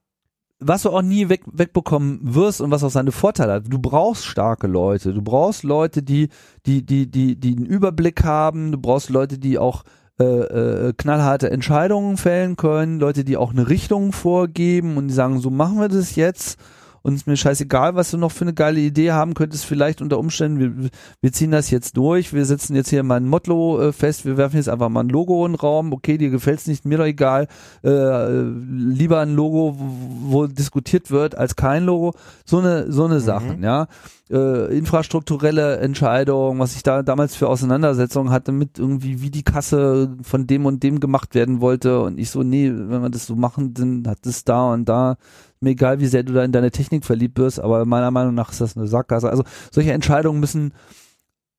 Was du auch nie weg, wegbekommen wirst und was auch seine Vorteile hat. Du brauchst starke Leute. Du brauchst Leute, die, die, die, die, die einen Überblick haben. Du brauchst Leute, die auch äh, äh, knallharte Entscheidungen fällen können. Leute, die auch eine Richtung vorgeben und die sagen, so machen wir das jetzt. Und es ist mir scheißegal, was du noch für eine geile Idee haben könntest. Vielleicht unter Umständen, wir, wir ziehen das jetzt durch. Wir setzen jetzt hier mal ein Motto äh, fest. Wir werfen jetzt einfach mal ein Logo in den Raum. Okay, dir gefällt's nicht, mir doch egal. Äh, lieber ein Logo, wo, wo diskutiert wird, als kein Logo. So eine, so eine Sachen, ja. Äh, infrastrukturelle Entscheidungen, was ich da damals für Auseinandersetzungen hatte mit irgendwie, wie die Kasse von dem und dem gemacht werden wollte. Und ich so, nee, wenn wir das so machen, dann hat das da und da mir egal, wie sehr du da in deine Technik verliebt wirst, aber meiner Meinung nach ist das eine Sackgasse. Also solche Entscheidungen müssen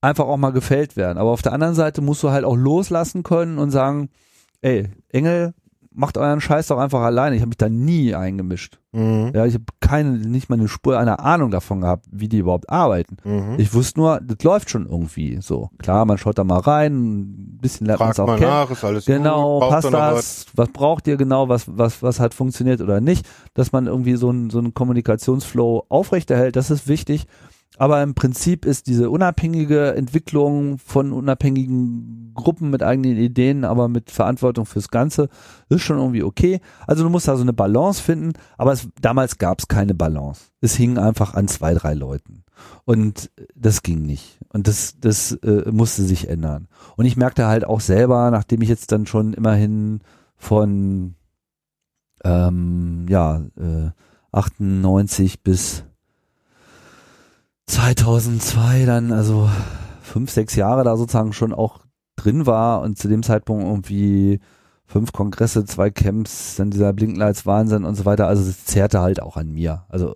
einfach auch mal gefällt werden. Aber auf der anderen Seite musst du halt auch loslassen können und sagen, ey, Engel, macht euren Scheiß doch einfach alleine. Ich habe mich da nie eingemischt. Mhm. Ja, ich habe keine, nicht mal eine Spur einer Ahnung davon gehabt, wie die überhaupt arbeiten. Mhm. Ich wusste nur, das läuft schon irgendwie so. Klar, man schaut da mal rein, ein bisschen lernt man es auch mal kennen. nach, ist alles Genau, gut, passt das? Was braucht ihr genau? Was, was, was hat funktioniert oder nicht? Dass man irgendwie so einen, so einen Kommunikationsflow aufrechterhält, das ist wichtig. Aber im Prinzip ist diese unabhängige Entwicklung von unabhängigen Gruppen mit eigenen Ideen, aber mit Verantwortung fürs Ganze, ist schon irgendwie okay. Also du musst da so eine Balance finden, aber es, damals gab es keine Balance. Es hing einfach an zwei, drei Leuten. Und das ging nicht. Und das, das äh, musste sich ändern. Und ich merkte halt auch selber, nachdem ich jetzt dann schon immerhin von ähm, ja, äh, 98 bis 2002 dann, also fünf, sechs Jahre da sozusagen schon auch drin war und zu dem Zeitpunkt irgendwie fünf Kongresse, zwei Camps, dann dieser Blinklights Wahnsinn und so weiter. Also es zehrte halt auch an mir. Also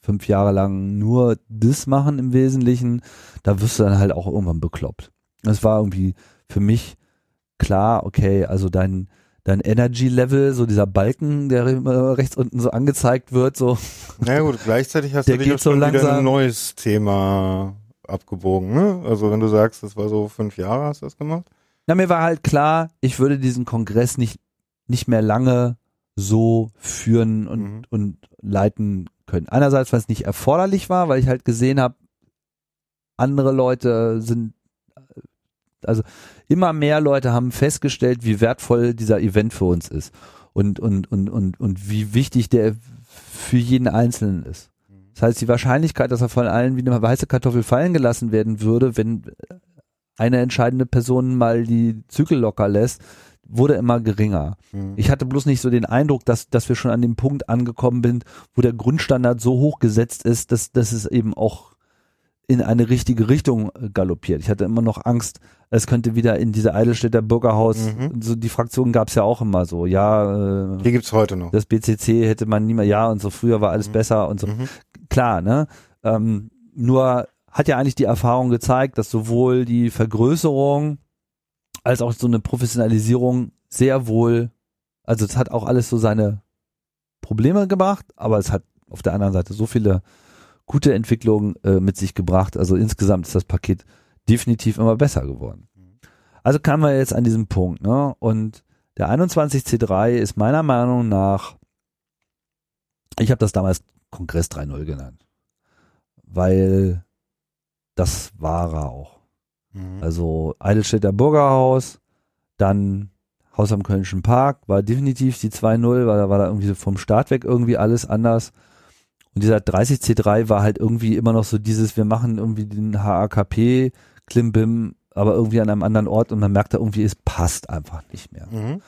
fünf Jahre lang nur das machen im Wesentlichen, da wirst du dann halt auch irgendwann bekloppt. Es war irgendwie für mich klar, okay, also dein dein Energy Level, so dieser Balken, der immer rechts unten so angezeigt wird, so Na ja, gut, gleichzeitig hast Der du dich auch so schon wieder langsam- ein neues Thema abgebogen, ne? Also wenn du sagst, das war so fünf Jahre, hast du das gemacht? Na, mir war halt klar, ich würde diesen Kongress nicht, nicht mehr lange so führen und, Mhm. und leiten können. Einerseits, weil es nicht erforderlich war, weil ich halt gesehen habe, andere Leute sind, also immer mehr Leute haben festgestellt, wie wertvoll dieser Event für uns ist und, und, und, und, und wie wichtig der für jeden Einzelnen ist. Das heißt, die Wahrscheinlichkeit, dass er von allen wie eine weiße Kartoffel fallen gelassen werden würde, wenn eine entscheidende Person mal die Zügel locker lässt, wurde immer geringer. Mhm. Ich hatte bloß nicht so den Eindruck, dass, dass wir schon an dem Punkt angekommen sind, wo der Grundstandard so hoch gesetzt ist, dass, dass es eben auch in eine richtige Richtung äh, galoppiert. Ich hatte immer noch Angst, es könnte wieder in diese Eidelstädter Bürgerhaus, Mhm. so die Fraktion gab es ja auch immer so, ja, äh, Die gibt's heute noch. das BCC hätte man nie mehr, ja und so früher war alles Mhm. besser und so Mhm. klar, ne? Ähm, nur hat ja eigentlich die Erfahrung gezeigt, dass sowohl die Vergrößerung als auch so eine Professionalisierung sehr wohl, also es hat auch alles so seine Probleme gebracht, aber es hat auf der anderen Seite so viele gute Entwicklungen äh, mit sich gebracht. Also insgesamt ist das Paket definitiv immer besser geworden. Also kamen wir jetzt an diesem Punkt, ne? Und der 21C3 ist meiner Meinung nach, ich habe das damals Kongress 3.0 genannt, weil das war er auch. Mhm. Also Eidelstädter Bürgerhaus, dann Haus am Kölnischen Park, war definitiv die 2.0, weil da war da irgendwie vom Start weg irgendwie alles anders. Und dieser 30C3 war halt irgendwie immer noch so dieses, wir machen irgendwie den HAKP, Klimbim, aber irgendwie an einem anderen Ort und man merkt da irgendwie, es passt einfach nicht mehr. Mhm.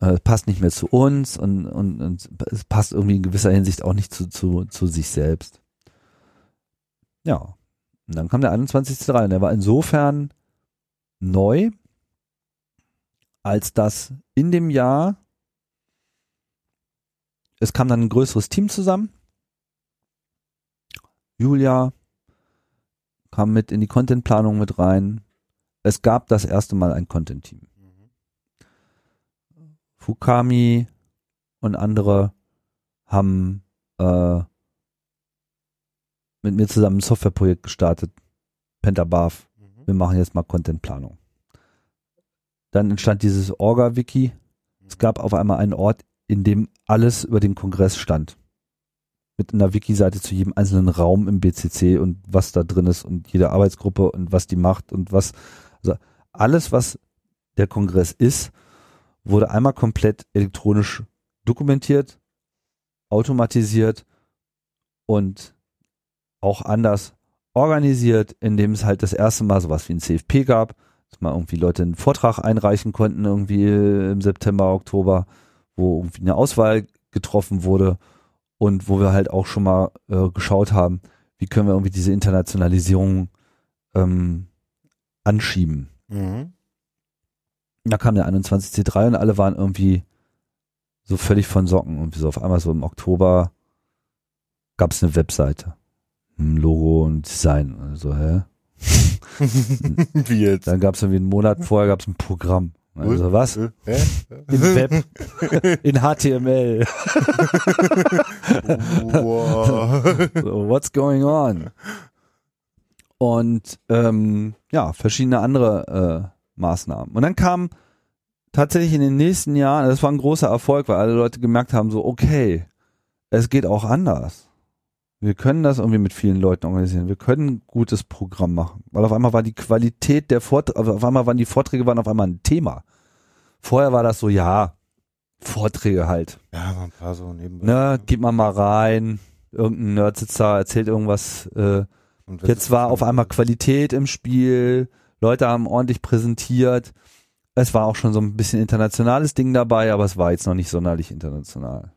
Äh, Es passt nicht mehr zu uns und, und, und es passt irgendwie in gewisser Hinsicht auch nicht zu, zu, zu sich selbst. Ja. Und dann kam der 21.3 und der war insofern neu, als dass in dem Jahr es kam dann ein größeres Team zusammen. Julia kam mit in die Contentplanung mit rein. Es gab das erste Mal ein Content-Team. Fukami und andere haben äh, mit mir zusammen ein Softwareprojekt gestartet, Pentabarf. Wir machen jetzt mal Contentplanung. Dann entstand dieses Orga-Wiki. Es gab auf einmal einen Ort, in dem alles über den Kongress stand. Mit einer Wiki-Seite zu jedem einzelnen Raum im BCC und was da drin ist und jede Arbeitsgruppe und was die macht und was, also alles, was der Kongress ist, wurde einmal komplett elektronisch dokumentiert, automatisiert und auch anders organisiert, indem es halt das erste Mal sowas wie ein CFP gab, dass mal irgendwie Leute einen Vortrag einreichen konnten, irgendwie im September, Oktober, wo irgendwie eine Auswahl getroffen wurde und wo wir halt auch schon mal äh, geschaut haben, wie können wir irgendwie diese Internationalisierung ähm, anschieben. Mhm. Da kam der 21C3 und alle waren irgendwie so völlig von Socken. Und so auf einmal so im Oktober gab es eine Webseite. Ein Logo und Design. Also, hä? [LAUGHS] Wie jetzt? Dann gab es irgendwie einen Monat vorher gab es ein Programm. Also was? Im [LAUGHS] Web. In HTML. So, what's going on? Und ähm, ja, verschiedene andere äh, Maßnahmen. Und dann kam tatsächlich in den nächsten Jahren, das war ein großer Erfolg, weil alle Leute gemerkt haben, so, okay, es geht auch anders. Wir können das irgendwie mit vielen Leuten organisieren. Wir können ein gutes Programm machen. Weil auf einmal war die Qualität der Vorträge, auf einmal waren die Vorträge waren auf einmal ein Thema. Vorher war das so, ja, Vorträge halt. Ja, so ein paar so nebenbei. Ne, geht mal mal rein, irgendein Nerdsitzer erzählt irgendwas. Äh, jetzt war auf einmal Qualität im Spiel, Leute haben ordentlich präsentiert. Es war auch schon so ein bisschen internationales Ding dabei, aber es war jetzt noch nicht sonderlich international.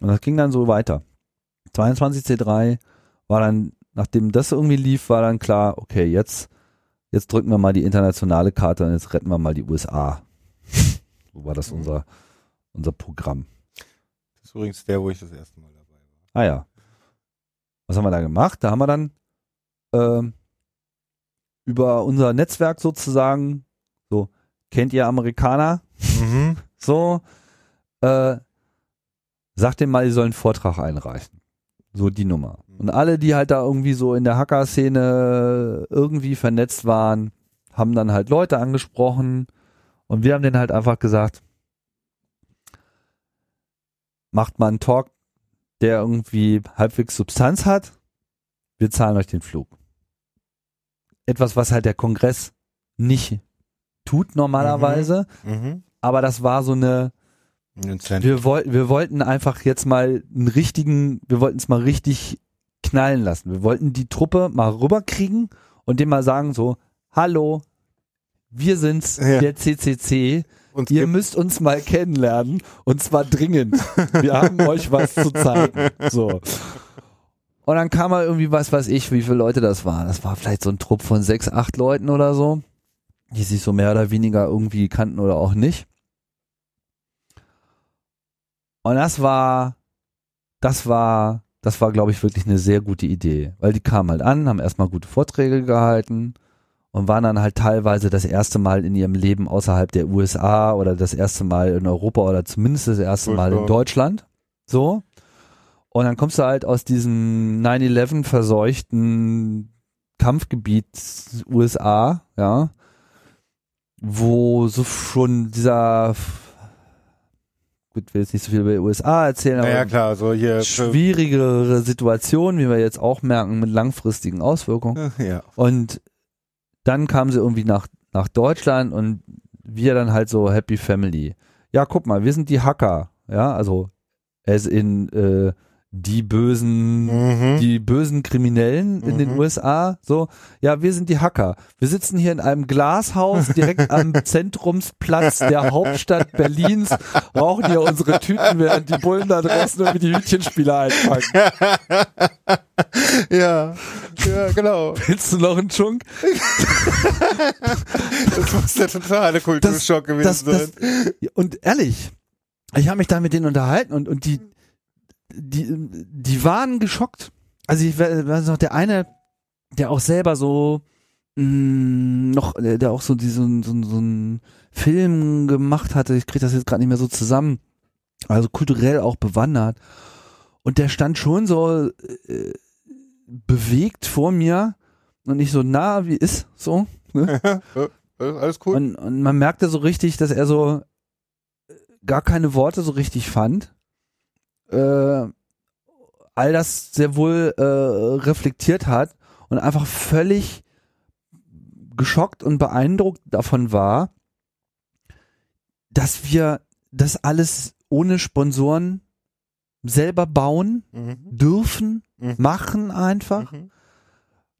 Und das ging dann so weiter. 22C3 war dann, nachdem das irgendwie lief, war dann klar, okay, jetzt, jetzt drücken wir mal die internationale Karte und jetzt retten wir mal die USA. [LAUGHS] so war das unser, unser Programm. Das ist übrigens der, wo ich das erste Mal dabei war. Ah ja. Was haben wir da gemacht? Da haben wir dann ähm, über unser Netzwerk sozusagen, so, kennt ihr Amerikaner? Mhm. [LAUGHS] So, äh, sagt dem mal, die sollen einen Vortrag einreichen. So die Nummer. Und alle, die halt da irgendwie so in der Hacker-Szene irgendwie vernetzt waren, haben dann halt Leute angesprochen und wir haben denen halt einfach gesagt, macht mal einen Talk, der irgendwie halbwegs Substanz hat, wir zahlen euch den Flug. Etwas, was halt der Kongress nicht tut normalerweise, Mhm. aber das war so eine. Wir, woll, wir wollten einfach jetzt mal einen richtigen, wir wollten es mal richtig knallen lassen. Wir wollten die Truppe mal rüberkriegen und dem mal sagen so, hallo, wir sind's, Ja. der CCC, Uns ihr müsst uns mal kennenlernen und zwar dringend. Wir haben [LAUGHS] euch was zu zeigen. So. Und dann kam mal irgendwie, was weiß ich, wie viele Leute das waren. Das war vielleicht so ein Trupp von sechs, acht Leuten oder so, die sich so mehr oder weniger irgendwie kannten oder auch nicht. Und das war, das war das war, glaube ich, wirklich eine sehr gute Idee. Weil die kamen halt an, haben erstmal gute Vorträge gehalten und waren dann halt teilweise das erste Mal in ihrem Leben außerhalb der USA oder das erste Mal in Europa oder zumindest das erste Mal in Deutschland. So. Und dann kommst du halt aus diesem 9-11 verseuchten Kampfgebiet USA, ja, wo so schon dieser gut, will jetzt nicht so viel über die USA erzählen, aber Naja, klar, so hier. schwierigere Situation, wie wir jetzt auch merken, mit langfristigen Auswirkungen. Ja. Und dann kamen sie irgendwie nach, nach Deutschland und wir dann halt so Happy Family. Ja, guck mal, wir sind die Hacker, ja, also as in äh, die bösen, Mhm. die bösen Kriminellen in den Mhm. USA, so, ja, wir sind die Hacker. Wir sitzen hier in einem Glashaus direkt [LAUGHS] am Zentrumsplatz der Hauptstadt Berlins, rauchen hier unsere Tüten, während die Bullen da draußen irgendwie die Hütchenspieler einpacken. [LAUGHS] ja, ja, genau. Willst du noch einen Chunk? [LAUGHS] Das muss der totale Kulturschock gewesen das, sein. das, und ehrlich, ich habe mich da mit denen unterhalten und, und die, die, die waren geschockt. Also ich we- weiß noch, der eine, der auch selber so mh, noch, der, auch so diesen so, so einen Film gemacht hatte, ich kriege das jetzt gerade nicht mehr so zusammen, also kulturell auch bewandert. Und der stand schon so äh, bewegt vor mir und nicht so nah wie ist, so. Ne? [LAUGHS] Alles cool. Und, und man merkte so richtig, dass er so äh, gar keine Worte so richtig fand. Äh, all das sehr wohl äh, reflektiert hat und einfach völlig geschockt und beeindruckt davon war, dass wir das alles ohne Sponsoren selber bauen Mhm. dürfen, Mhm. machen einfach. Mhm.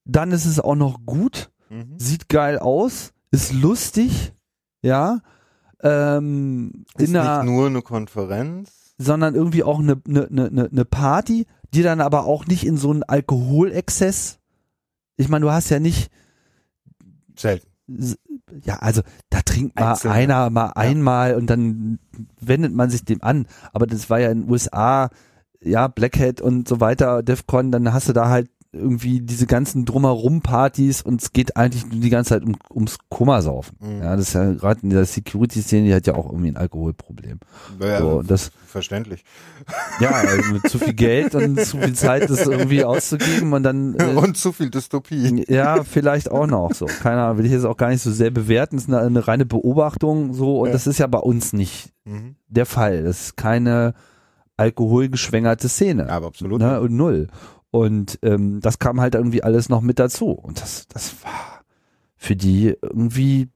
Dann ist es auch noch gut Mhm. sieht geil aus, ist lustig, ja, ähm, Ist nicht nur eine Konferenz. Sondern irgendwie auch eine, eine, eine, eine Party, die dann aber auch nicht in so einen Alkoholexzess. Ich meine, du hast ja nicht, Selten. ja, also da trinkt mal Einzelne. einer mal einmal und dann wendet man sich dem an. Aber das war ja in den USA, ja, Blackhead und so weiter, Defcon, dann hast du da halt irgendwie diese ganzen Drumherum-Partys und es geht eigentlich nur die ganze Zeit um, ums Kummersaufen. Mhm. Ja, das ist ja gerade in der Security-Szene, die hat ja auch irgendwie ein Alkoholproblem. Ja, so, das, verständlich. ja, also mit zu viel Geld und zu viel Zeit, das irgendwie auszugeben und dann äh, [LAUGHS] Und zu viel Dystopie. ja, vielleicht auch noch so. Keine Ahnung, will ich jetzt auch gar nicht so sehr bewerten. Das ist eine, eine reine Beobachtung so und Ja. das ist ja bei uns nicht Mhm. der Fall. Das ist keine alkoholgeschwängerte Szene. Aber absolut. Ne, und null. Und ähm, das kam halt irgendwie alles noch mit dazu. Und das, das war für die irgendwie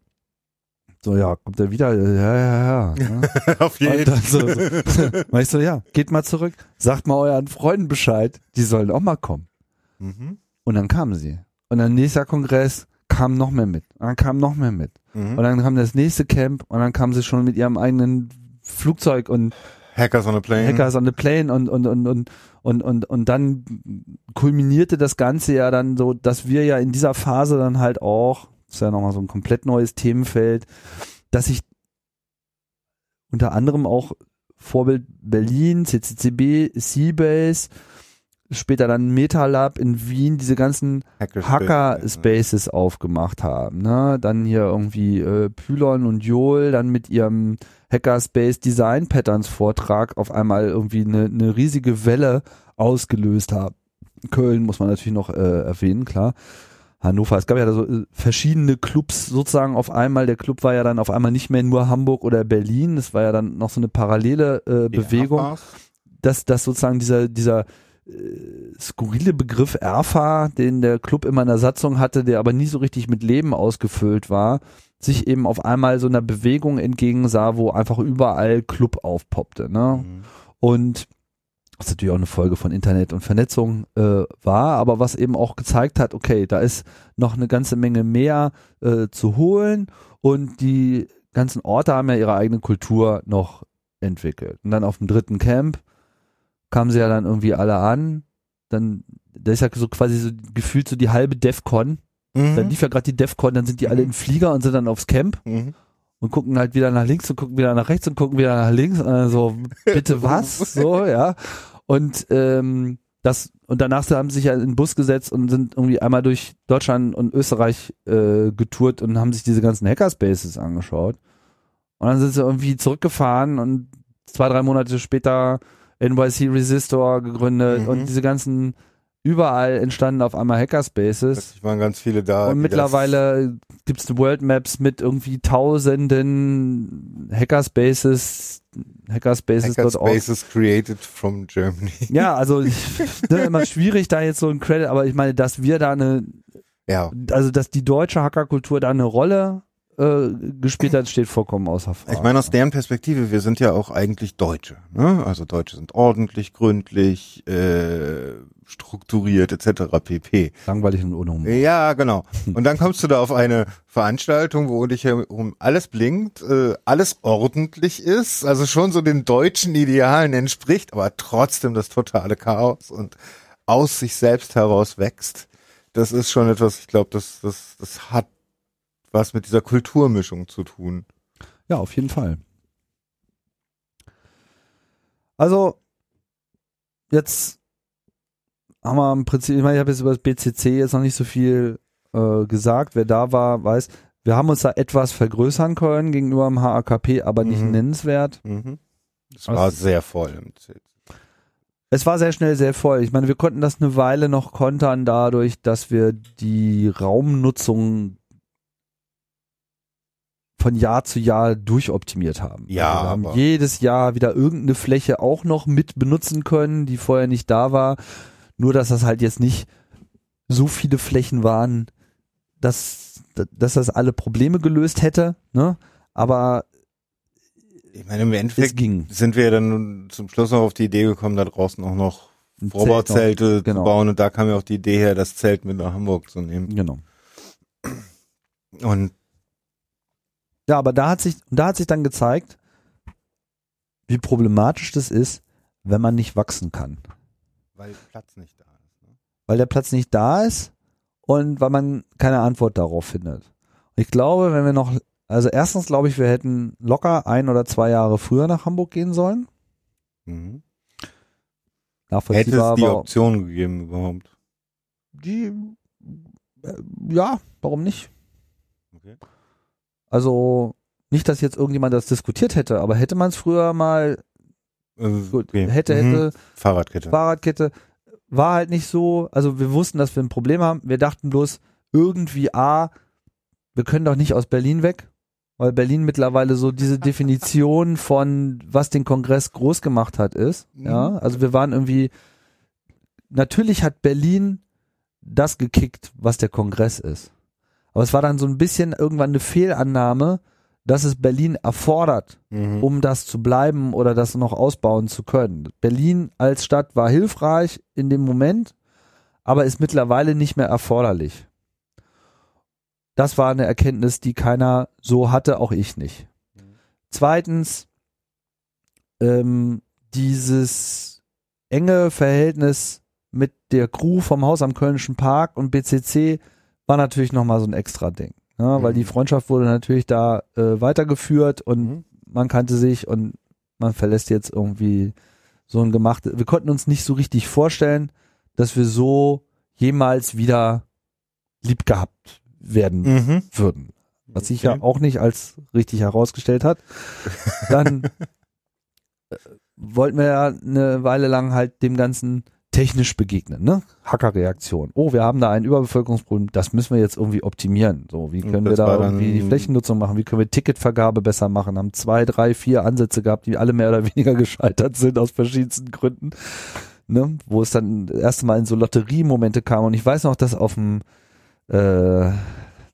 so, ja, kommt er wieder? Ja, ja, ja. ne? [LAUGHS] Auf jeden dann so, so. Ich so, ja, geht mal zurück, sagt mal euren Freunden Bescheid, die sollen auch mal kommen. Mhm. Und dann kamen sie. Und dann nächster Kongress kam noch mehr mit. Und dann kam noch mehr mit. Mhm. Und dann kam das nächste Camp und dann kamen sie schon mit ihrem eigenen Flugzeug und Hackers on a Plane. Hackers on the Plane und und und und und und und dann kulminierte das Ganze ja dann so, dass wir ja in dieser Phase dann halt auch, ist ja nochmal so ein komplett neues Themenfeld, dass ich unter anderem auch Vorbild Berlin, CCCB, Seabase, später dann MetaLab in Wien, diese ganzen Hacker Hacker-Spaces aufgemacht haben. Ne? Dann hier irgendwie äh, Pylon und Joel dann mit ihrem Hackerspace Design Patterns Vortrag auf einmal irgendwie eine, eine riesige Welle ausgelöst haben. Köln muss man natürlich noch äh, erwähnen, klar. Hannover, es gab ja so äh, verschiedene Clubs sozusagen auf einmal. Der Club war ja dann auf einmal nicht mehr nur Hamburg oder Berlin. Es war ja dann noch so eine parallele äh, Bewegung dass, dass sozusagen dieser, dieser skurrile Begriff Erfa, den der Club immer in der Satzung hatte, der aber nie so richtig mit Leben ausgefüllt war, sich eben auf einmal so einer Bewegung entgegensah, wo einfach überall Club aufpoppte. Ne? Mhm. Und was natürlich auch eine Folge von Internet und Vernetzung äh, war, aber was eben auch gezeigt hat, okay, da ist noch eine ganze Menge mehr äh, zu holen und die ganzen Orte haben ja ihre eigene Kultur noch entwickelt. Und dann auf dem dritten Camp kamen sie ja dann irgendwie alle an, dann, da ist ja so quasi so gefühlt so die halbe Defcon, Mhm. dann lief ja gerade die Defcon, dann sind die alle im Flieger und sind dann aufs Camp Mhm. und gucken halt wieder nach links und gucken wieder nach rechts und gucken wieder nach links so, bitte [LAUGHS] was? So, ja. Und ähm, das und danach haben sie sich ja in den Bus gesetzt und sind irgendwie einmal durch Deutschland und Österreich äh, getourt und haben sich diese ganzen Hackerspaces angeschaut. Und dann sind sie irgendwie zurückgefahren und zwei, drei Monate später NYC Resistor gegründet Mhm. und diese ganzen überall entstanden auf einmal Hackerspaces. Plötzlich waren ganz viele da. Und mittlerweile gibt's World Maps mit irgendwie tausenden Hackerspaces, Hackerspaces.org. Hackerspaces created from Germany. Ja, also [LAUGHS] ich, ne, immer schwierig da jetzt so ein Credit, aber ich meine, dass wir da eine, Ja. also dass die deutsche Hackerkultur da eine Rolle äh, gespielt hat, steht vollkommen außer Frage. Ich meine, aus deren Perspektive, wir sind ja auch eigentlich Deutsche. Ne? Also Deutsche sind ordentlich, gründlich, äh, strukturiert etc. pp. langweilig und ohne Humor. Ja, genau. Und dann kommst du da auf eine Veranstaltung, wo dich herum alles blinkt, äh, alles ordentlich ist, also schon so den deutschen Idealen entspricht, aber trotzdem das totale Chaos und aus sich selbst heraus wächst. Das ist schon etwas, ich glaube, das, das, das hat was mit dieser Kulturmischung zu tun. Ja, auf jeden Fall. Also, jetzt haben wir im Prinzip, ich meine, ich habe jetzt über das BCC jetzt noch nicht so viel äh, gesagt. Wer da war, weiß, wir haben uns da etwas vergrößern können gegenüber dem HAKP, aber nicht Mhm. nennenswert. Mhm. Es Also- war sehr voll. Es war sehr schnell sehr voll. Ich meine, wir konnten das eine Weile noch kontern dadurch, dass wir die Raumnutzung von Jahr zu Jahr durchoptimiert haben. Ja, also wir haben aber- jedes Jahr wieder irgendeine Fläche auch noch mit benutzen können, die vorher nicht da war. Nur, dass das halt jetzt nicht so viele Flächen waren, dass, dass das alle Probleme gelöst hätte. Ne? Aber Ich meine, im Endeffekt sind wir dann zum Schluss noch auf die Idee gekommen, da draußen auch noch Rohrbauzelte genau. zu bauen und da kam ja auch die Idee her, das Zelt mit nach Hamburg zu nehmen. Genau. Und Ja, aber da hat sich, da hat sich dann gezeigt, wie problematisch das ist, wenn man nicht wachsen kann. weil Platz nicht da ist. Ne? Weil der Platz nicht da ist und weil man keine Antwort darauf findet. Und ich glaube, wenn wir noch, also erstens glaube ich, wir hätten locker ein oder zwei Jahre früher nach Hamburg gehen sollen. Mhm. Hätte es die Option gegeben überhaupt? die, äh, ja, warum nicht? Okay. Also, nicht, dass jetzt irgendjemand das diskutiert hätte, aber hätte man es früher mal, Äh, gut, okay. hätte, Mhm. hätte, Fahrradkette. Fahrradkette war halt nicht so, also wir wussten, dass wir ein Problem haben. Wir dachten bloß irgendwie, A, wir können doch nicht aus Berlin weg, weil Berlin mittlerweile so diese Definition von, was den Kongress groß gemacht hat, ist. Ja, Mhm. also wir waren irgendwie, natürlich hat Berlin das gekickt, was der Kongress ist. Aber es war dann so ein bisschen irgendwann eine Fehlannahme, dass es Berlin erfordert, Mhm. um das zu bleiben oder das noch ausbauen zu können. Berlin als Stadt war hilfreich in dem Moment, aber ist mittlerweile nicht mehr erforderlich. Das war eine Erkenntnis, die keiner so hatte, auch ich nicht. Zweitens, ähm, dieses enge Verhältnis mit der Crew vom Haus am Kölnischen Park und BCC war natürlich nochmal so ein extra Ding. Weil Mhm. die Freundschaft wurde natürlich da äh, weitergeführt und Mhm. man kannte sich und man verlässt jetzt irgendwie so ein gemachtes. Wir konnten uns nicht so richtig vorstellen, dass wir so jemals wieder lieb gehabt werden Mhm. würden. Was sich Okay. ja auch nicht als richtig herausgestellt hat. Dann [LAUGHS] äh, wollten wir ja eine Weile lang halt dem Ganzen technisch begegnen, ne? Hackerreaktion. Oh, wir haben da ein Überbevölkerungsproblem, das müssen wir jetzt irgendwie optimieren. So, wie können wir da irgendwie die Flächennutzung machen? Wie können wir Ticketvergabe besser machen? Haben zwei, drei, vier Ansätze gehabt, die alle mehr oder weniger [LAUGHS] gescheitert sind aus verschiedensten Gründen. Ne? Wo es dann das erste Mal in so Lotteriemomente kam. Und ich weiß noch, dass auf dem äh,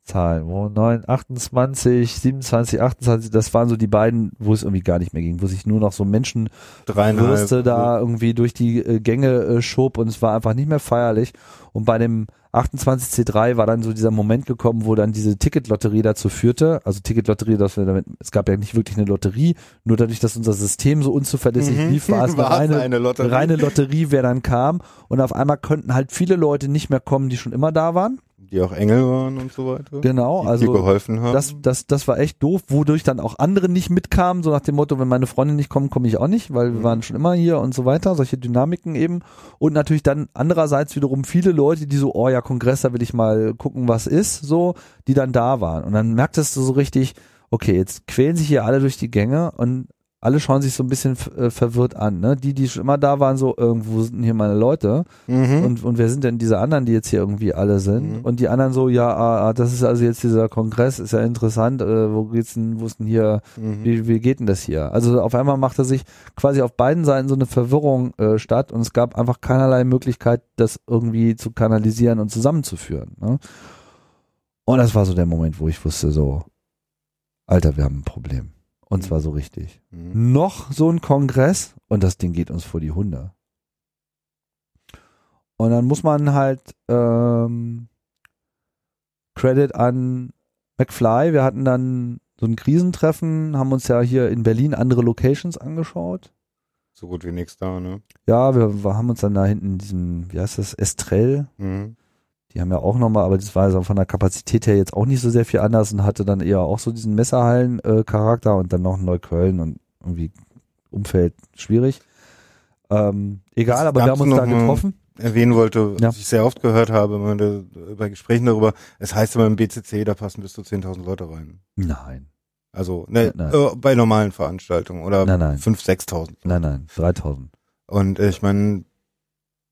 Zahlen, wo 9, 28, 27, 28, das waren so die beiden, wo es irgendwie gar nicht mehr ging, wo sich nur noch so Menschen Dreieinhalb. Würste da irgendwie durch die äh, Gänge äh, schob und es war einfach nicht mehr feierlich. Und bei dem 28C3 war dann so dieser Moment gekommen, wo dann diese Ticketlotterie dazu führte. Also Ticketlotterie, dass wir damit, es gab ja nicht wirklich eine Lotterie, nur dadurch, dass unser System so unzuverlässig Mhm. lief, war es [LAUGHS] eine War es reine, eine Lotterie. reine Lotterie, wer dann kam. Und auf einmal konnten halt viele Leute nicht mehr kommen, die schon immer da waren. Die auch Engel waren und so weiter. Genau, die also dir geholfen haben. das, das, das war echt doof, wodurch dann auch andere nicht mitkamen, so nach dem Motto, wenn meine Freunde nicht kommen, komme ich auch nicht, weil wir Mhm. waren schon immer hier und so weiter, solche Dynamiken eben. Und natürlich dann andererseits wiederum viele Leute, die so, oh ja, Kongress, da will ich mal gucken, was ist, so, die dann da waren. Und dann merktest du so richtig, okay, jetzt quälen sich hier alle durch die Gänge und alle schauen sich so ein bisschen äh, verwirrt an. Ne? Die, die schon immer da waren, so, irgendwo sind denn hier meine Leute? mhm. Und, und wer sind denn diese anderen, die jetzt hier irgendwie alle sind? Mhm. Und die anderen so, ja, ah, ah, das ist also jetzt dieser Kongress, ist ja interessant, äh, wo geht's denn, wo ist denn hier, mhm. wie, wie geht denn das hier? Also auf einmal machte sich quasi auf beiden Seiten so eine Verwirrung äh, statt und es gab einfach keinerlei Möglichkeit, das irgendwie zu kanalisieren und zusammenzuführen. Ne? Und das war so der Moment, wo ich wusste, so, Alter, wir haben ein Problem. Und zwar so richtig. Mhm. Noch so ein Kongress und das Ding geht uns vor die Hunde. Und dann muss man halt ähm, Credit an McFly. Wir hatten dann so ein Krisentreffen, haben uns ja hier in Berlin andere Locations angeschaut. So gut wie nichts da, ne? Ja, wir, wir haben uns dann da hinten in diesem, wie heißt das, Estrell, Mhm. Die haben ja auch nochmal, aber das war also von der Kapazität her jetzt auch nicht so sehr viel anders und hatte dann eher auch so diesen Messerhallen-Charakter und dann noch Neukölln und irgendwie Umfeld schwierig. Ähm, egal, aber wir haben uns da getroffen. Erwähnen wollte, Ja. was ich sehr oft gehört habe, bei Gesprächen darüber, es heißt immer im BCC, da passen bis zu 10.000 Leute rein. Nein, Also ne, Nein. äh, bei normalen Veranstaltungen oder Nein, nein. 5.000, 6.000. nein, nein, 3000. Und äh, ich meine,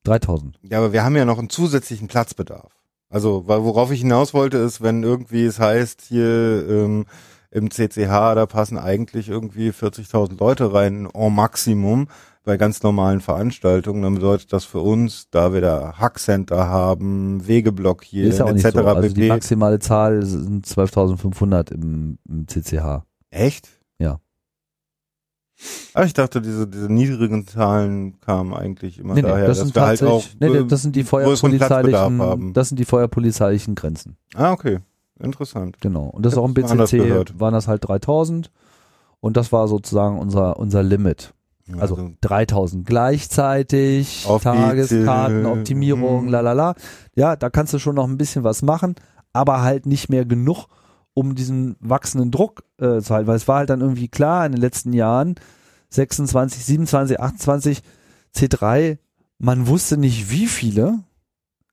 3000. ja, aber wir haben ja noch einen zusätzlichen Platzbedarf. Also, weil worauf ich hinaus wollte, ist, wenn irgendwie es heißt, hier ähm, im CCH, da passen eigentlich irgendwie 40.000 Leute rein, en Maximum, bei ganz normalen Veranstaltungen, dann bedeutet das für uns, da wir da Hackcenter haben, Wegeblock hier, ist ja etc. so. Also die maximale Zahl sind 12.500 im, im CCH. Echt? Aber ich dachte, diese, diese niedrigen Zahlen kamen eigentlich immer Nee, nee, daher, das dass sind wir halt auch nee, nee, äh, das sind die feuerpolizeilichen, haben. das sind die feuerpolizeilichen Grenzen. Ah, okay. Interessant. Genau. Und das Ich ist auch im BCC waren das halt 3000 und das war sozusagen unser unser Limit. Also 3000 gleichzeitig, Auf Tageskarten, die- Optimierung, Mhm. lalala. Ja, da kannst du schon noch ein bisschen was machen, aber halt nicht mehr genug, um diesen wachsenden Druck äh, zu halten. Weil es war halt dann irgendwie klar in den letzten Jahren, 26, 27, 28, C3, man wusste nicht wie viele,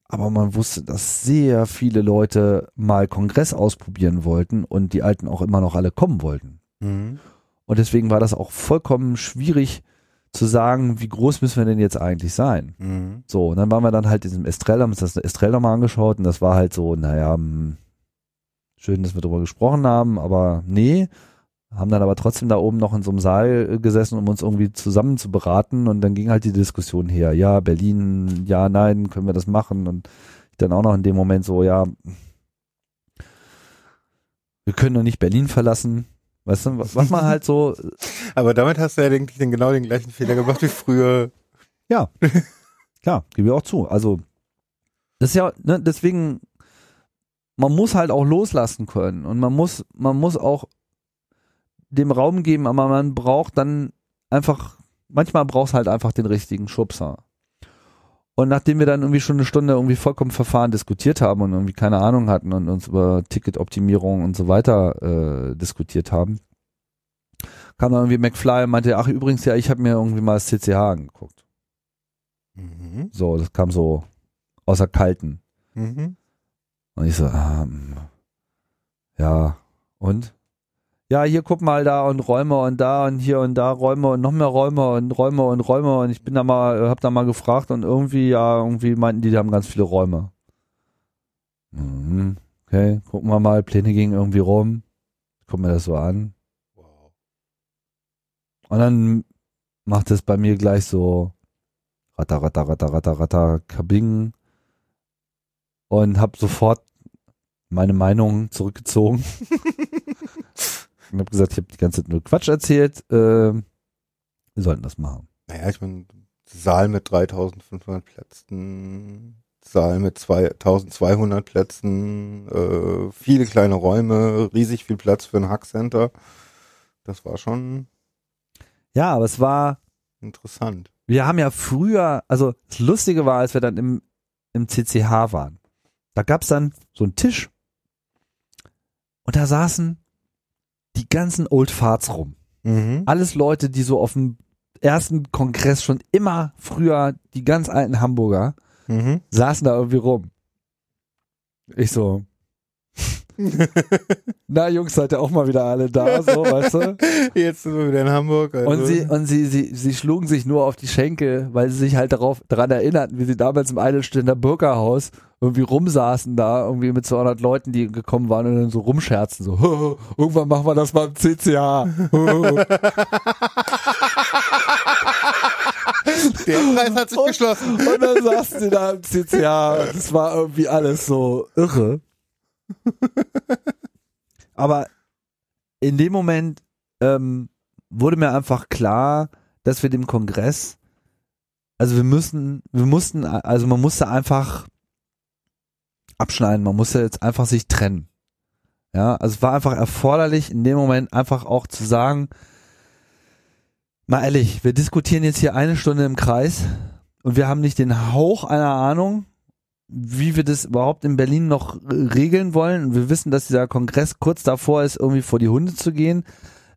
aber man wusste, dass sehr viele Leute mal Kongress ausprobieren wollten und die Alten auch immer noch alle kommen wollten. Mhm. Und deswegen war das auch vollkommen schwierig zu sagen, wie groß müssen wir denn jetzt eigentlich sein? Mhm. So, und dann waren wir dann halt in diesem Estrell, haben uns das Estrell nochmal angeschaut und das war halt so, naja, hm, schön, dass wir darüber gesprochen haben, aber nee, haben dann aber trotzdem da oben noch in so einem Saal äh, gesessen, um uns irgendwie zusammen zu beraten. Und dann ging halt die Diskussion her, ja, Berlin, ja, nein, können wir das machen? Und ich dann auch noch in dem Moment so, ja, wir können doch nicht Berlin verlassen, weißt du, was man halt so, [LAUGHS] Aber damit hast du ja eigentlich den, genau den gleichen Fehler gemacht wie früher. Ja, [LAUGHS] klar, gebe ich auch zu. Also, das ist ja, ne, deswegen, man muss halt auch loslassen können und man muss, man muss auch dem Raum geben, aber man braucht dann einfach, manchmal braucht es halt einfach den richtigen Schubser. Und nachdem wir dann irgendwie schon eine Stunde irgendwie vollkommen verfahren diskutiert haben und irgendwie keine Ahnung hatten und uns über Ticketoptimierung und so weiter äh, diskutiert haben, kam dann irgendwie McFly und meinte, ach übrigens, ja, ich habe mir irgendwie mal das CCH angeguckt. Mhm. So, das kam so außer Kalten. Mhm. Und ich so, ähm, ja, und? Ja, hier guck mal da und Räume und da und hier und da Räume und noch mehr Räume und Räume und Räume und ich bin da mal, hab da mal gefragt und irgendwie, ja, irgendwie meinten die, die haben ganz viele Räume. Mhm, okay, gucken wir mal, Pläne gingen irgendwie rum. Guck mir das so an. Wow. Und dann macht es bei mir gleich so ratter, ratter, ratter, ratter, ratter, kabing und habe sofort meine Meinung zurückgezogen [LAUGHS] und habe gesagt, ich habe die ganze Zeit nur Quatsch erzählt. Äh, wir sollten das machen. Naja, ich meine, Saal mit 3500 Plätzen, Saal mit 2200 Plätzen, äh, viele kleine Räume, riesig viel Platz für ein Hackcenter. Das war schon Ja, aber es war, interessant. wir haben ja früher, also das Lustige war, als wir dann im, im CCH waren, da gab's dann so einen Tisch und da saßen die ganzen Old Farts rum. Mhm. Alles Leute, die so auf dem ersten Kongress schon immer früher, die ganz alten Hamburger, Mhm. saßen da irgendwie rum. Ich so, [LAUGHS] na Jungs, seid ihr auch mal wieder alle da, so, weißt du? [LAUGHS] Jetzt sind wir wieder in Hamburg. Also. Und sie, und sie, sie, sie schlugen sich nur auf die Schenkel, weil sie sich halt darauf, daran erinnerten, wie sie damals im Eidelständer Bürgerhaus irgendwie rumsaßen da, irgendwie mit 200 Leuten, die gekommen waren und dann so rumscherzen, so, irgendwann machen wir das mal im CCH. Der Preis hat sich Und- geschlossen. Und dann saßen sie da im CCH. Das war irgendwie alles so irre. [LAUGHS] Aber in dem Moment ähm, wurde mir einfach klar, dass wir dem Kongress, also wir müssen, wir mussten, also man musste einfach abschneiden, man musste jetzt einfach sich trennen. Ja, also es war einfach erforderlich, in dem Moment einfach auch zu sagen, mal ehrlich, wir diskutieren jetzt hier eine Stunde im Kreis und wir haben nicht den Hauch einer Ahnung, wie wir das überhaupt in Berlin noch regeln wollen. Wir wissen, dass dieser Kongress kurz davor ist, irgendwie vor die Hunde zu gehen.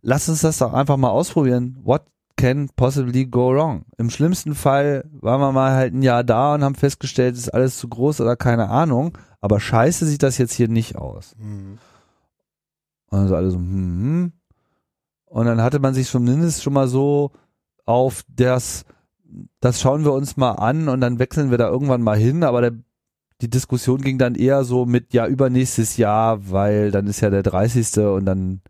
Lass uns das doch einfach mal ausprobieren. What can possibly go wrong? Im schlimmsten Fall waren wir mal halt ein Jahr da und haben festgestellt, es ist alles zu groß oder keine Ahnung. Aber scheiße sieht das jetzt hier nicht aus. Mhm. Und dann so alle so, hm, hm. Und dann hatte man sich zumindest schon mal so auf das, das schauen wir uns mal an und dann wechseln wir da irgendwann mal hin, aber der, die Diskussion ging dann eher so mit, ja, übernächstes Jahr, weil dann ist ja der 30. und dann,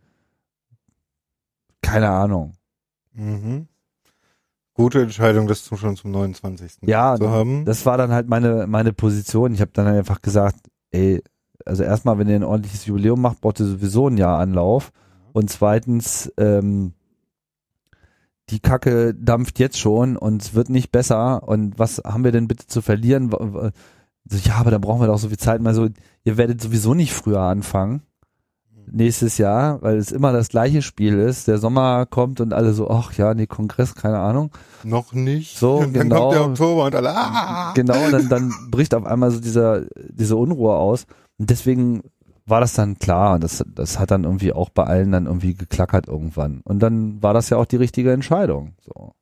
keine Ahnung. Mhm. Gute Entscheidung, das schon zum 29. Ja, zu haben. Das war dann halt meine, meine Position. Ich habe dann einfach gesagt, ey, also erstmal, wenn ihr ein ordentliches Jubiläum macht, braucht ihr sowieso ein Jahr Anlauf. Und zweitens, ähm, die Kacke dampft jetzt schon und es wird nicht besser. Und was haben wir denn bitte zu verlieren? So, ja, aber dann brauchen wir doch so viel Zeit. Mal so, ihr werdet sowieso nicht früher anfangen. Nächstes Jahr, weil es immer das gleiche Spiel ist. Der Sommer kommt und alle so, ach ja, nee, Kongress, keine Ahnung. Noch nicht. So, Und [LAUGHS] dann genau. kommt der Oktober und alle, ah! Genau, und dann, dann bricht auf einmal so dieser, diese Unruhe aus. Und deswegen war das dann klar. Und das, das hat dann irgendwie auch bei allen dann irgendwie geklackert irgendwann. Und dann war das ja auch die richtige Entscheidung. So.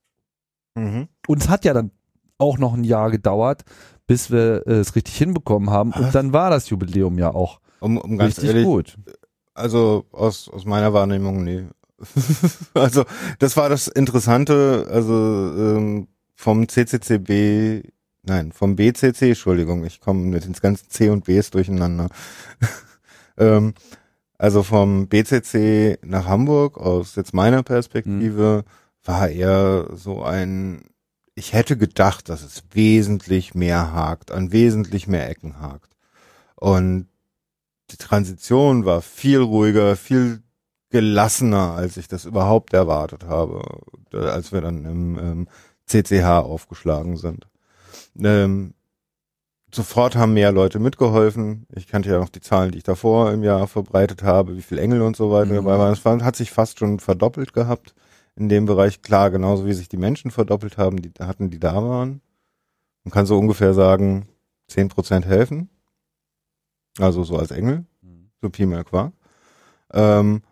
Mhm. Und es hat ja dann auch noch ein Jahr gedauert, bis wir äh, es richtig hinbekommen haben. Was? Und dann war das Jubiläum ja auch Um, um ganz richtig ehrlich, gut. also aus, aus meiner Wahrnehmung, nee. [LAUGHS] also das war das Interessante, also ähm, vom CCCB, nein, vom BCC, Entschuldigung, ich komme mit den ganzen C und Bs durcheinander. [LAUGHS] ähm, also vom BCC nach Hamburg, aus jetzt meiner Perspektive, war eher so ein, ich hätte gedacht, dass es wesentlich mehr hakt, an wesentlich mehr Ecken hakt. Und die Transition war viel ruhiger, viel gelassener, als ich das überhaupt erwartet habe, als wir dann im ähm, CCH aufgeschlagen sind. Ähm, sofort haben mehr Leute mitgeholfen. Ich kannte ja noch die Zahlen, die ich davor im Jahr verbreitet habe, wie viel Engel und so weiter Mhm. dabei waren. Es war, hat sich fast schon verdoppelt gehabt in dem Bereich. Klar, genauso wie sich die Menschen verdoppelt haben, die hatten, die da waren. Man kann so ungefähr sagen, zehn Prozent helfen. Also so als Engel, so Pi mal Quark. Ähm,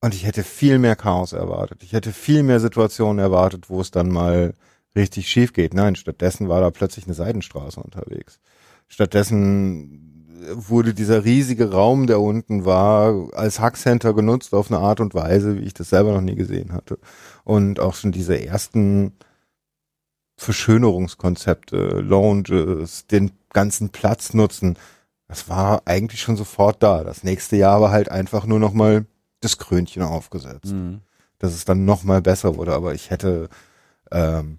und ich hätte viel mehr Chaos erwartet. Ich hätte viel mehr Situationen erwartet, wo es dann mal richtig schief geht. Nein, stattdessen war da plötzlich eine Seitenstraße unterwegs. Stattdessen wurde dieser riesige Raum, der unten war, als Hackcenter genutzt auf eine Art und Weise, wie ich das selber noch nie gesehen hatte. Und auch schon diese ersten Verschönerungskonzepte, Lounges, den ganzen Platz nutzen, das war eigentlich schon sofort da. Das nächste Jahr war halt einfach nur noch mal das Krönchen aufgesetzt Mhm. dass es dann noch mal besser wurde. Aber ich hätte ähm,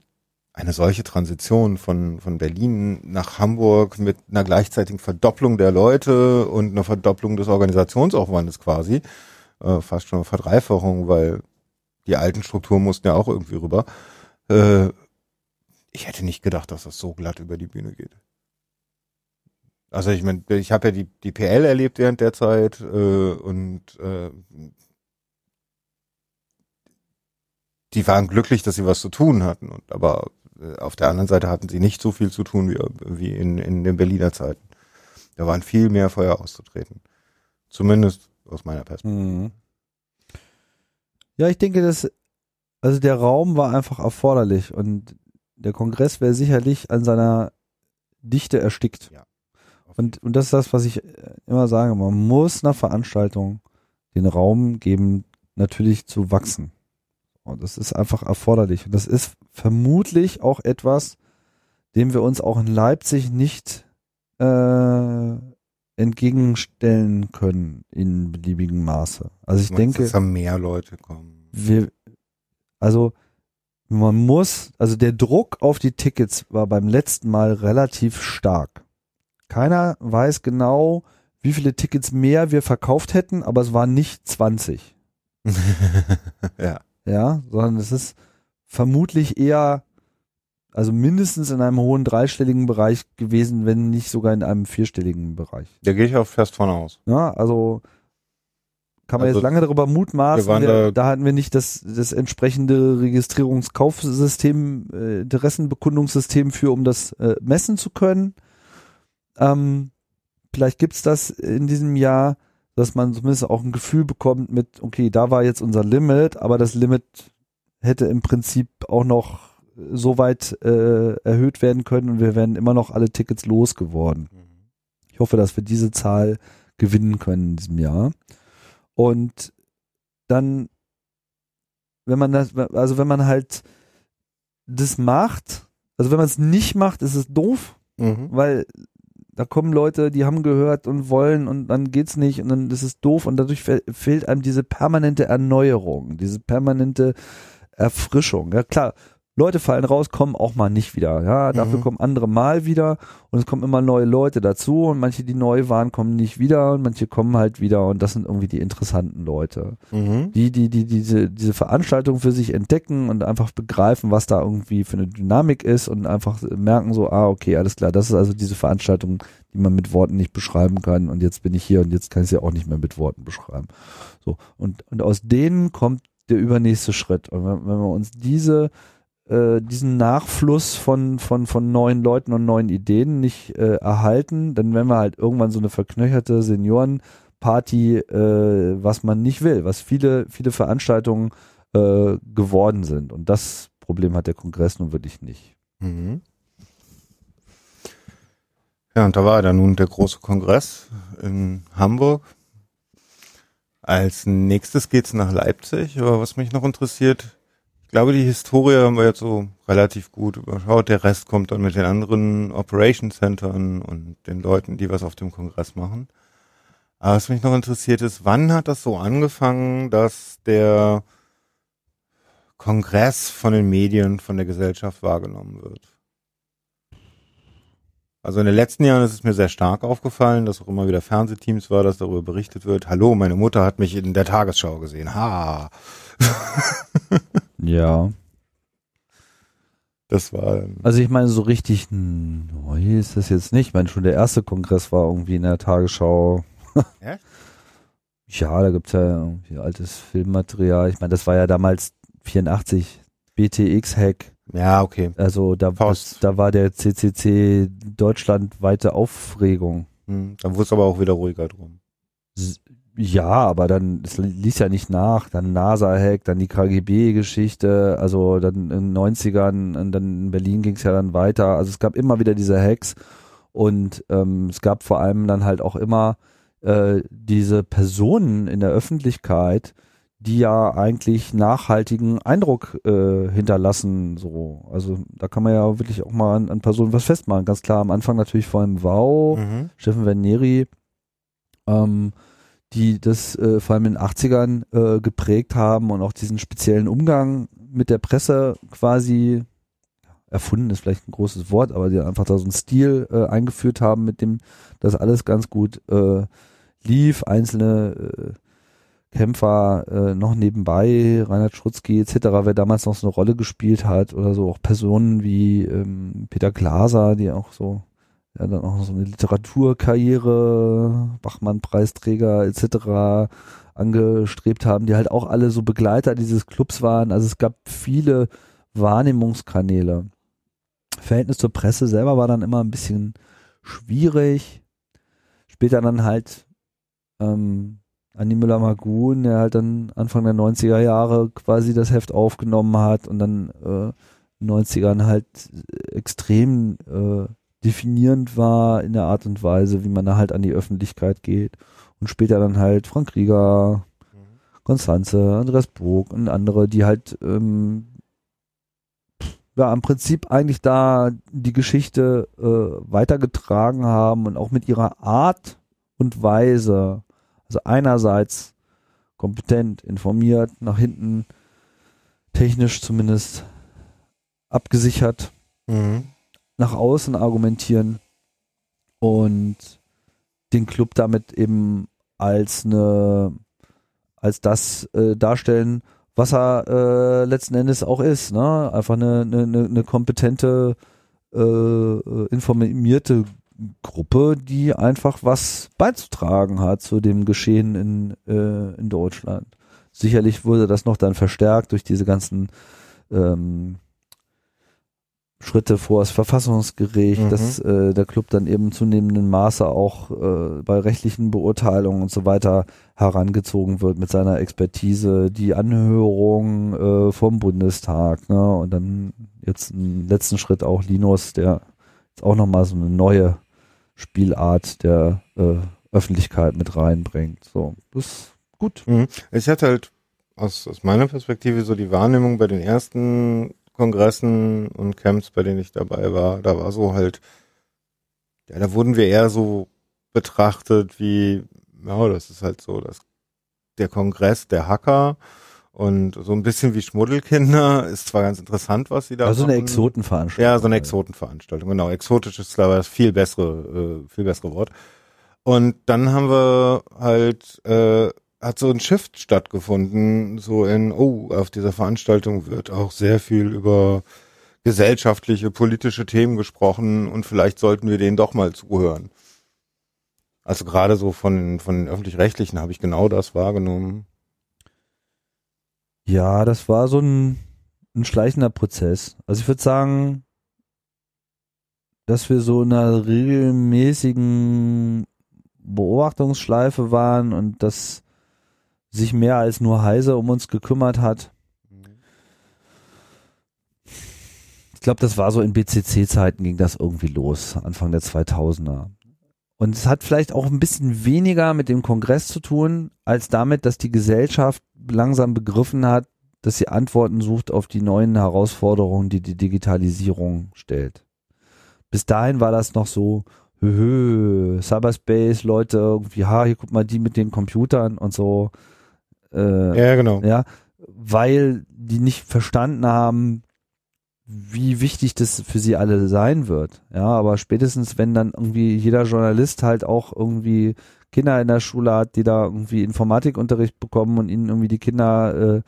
eine solche Transition von, von Berlin nach Hamburg mit einer gleichzeitigen Verdopplung der Leute und einer Verdopplung des Organisationsaufwandes quasi, äh, fast schon eine Verdreifachung, weil die alten Strukturen mussten ja auch irgendwie rüber. Äh, ich hätte nicht gedacht, dass das so glatt über die Bühne geht. Also ich meine, ich habe ja die, die PL erlebt während der Zeit äh, und äh, die waren glücklich, dass sie was zu tun hatten. Und aber auf der anderen Seite hatten sie nicht so viel zu tun wie, wie in, in den Berliner Zeiten. Da waren viel mehr Feuer auszutreten. Zumindest aus meiner Perspektive. Mhm. Ja, ich denke, dass also der Raum war einfach erforderlich und der Kongress wäre sicherlich an seiner Dichte erstickt. Ja. Und, und das ist das, was ich äh, immer sage. Man muss einer Veranstaltung den Raum geben, natürlich zu wachsen. Und das ist einfach erforderlich. Und das ist vermutlich auch etwas, dem wir uns auch in Leipzig nicht äh, entgegenstellen können in beliebigem Maße. Also ich meinst, denke, dass da mehr Leute kommen. wir, also man muss, also der Druck auf die Tickets war beim letzten Mal relativ stark. Keiner weiß genau, wie viele Tickets mehr wir verkauft hätten, aber es waren nicht 20, [LAUGHS] ja. Ja, sondern es ist vermutlich eher, also mindestens in einem hohen dreistelligen Bereich gewesen, wenn nicht sogar in einem vierstelligen Bereich. Da gehe ich auch fest von aus. Ja, also kann man Also, jetzt lange darüber mutmaßen. wir da- da hatten wir nicht das, das entsprechende Registrierungskaufsystem, äh, Interessenbekundungssystem für, um das äh, messen zu können. Ähm, vielleicht gibt's das in diesem Jahr, dass man zumindest auch ein Gefühl bekommt mit, okay, da war jetzt unser Limit, aber das Limit hätte im Prinzip auch noch so weit äh, erhöht werden können und wir wären immer noch alle Tickets losgeworden. Ich hoffe, dass wir diese Zahl gewinnen können in diesem Jahr. Und dann, wenn man das, also wenn man halt das macht, also wenn man es nicht macht, ist es doof, Mhm. weil da kommen Leute, die haben gehört und wollen und dann geht's nicht und dann ist es doof und dadurch fe fehlt einem diese permanente Erneuerung, diese permanente Erfrischung. Ja klar, Leute fallen raus, kommen auch mal nicht wieder. Ja, dafür Mhm. kommen andere mal wieder und es kommen immer neue Leute dazu und manche, die neu waren, kommen nicht wieder und manche kommen halt wieder und das sind irgendwie die interessanten Leute Mhm. die, die, die diese, diese Veranstaltung für sich entdecken und einfach begreifen, was da irgendwie für eine Dynamik ist und einfach merken so, ah, okay, alles klar, das ist also diese Veranstaltung, die man mit Worten nicht beschreiben kann und jetzt bin ich hier und jetzt kann ich sie auch nicht mehr mit Worten beschreiben. So, und, und aus denen kommt der übernächste Schritt. Und wenn, wenn wir uns diese, äh, diesen Nachfluss von, von, von neuen Leuten und neuen Ideen nicht äh, erhalten, dann werden wir halt irgendwann so eine verknöcherte Senioren Party, äh, was man nicht will, was viele, viele Veranstaltungen äh, geworden sind. Und das Problem hat der Kongress nun wirklich nicht. Mhm. Ja, und da war dann nun der große Kongress in Hamburg. Als nächstes geht's nach Leipzig, aber was mich noch interessiert, ich glaube, die Historie haben wir jetzt so relativ gut überschaut. Der Rest kommt dann mit den anderen Operation Centern und den Leuten, die was auf dem Kongress machen. Aber was mich noch interessiert ist, wann hat das so angefangen, dass der Kongress von den Medien, von der Gesellschaft wahrgenommen wird? Also in den letzten Jahren ist es mir sehr stark aufgefallen, dass auch immer wieder Fernsehteams war, dass darüber berichtet wird. Hallo, meine Mutter hat mich in der Tagesschau gesehen. Ha. [LAUGHS] Ja. Das war Also ich meine, so richtig neu ist das jetzt nicht. Ich meine, schon der erste Kongress war irgendwie in der Tagesschau. [LAUGHS] Echt? Ja, da gibt's ja irgendwie altes Filmmaterial. Ich meine, das war ja damals 84 BTX-Hack. ja okay. Also da, das, da war der CCC deutschlandweite Aufregung. Hm, Dann wurde es aber auch wieder ruhiger drum. Ja, aber dann, es ließ ja nicht nach, dann NASA-Hack, dann die KGB-Geschichte, also dann in den 90ern, und dann in Berlin ging es ja dann weiter. Also es gab immer wieder diese Hacks und ähm, es gab vor allem dann halt auch immer äh, diese Personen in der Öffentlichkeit, die ja eigentlich nachhaltigen Eindruck äh, hinterlassen. So, also da kann man ja wirklich auch mal an, an Personen was festmachen. Ganz klar am Anfang natürlich vor allem Wow, Mhm. Steffen Verneri, ähm, die das äh, vor allem in den 80ern äh, geprägt haben und auch diesen speziellen Umgang mit der Presse quasi erfunden ist vielleicht ein großes Wort, aber die einfach da so einen Stil äh, eingeführt haben, mit dem das alles ganz gut äh, lief. Einzelne äh, Kämpfer äh, noch nebenbei, Reinhard Schrutzky etc., wer damals noch so eine Rolle gespielt hat oder so auch Personen wie ähm, Peter Glaser, die auch so ja, dann auch so eine Literaturkarriere, Bachmann-Preisträger etc. angestrebt haben, die halt auch alle so Begleiter dieses Clubs waren. Also es gab viele später dann halt ähm, Andi Müller-Magun, der halt dann Anfang der 90er Jahre quasi das Heft aufgenommen hat und dann äh, in den 90ern halt extrem äh, definierend war in der Art und Weise, wie man da halt an die Öffentlichkeit geht. Und später dann halt Frank Rieger, Konstanze, Andreas Burg und andere, die halt ähm, ja im Prinzip eigentlich da die Geschichte äh, weitergetragen haben und auch mit ihrer Art und Weise, also einerseits kompetent, informiert, nach hinten technisch zumindest abgesichert, Mhm. Nach außen argumentieren und den Club damit eben als eine als das äh, darstellen, was er äh, letzten Endes auch ist, ne? Einfach eine, eine, eine kompetente, äh, äh, informierte Gruppe, die einfach was beizutragen hat zu dem Geschehen in, äh, in Deutschland. Sicherlich wurde das noch dann verstärkt durch diese ganzen ähm, Schritte vor das Verfassungsgericht, Mhm. dass äh, der Club dann eben zunehmendem Maße auch äh, bei rechtlichen Beurteilungen und so weiter herangezogen wird mit seiner Expertise, die Anhörung äh, vom Bundestag, ne? Und dann jetzt im letzten Schritt auch Linus, der jetzt auch nochmal so eine neue Spielart der äh, Öffentlichkeit mit reinbringt. So, das ist gut. Mhm. Ich hatte halt aus, aus meiner Perspektive so die Wahrnehmung bei den ersten Kongressen und Camps, bei denen ich dabei war, da war so halt, ja, da wurden wir eher so betrachtet wie, ja, das ist halt so, dass der Kongress der Hacker und so ein bisschen wie Schmuddelkinder [LAUGHS] ist zwar ganz interessant, was sie da Also eine machen. Exotenveranstaltung. Ja, so eine Exotenveranstaltung, genau. Exotisch ist aber das viel bessere, äh, viel bessere Wort. Und dann haben wir halt, äh, hat so ein Shift stattgefunden, so in, oh, auf dieser Veranstaltung wird auch sehr viel über gesellschaftliche, politische Themen gesprochen und vielleicht sollten wir denen doch mal zuhören. Also gerade so von, von den öffentlich-rechtlichen habe ich genau das wahrgenommen. Ja, das war so ein, ein schleichender Prozess. Also ich würde sagen, dass wir so in einer regelmäßigen Beobachtungsschleife waren und dass sich mehr als nur Heise um uns gekümmert hat. Ich glaube, das war so in BCC-Zeiten ging das irgendwie los, Anfang der 2000er. Und es hat vielleicht auch ein bisschen weniger mit dem Kongress zu tun, als damit, dass die Gesellschaft langsam begriffen hat, dass sie Antworten sucht auf die neuen Herausforderungen, die die Digitalisierung stellt. Bis dahin war das noch so, hö, hö, Cyberspace, Leute, irgendwie, ha, hier guck mal die mit den Computern und so. Äh, Ja, genau. ja, weil die nicht verstanden haben, wie wichtig das für sie alle sein wird. Ja, aber spätestens, wenn dann irgendwie jeder Journalist halt auch irgendwie Kinder in der Schule hat, die da irgendwie Informatikunterricht bekommen und ihnen irgendwie die Kinder äh,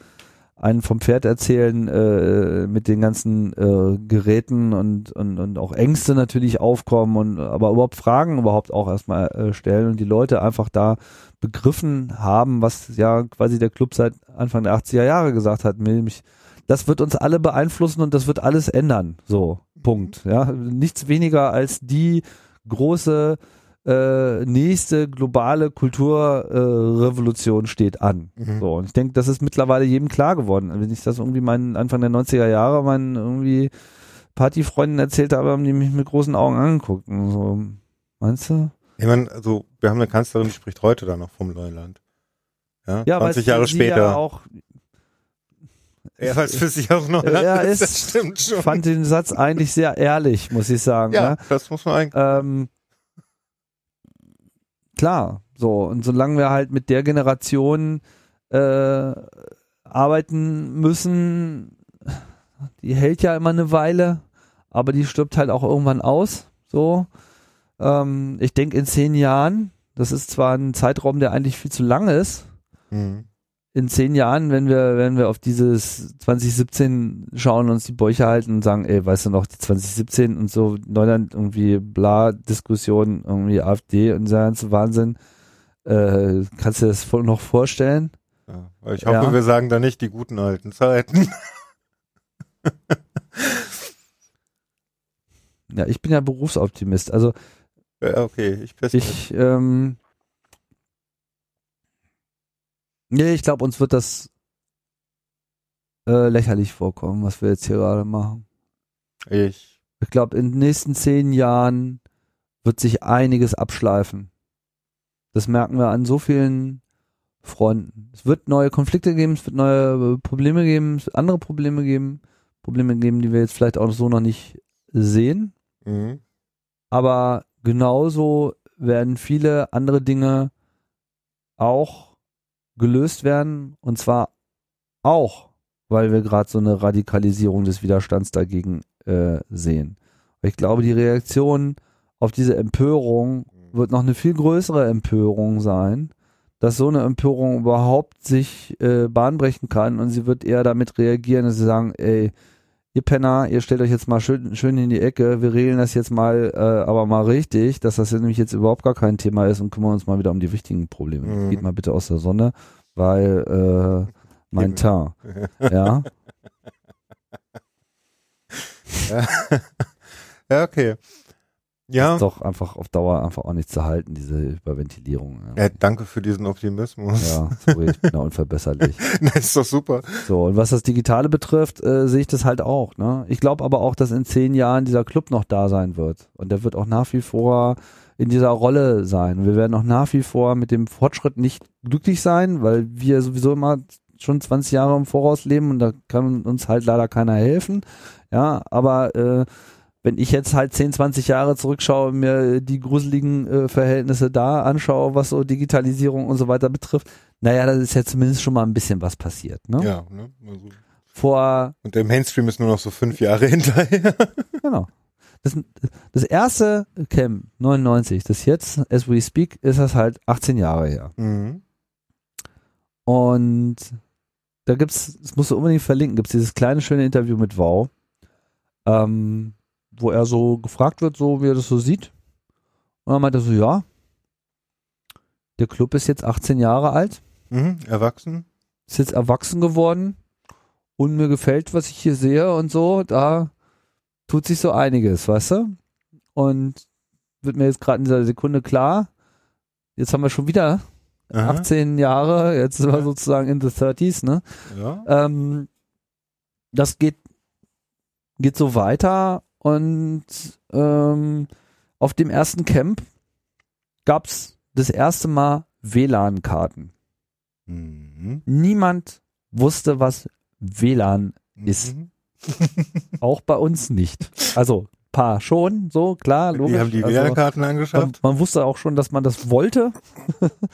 einen vom Pferd erzählen äh, mit den ganzen äh, Geräten und, und, und auch Ängste natürlich aufkommen und aber überhaupt Fragen überhaupt auch erstmal äh, stellen und die Leute einfach da begriffen haben, was ja quasi der Club seit Anfang der 80er Jahre gesagt hat, nämlich das wird uns alle beeinflussen und das wird alles ändern. So, Punkt. Ja, nichts weniger als die große äh, nächste globale Kulturrevolution äh, steht an. Mhm. So, und ich denke, das ist mittlerweile jedem klar geworden. Wenn ich das irgendwie meinen Anfang der 90er Jahre meinen irgendwie Partyfreunden erzählt habe, haben die mich mit großen Augen angeguckt. Und so, meinst du? Ich meine, also wir haben eine Kanzlerin, die spricht heute da noch vom Neuland. Ja, Ja, 20 weil Jahre sie später. Ja auch, Ja, weil es für sich auch Neuland ja, ist. ist, Das stimmt schon. fand den Satz eigentlich sehr ehrlich, muss ich sagen. ja, ne? das muss man eigentlich. Ähm, klar, so. Und solange wir halt mit der Generation äh, arbeiten müssen, die hält ja immer eine Weile, aber die stirbt halt auch irgendwann aus. So. Ähm, ich denke in zehn Jahren, das ist zwar ein Zeitraum, der eigentlich viel zu lang ist, Mhm. In zehn Jahren, wenn wir, wenn wir auf dieses 2017 schauen, uns die Bäuche halten und sagen, ey, weißt du noch, die 2017 und so Neuland irgendwie bla Diskussion, irgendwie AfD und dieser ganze Wahnsinn, äh, kannst du dir das voll noch vorstellen? Ja, ich hoffe, Ja. wir sagen da nicht die guten alten Zeiten. [LAUGHS] Ja, ich bin ja Berufsoptimist. Also Ja, okay, ich. Ich, ähm, nee, ich glaube, uns wird das äh, lächerlich vorkommen, was wir jetzt hier gerade machen. ich Ich glaube, in den nächsten zehn Jahren wird sich einiges abschleifen. Das merken wir an so vielen Fronten. Es wird neue Konflikte geben, es wird neue äh, Probleme geben, es wird andere Probleme geben, Probleme geben, die wir jetzt vielleicht auch so noch nicht sehen. mhm. Aber genauso werden viele andere Dinge auch gelöst werden. Und zwar auch, weil wir gerade so eine Radikalisierung des Widerstands dagegen äh, sehen. Ich glaube, die Reaktion auf diese Empörung wird noch eine viel größere Empörung sein, dass so eine Empörung überhaupt sich äh, bahnbrechen kann. Und sie wird eher damit reagieren, dass sie sagen, ey, ihr Penner, ihr stellt euch jetzt mal schön, schön in die Ecke, wir regeln das jetzt mal, äh, aber mal richtig, dass das nämlich jetzt überhaupt gar kein Thema ist und kümmern uns mal wieder um die wichtigen Probleme. Mhm. Geht mal bitte aus der Sonne, weil äh, mein Teint, [LAUGHS] ja, ja, okay. Ja, ist doch einfach auf Dauer einfach auch nicht zu halten, diese Überventilierung. Ja, danke für diesen Optimismus. ja [LAUGHS] sorry, ich bin da unverbesserlich. [LAUGHS] das ist doch super. So, und was das Digitale betrifft, äh, sehe ich das halt auch. Ne? Ich glaube aber auch, dass in zehn Jahren dieser Club noch da sein wird. Und der wird auch nach wie vor in dieser Rolle sein. Wir werden auch nach wie vor mit dem Fortschritt nicht glücklich sein, weil wir sowieso immer schon 20 Jahre im Voraus leben und da kann uns halt leider keiner helfen. Ja, aber äh, wenn ich jetzt halt 10, 20 Jahre zurückschaue und mir die gruseligen äh, Verhältnisse da anschaue, was so Digitalisierung und so weiter betrifft, naja, da ist ja zumindest schon mal ein bisschen was passiert. Ne? Ja, ne? Also, Vor, und der Mainstream ist nur noch so fünf Jahre [LAUGHS] hinterher. genau. Das, das erste Camp 99, das jetzt, as we speak, ist das halt 18 Jahre her. Mhm. Und da gibt's, das musst du unbedingt verlinken, gibt's dieses kleine schöne Interview mit Wow, ähm, wo er so gefragt wird, so wie er das so sieht. Und dann meint er so, ja, der Club ist jetzt 18 Jahre alt, Mhm. Erwachsen. ist jetzt erwachsen geworden und mir gefällt, was ich hier sehe und so, da tut sich so einiges, weißt du? Und wird mir jetzt gerade in dieser Sekunde klar, jetzt haben wir schon wieder Aha. 18 Jahre, jetzt sind wir sozusagen in the 30s, ne? Ja. Ähm, das geht, geht so weiter und ähm, auf dem ersten Camp gab's das erste Mal WLAN-Karten. Mhm. Niemand wusste, was WLAN ist. Mhm. [LAUGHS] Auch bei uns nicht. Also paar schon, so klar, logisch. Die haben die also, WLAN-Karten man, angeschafft. man wusste auch schon, dass man das wollte,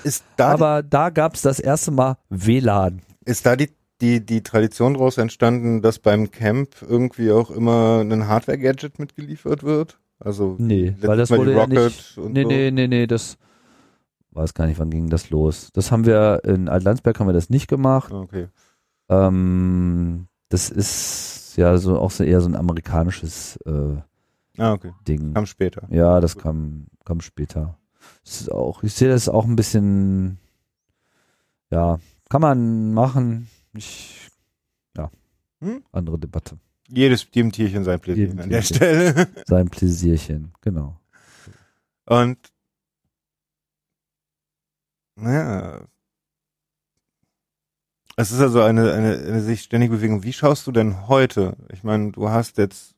Ist da, aber da gab's das erste Mal WLAN. ist da die, die, die Tradition daraus entstanden, dass beim Camp irgendwie auch immer ein Hardware-Gadget mitgeliefert wird? Also Nee, weil das Mal die wurde ja Rocket nicht. Nee, so. nee, nee, nee, das weiß gar nicht, wann ging das los. Das haben wir in Altlandsberg haben wir das nicht gemacht. Okay. Ähm, das ist ja so auch so eher so ein amerikanisches äh, Ah, okay. Ding. Kam später. Ja, das kam, kam später. Das ist auch, ich sehe das auch ein bisschen, ja, kann man machen. Ich, ja, Hm? andere Debatte. Jedes jedem Tierchen sein Pläsier Jedem an der. Stelle. [LAUGHS] Sein Pläsierchen, genau. Und naja, es ist also eine, eine, eine sich ständige Bewegung. Wie schaust du denn heute? Ich meine, du hast jetzt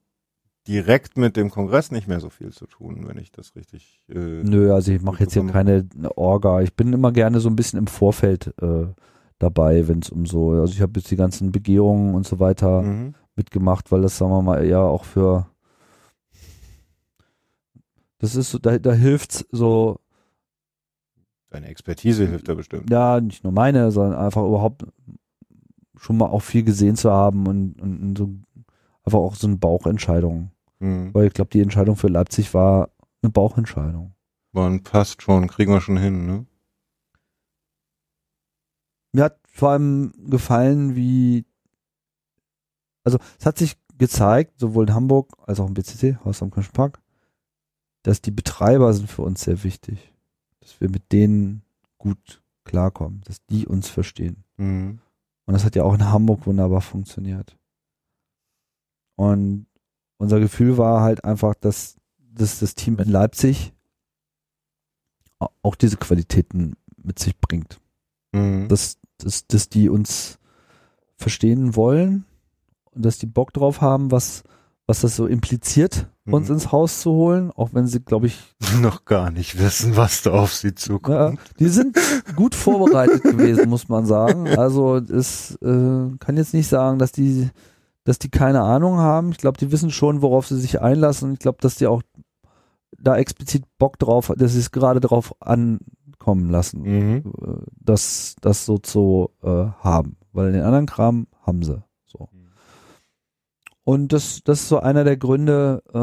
direkt mit dem Kongress nicht mehr so viel zu tun, wenn ich das richtig. Äh, Nö, also ich mache jetzt hier keine Orga. Ich bin immer gerne so ein bisschen im Vorfeld äh, dabei, wenn es um so, also ich habe jetzt die ganzen Begehungen und so weiter Mhm. mitgemacht, weil das, sagen wir mal, eher auch für das ist so, da, da hilft's so, Deine Expertise hilft da bestimmt. ja, nicht nur meine, sondern einfach überhaupt schon mal auch viel gesehen zu haben und, und, und so einfach auch so eine Bauchentscheidung. Mhm. Weil ich glaube, die Entscheidung für Leipzig war eine Bauchentscheidung. Man passt schon, kriegen wir schon hin, ne? Mir hat vor allem gefallen, wie, also es hat sich gezeigt, sowohl in Hamburg als auch im BCC, Haus am Kölnischen Park, dass die Betreiber sind für uns sehr wichtig. Dass wir mit denen gut klarkommen, dass die uns verstehen. Mhm. Und das hat ja auch in Hamburg wunderbar funktioniert. Und unser Gefühl war halt einfach, dass, dass das Team in Leipzig au- auch diese Qualitäten mit sich bringt. Mhm. Dass, dass, dass die uns verstehen wollen und dass die Bock drauf haben, was, was das so impliziert, uns Mhm. ins Haus zu holen, auch wenn sie, glaube ich, [LAUGHS] noch gar nicht wissen, was da auf sie zukommt. Ja, die sind gut vorbereitet [LAUGHS] gewesen, muss man sagen. Also es äh, kann jetzt nicht sagen, dass die, dass die keine Ahnung haben. Ich glaube, die wissen schon, worauf sie sich einlassen. Ich glaube, dass die auch da explizit Bock drauf, dass sie es gerade drauf ankommen lassen, Mhm. äh, das, das so zu äh, haben. Weil den anderen Kram haben sie. So. Und das, das ist so einer der Gründe, äh,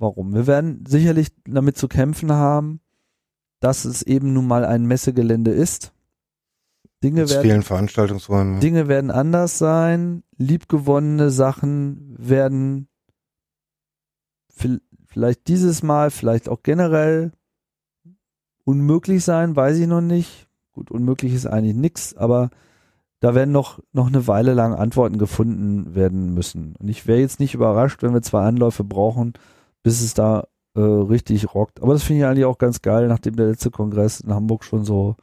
warum. Wir werden sicherlich damit zu kämpfen haben, dass es eben nun mal ein Messegelände ist. Dinge werden, fehlen Veranstaltungsräume. Dinge werden anders sein, liebgewonnene Sachen werden vi- vielleicht dieses Mal, vielleicht auch generell unmöglich sein, weiß ich noch nicht. Gut, unmöglich ist eigentlich nichts, aber da werden noch, noch eine Weile lang Antworten gefunden werden müssen. Und ich wäre jetzt nicht überrascht, wenn wir zwei Anläufe brauchen, bis es da äh, richtig rockt. Aber das finde ich eigentlich auch ganz geil, nachdem der letzte Kongress in Hamburg schon so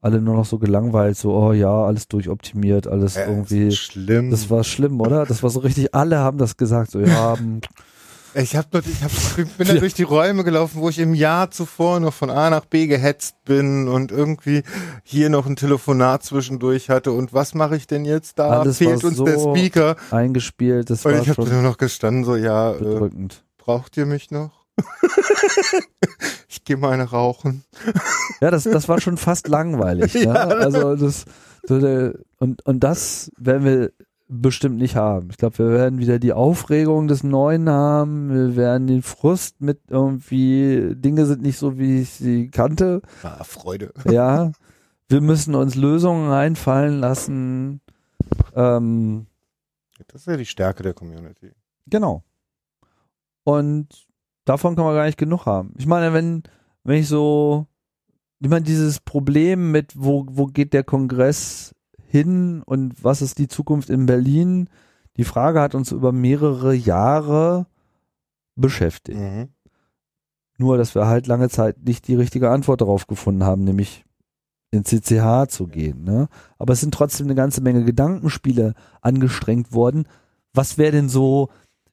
alle nur noch so gelangweilt, so, oh ja, alles durchoptimiert, alles Ja, irgendwie. ist schlimm. Das war schlimm, oder? Das war so richtig, alle haben das gesagt, so, ja, [LAUGHS] Ich hab nur, ich, hab, ich bin da Ja. durch die Räume gelaufen, wo ich im Jahr zuvor noch von A nach B gehetzt bin und irgendwie hier noch ein Telefonat zwischendurch hatte. Und was mache ich denn jetzt da? Alles Fehlt uns so der Speaker? eingespielt, das Und war ich habe nur noch gestanden, so ja, äh, braucht ihr mich noch? [LAUGHS] ich gehe mal eine rauchen. Ja, das, das war schon fast langweilig. [LAUGHS] Ne? Ja. Also das, so der, und, und das werden wir bestimmt nicht haben. Ich glaube, wir werden wieder die Aufregung des Neuen haben. Wir werden den Frust mit irgendwie, Dinge sind nicht so, wie ich sie kannte. Ah, Freude. [LAUGHS] Ja, wir müssen uns Lösungen einfallen lassen. Ähm, Das ist ja die Stärke der Community. Genau. Und davon kann man gar nicht genug haben. Ich meine, wenn, wenn ich so, ich meine, dieses Problem mit, wo, wo geht der Kongress hin und was ist die Zukunft in Berlin, die Frage hat uns über mehrere Jahre beschäftigt. Mhm. Nur, dass wir halt lange Zeit nicht die richtige Antwort darauf gefunden haben, nämlich in CCH zu gehen. Ne? Aber es sind trotzdem eine ganze Menge Gedankenspiele angestrengt worden. Was wäre denn so,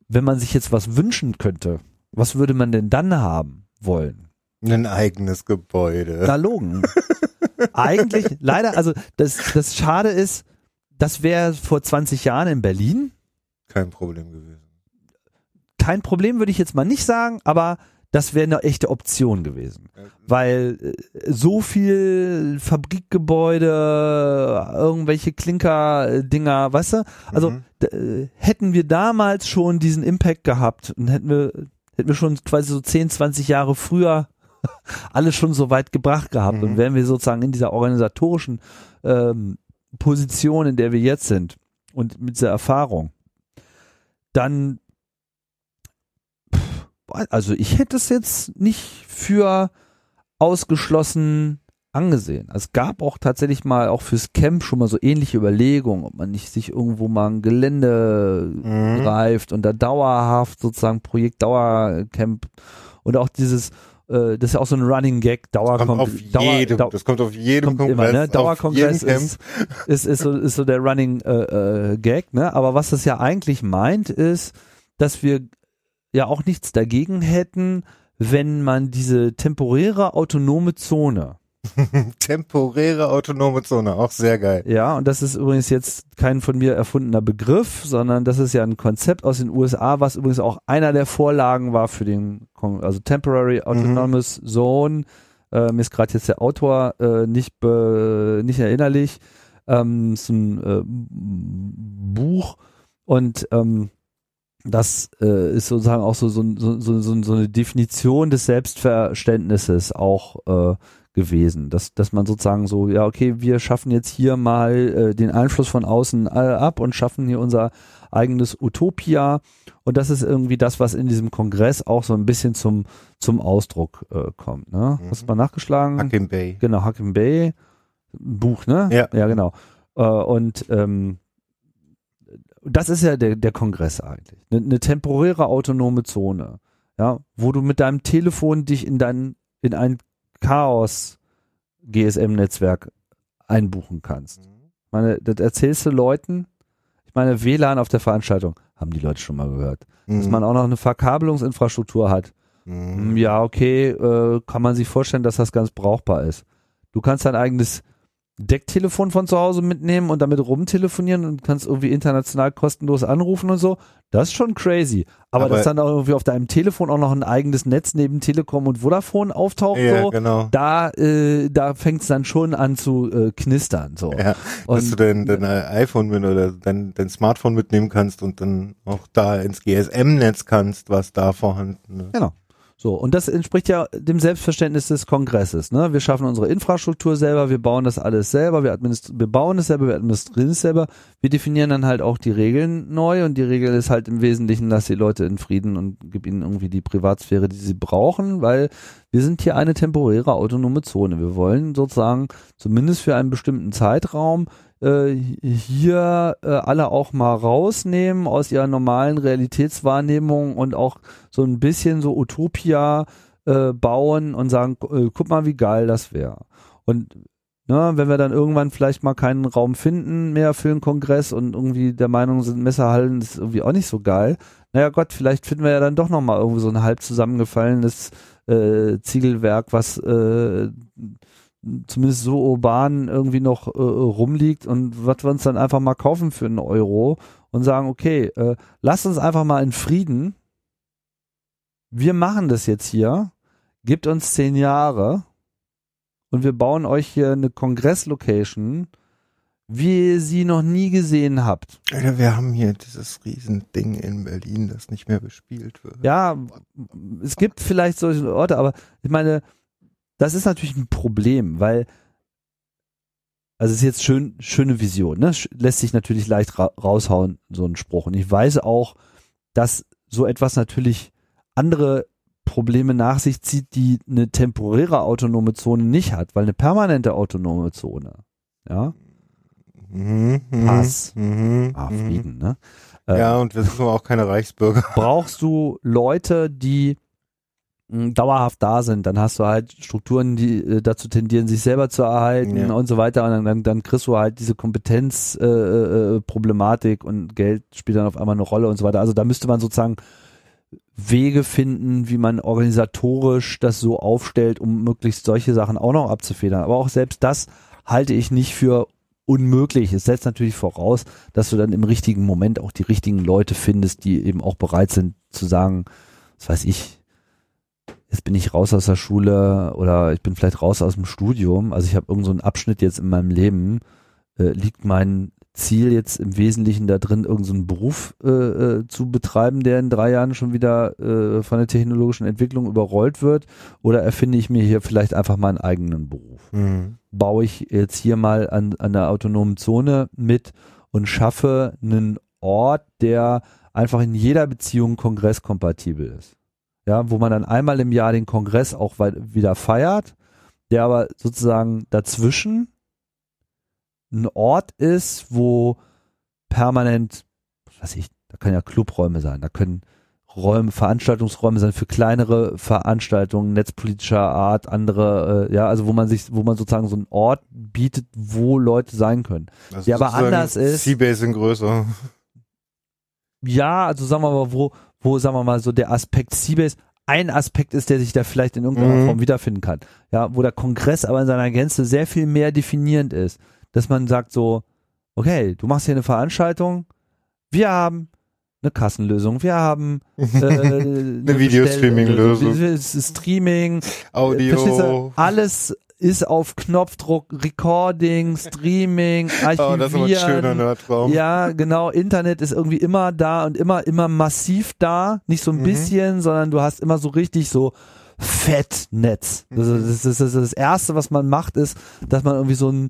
wenn man sich jetzt was wünschen könnte? Was würde man denn dann haben wollen? Ein eigenes Gebäude. Na, logen. [LAUGHS] Eigentlich, leider, also das, das Schade ist, das wäre vor 20 Jahren in Berlin. Kein Problem gewesen. Kein Problem, würde ich jetzt mal nicht sagen, aber das wäre eine echte Option gewesen. weil äh, so viel Fabrikgebäude, irgendwelche Klinker-Dinger, weißt du? Also Mhm. äh, hätten wir damals schon diesen Impact gehabt und hätten wir, hätten wir schon quasi so 10, 20 Jahre früher [LAUGHS] alles schon so weit gebracht gehabt Mhm. und wären wir sozusagen in dieser organisatorischen ähm, Position, in der wir jetzt sind und mit dieser Erfahrung, dann also ich hätte es jetzt nicht für ausgeschlossen angesehen. Es gab auch tatsächlich mal auch fürs Camp schon mal so ähnliche Überlegungen, ob man nicht sich irgendwo mal ein Gelände Mhm. greift und da dauerhaft sozusagen Projekt Dauercamp und auch dieses, das ist ja auch so ein Running Gag, Kommt Dauercamp. auf jedem, Dau- das kommt auf jedem kommt immer, Kongress. ne? auf Dauerkongress ist, ist, ist, so, ist so der Running äh, äh, Gag, ne? Aber was das ja eigentlich meint, ist, dass wir ja auch nichts dagegen hätten, wenn man diese temporäre autonome Zone, [LAUGHS] Temporäre autonome Zone, auch sehr geil. ja, und das ist übrigens jetzt kein von mir erfundener Begriff, sondern das ist ja ein Konzept aus den USA, was übrigens auch einer der Vorlagen war für den, also Temporary Autonomous Zone. Äh, mir ist gerade jetzt der Autor äh, nicht, be, nicht erinnerlich. Ähm, ist ein äh, Buch und ähm, das äh, ist sozusagen auch so, so, so, so, so so eine Definition des Selbstverständnisses auch äh, gewesen, dass, dass man sozusagen so, ja, okay, wir schaffen jetzt hier mal äh, den Einfluss von außen äh, ab und schaffen hier unser eigenes Utopia und das ist irgendwie das, was in diesem Kongress auch so ein bisschen zum, zum Ausdruck äh, kommt. Ne? Mhm. Hast du mal nachgeschlagen? Hakim Bay. Genau, Hakim Bay, Buch, ne? Ja. Ja, genau. Äh, und ähm, das ist ja der, der Kongress eigentlich. Eine, eine temporäre autonome Zone, ja, wo du mit deinem Telefon dich in dein, in ein Chaos GSM-Netzwerk einbuchen kannst. Ich meine, das erzählst du Leuten. Ich meine, WLAN auf der Veranstaltung haben die Leute schon mal gehört. Dass Mhm. man auch noch eine Verkabelungsinfrastruktur hat. Mhm. Mm, Ja, okay, äh, kann man sich vorstellen, dass das ganz brauchbar ist. Du kannst dein eigenes Decktelefon von zu Hause mitnehmen und damit rumtelefonieren und kannst irgendwie international kostenlos anrufen und so. Das ist schon crazy. Aber, Aber- dass dann auch irgendwie auf deinem Telefon auch noch ein eigenes Netz neben Telekom und Vodafone auftaucht, Ja, so, genau. da, äh, da fängt es dann schon an zu äh, knistern. So. Ja, dass du dein, dein iPhone mit oder dein, dein Smartphone mitnehmen kannst und dann auch da ins GSM-Netz kannst, was da vorhanden ist. Genau. So, und das entspricht ja dem Selbstverständnis des Kongresses. Ne? Wir schaffen unsere Infrastruktur selber, wir bauen das alles selber, wir, wir bauen es selber, wir administrieren es selber, wir definieren dann halt auch die Regeln neu und die Regel ist halt im Wesentlichen, lass die Leute in Frieden und gib ihnen irgendwie die Privatsphäre, die sie brauchen, weil wir sind hier eine temporäre autonome Zone. Wir wollen sozusagen zumindest für einen bestimmten Zeitraum äh, hier äh, alle auch mal rausnehmen aus ihrer normalen Realitätswahrnehmung und auch so ein bisschen so Utopia äh, bauen und sagen, äh, guck mal, wie geil das wäre. Und ne, wenn wir dann irgendwann vielleicht mal keinen Raum finden mehr für einen Kongress und irgendwie der Meinung sind, Messerhallen ist irgendwie auch nicht so geil, naja Gott, vielleicht finden wir ja dann doch nochmal irgendwie so ein halb zusammengefallenes äh, Ziegelwerk, was äh, zumindest so urban irgendwie noch äh, rumliegt und was wir uns dann einfach mal kaufen für einen Euro und sagen, okay, äh, lasst uns einfach mal in Frieden. Wir machen das jetzt hier, gebt uns zehn Jahre und wir bauen euch hier eine Kongresslocation, wie ihr sie noch nie gesehen habt. Alter, wir haben hier dieses Riesending in Berlin, das nicht mehr bespielt wird. Ja, es gibt vielleicht solche Orte, aber ich meine, das ist natürlich ein Problem, weil also es ist jetzt schön, schöne Vision, ne? Lässt sich natürlich leicht ra raushauen, so ein Spruch. Und ich weiß auch, dass so etwas natürlich andere Probleme nach sich zieht, die eine temporäre autonome Zone nicht hat, weil eine permanente autonome Zone, ja, Mhm, mhm, Hass. Mhm, ah, mhm. Frieden, ne? Äh, Ja, und wir sind aber auch keine Reichsbürger. brauchst du Leute, die dauerhaft da sind, dann hast du halt Strukturen, die äh, dazu tendieren, sich selber zu erhalten Ja. und so weiter und dann, dann, dann kriegst du halt diese Kompetenzproblematik äh, äh, Problematik und Geld spielt dann auf einmal eine Rolle und so weiter. Also da müsste man sozusagen Wege finden, wie man organisatorisch das so aufstellt, um möglichst solche Sachen auch noch abzufedern. Aber auch selbst das halte ich nicht für unmöglich. Es setzt natürlich voraus, dass du dann im richtigen Moment auch die richtigen Leute findest, die eben auch bereit sind zu sagen, was weiß ich, jetzt bin ich raus aus der Schule oder ich bin vielleicht raus aus dem Studium. Also ich habe irgend so einen Abschnitt jetzt in meinem Leben. Äh, liegt mein Ziel jetzt im Wesentlichen da drin, irgendeinen so Beruf äh, äh, zu betreiben, der in drei Jahren schon wieder äh, von der technologischen Entwicklung überrollt wird? Oder erfinde ich mir hier vielleicht einfach meinen eigenen Beruf? Mhm. baue ich jetzt hier mal an, an der autonomen Zone mit und schaffe einen Ort, der einfach in jeder Beziehung kongresskompatibel ist. Ja, wo man dann einmal im Jahr den Kongress auch wieder feiert, der aber sozusagen dazwischen ein Ort ist, wo permanent, was weiß ich, da können ja Clubräume sein, da können Räume, Veranstaltungsräume sein für kleinere Veranstaltungen, netzpolitischer Art, andere, äh, ja, also wo man sich, wo man sozusagen so einen Ort bietet, wo Leute sein können. Also Der aber anders ist- Seabase in größer. Ja, also sagen wir mal, wo, wo, sagen wir mal, so der Aspekt Seabase ein Aspekt ist, der sich da vielleicht in irgendeiner Mhm. Form wiederfinden kann. Ja, wo der Kongress aber in seiner Gänze sehr viel mehr definierend ist. Dass man sagt so, okay, du machst hier eine Veranstaltung, wir haben eine Kassenlösung, wir haben [LAUGHS] äh, eine Videostreaming-Lösung. Äh, Streaming, Audio. Du? Alles ist auf Knopfdruck, Recording, Streaming, [LAUGHS] Oh, das ist ein schöner Archivieren. Nerdraum. Ja, genau. Internet ist irgendwie immer da und immer, immer massiv da. Nicht so ein Mhm. bisschen, sondern du hast immer so richtig so Fettnetz. Mhm. Das, ist- das, ist das erste, was man macht, ist, dass man irgendwie so ein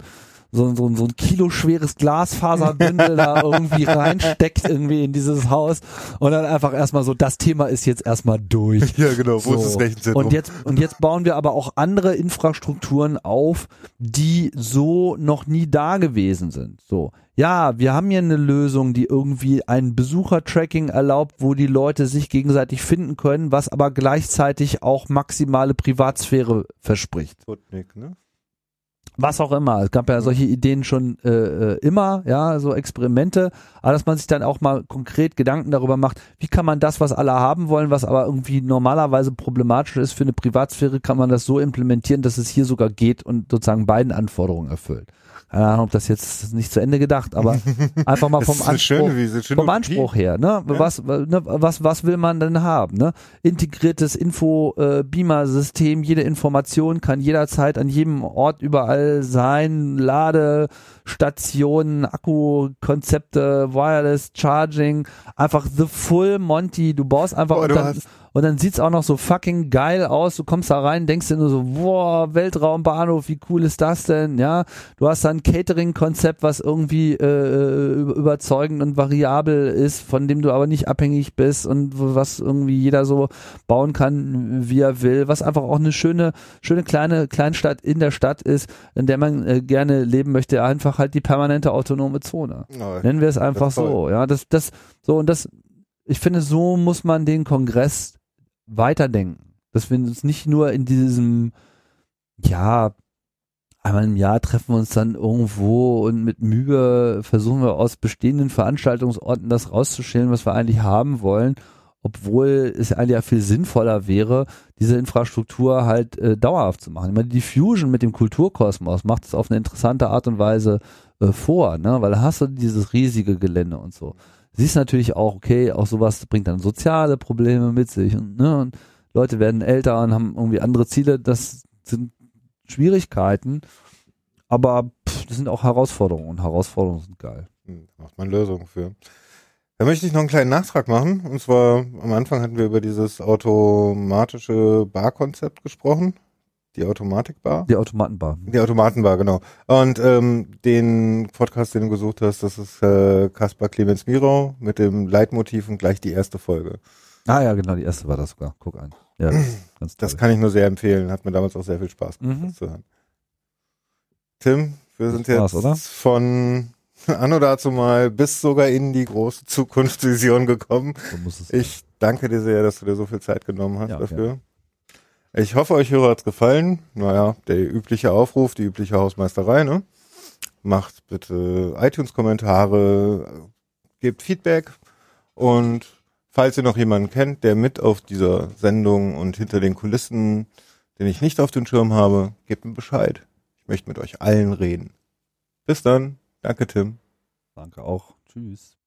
so, so, so ein Kilo schweres Glasfaserbündel da irgendwie reinsteckt irgendwie in dieses Haus und dann einfach erstmal so, das Thema ist jetzt erstmal durch. [LAUGHS] Ja, genau. Wo ist das So. Rechenzentrum? Und jetzt, und jetzt bauen wir aber auch andere Infrastrukturen auf, die so noch nie da gewesen sind. So. Ja, wir haben hier eine Lösung, die irgendwie ein Besuchertracking erlaubt, wo die Leute sich gegenseitig finden können, was aber gleichzeitig auch maximale Privatsphäre verspricht Sputnik, ne? Was auch immer. Es gab ja solche Ideen schon äh, äh, immer, ja, so Experimente, aber dass man sich dann auch mal konkret Gedanken darüber macht, wie kann man das, was alle haben wollen, was aber irgendwie normalerweise problematisch ist für eine Privatsphäre, kann man das so implementieren, dass es hier sogar geht und sozusagen beiden Anforderungen erfüllt. Keine Ahnung, ob das jetzt nicht zu Ende gedacht, aber [LAUGHS] einfach mal vom Anspruch, schöne, schöne vom. Anspruch her, ne? Was, ne, was, was will man denn haben, ne? Integriertes Info-Beamer-System, jede Information kann jederzeit an jedem Ort überall sein, Ladestationen, Akkukonzepte, Wireless Charging, einfach the full Monty, du baust einfach Boah, und dann, und dann sieht's auch noch so fucking geil aus. Du kommst da rein, denkst dir nur so, boah, Weltraumbahnhof, wie cool ist das denn? Ja, du hast da ein Catering-Konzept, was irgendwie äh, über- überzeugend und variabel ist, von dem du aber nicht abhängig bist und was irgendwie jeder so bauen kann, wie er will, was einfach auch eine schöne, schöne kleine Kleinstadt in der Stadt ist, in der man äh, gerne leben möchte, einfach halt die permanente autonome Zone. Ja, Nennen wir es einfach so, ja, das, das, so und das, ich finde, so muss man den Kongress weiterdenken. Dass wir uns nicht nur in diesem, ja, einmal im Jahr treffen wir uns dann irgendwo und mit Mühe versuchen wir aus bestehenden Veranstaltungsorten das rauszuschälen, was wir eigentlich haben wollen, obwohl es eigentlich ja viel sinnvoller wäre, diese Infrastruktur halt äh, dauerhaft zu machen. Ich meine, die Fusion mit dem Kulturkosmos macht es auf eine interessante Art und Weise äh, vor, ne? weil da hast du dieses riesige Gelände und so. Siehst natürlich auch, okay, auch sowas bringt dann soziale Probleme mit sich und, ne? und Leute werden älter und haben irgendwie andere Ziele, das sind Schwierigkeiten, aber pff, das sind auch Herausforderungen und Herausforderungen sind geil. Hm, Macht man Lösungen für. Da möchte ich noch einen kleinen Nachtrag machen. Und zwar am Anfang hatten wir über dieses automatische Barkonzept gesprochen. Die Automatikbar. Die Automatenbar. Die Automatenbar, genau. Und ähm, den Podcast, den du gesucht hast, das ist äh, Kaspar Clemens Mirau mit dem Leitmotiv und gleich die erste Folge. Ah ja, genau, die erste war das sogar. Guck an. Ja, das. Das kann ich nur sehr empfehlen. Hat mir damals auch sehr viel Spaß gemacht, Mhm. das zu hören. Tim, wir sind Das war's, jetzt oder? von [LAUGHS] anno dazu mal bis sogar in die große Zukunftsvision gekommen. so. Ich danke dir sehr, dass du dir so viel Zeit genommen hast Ja, dafür. Ich hoffe, euch Hörer hat's gefallen. Naja, der übliche Aufruf, die übliche Hausmeisterei, ne? Macht bitte iTunes-Kommentare, gebt Feedback und falls ihr noch jemanden kennt, der mit auf dieser Sendung und hinter den Kulissen, den ich nicht auf den Schirm habe, gebt mir Bescheid. Ich möchte mit euch allen reden. Bis dann. Danke, Tim. Danke auch. Tschüss.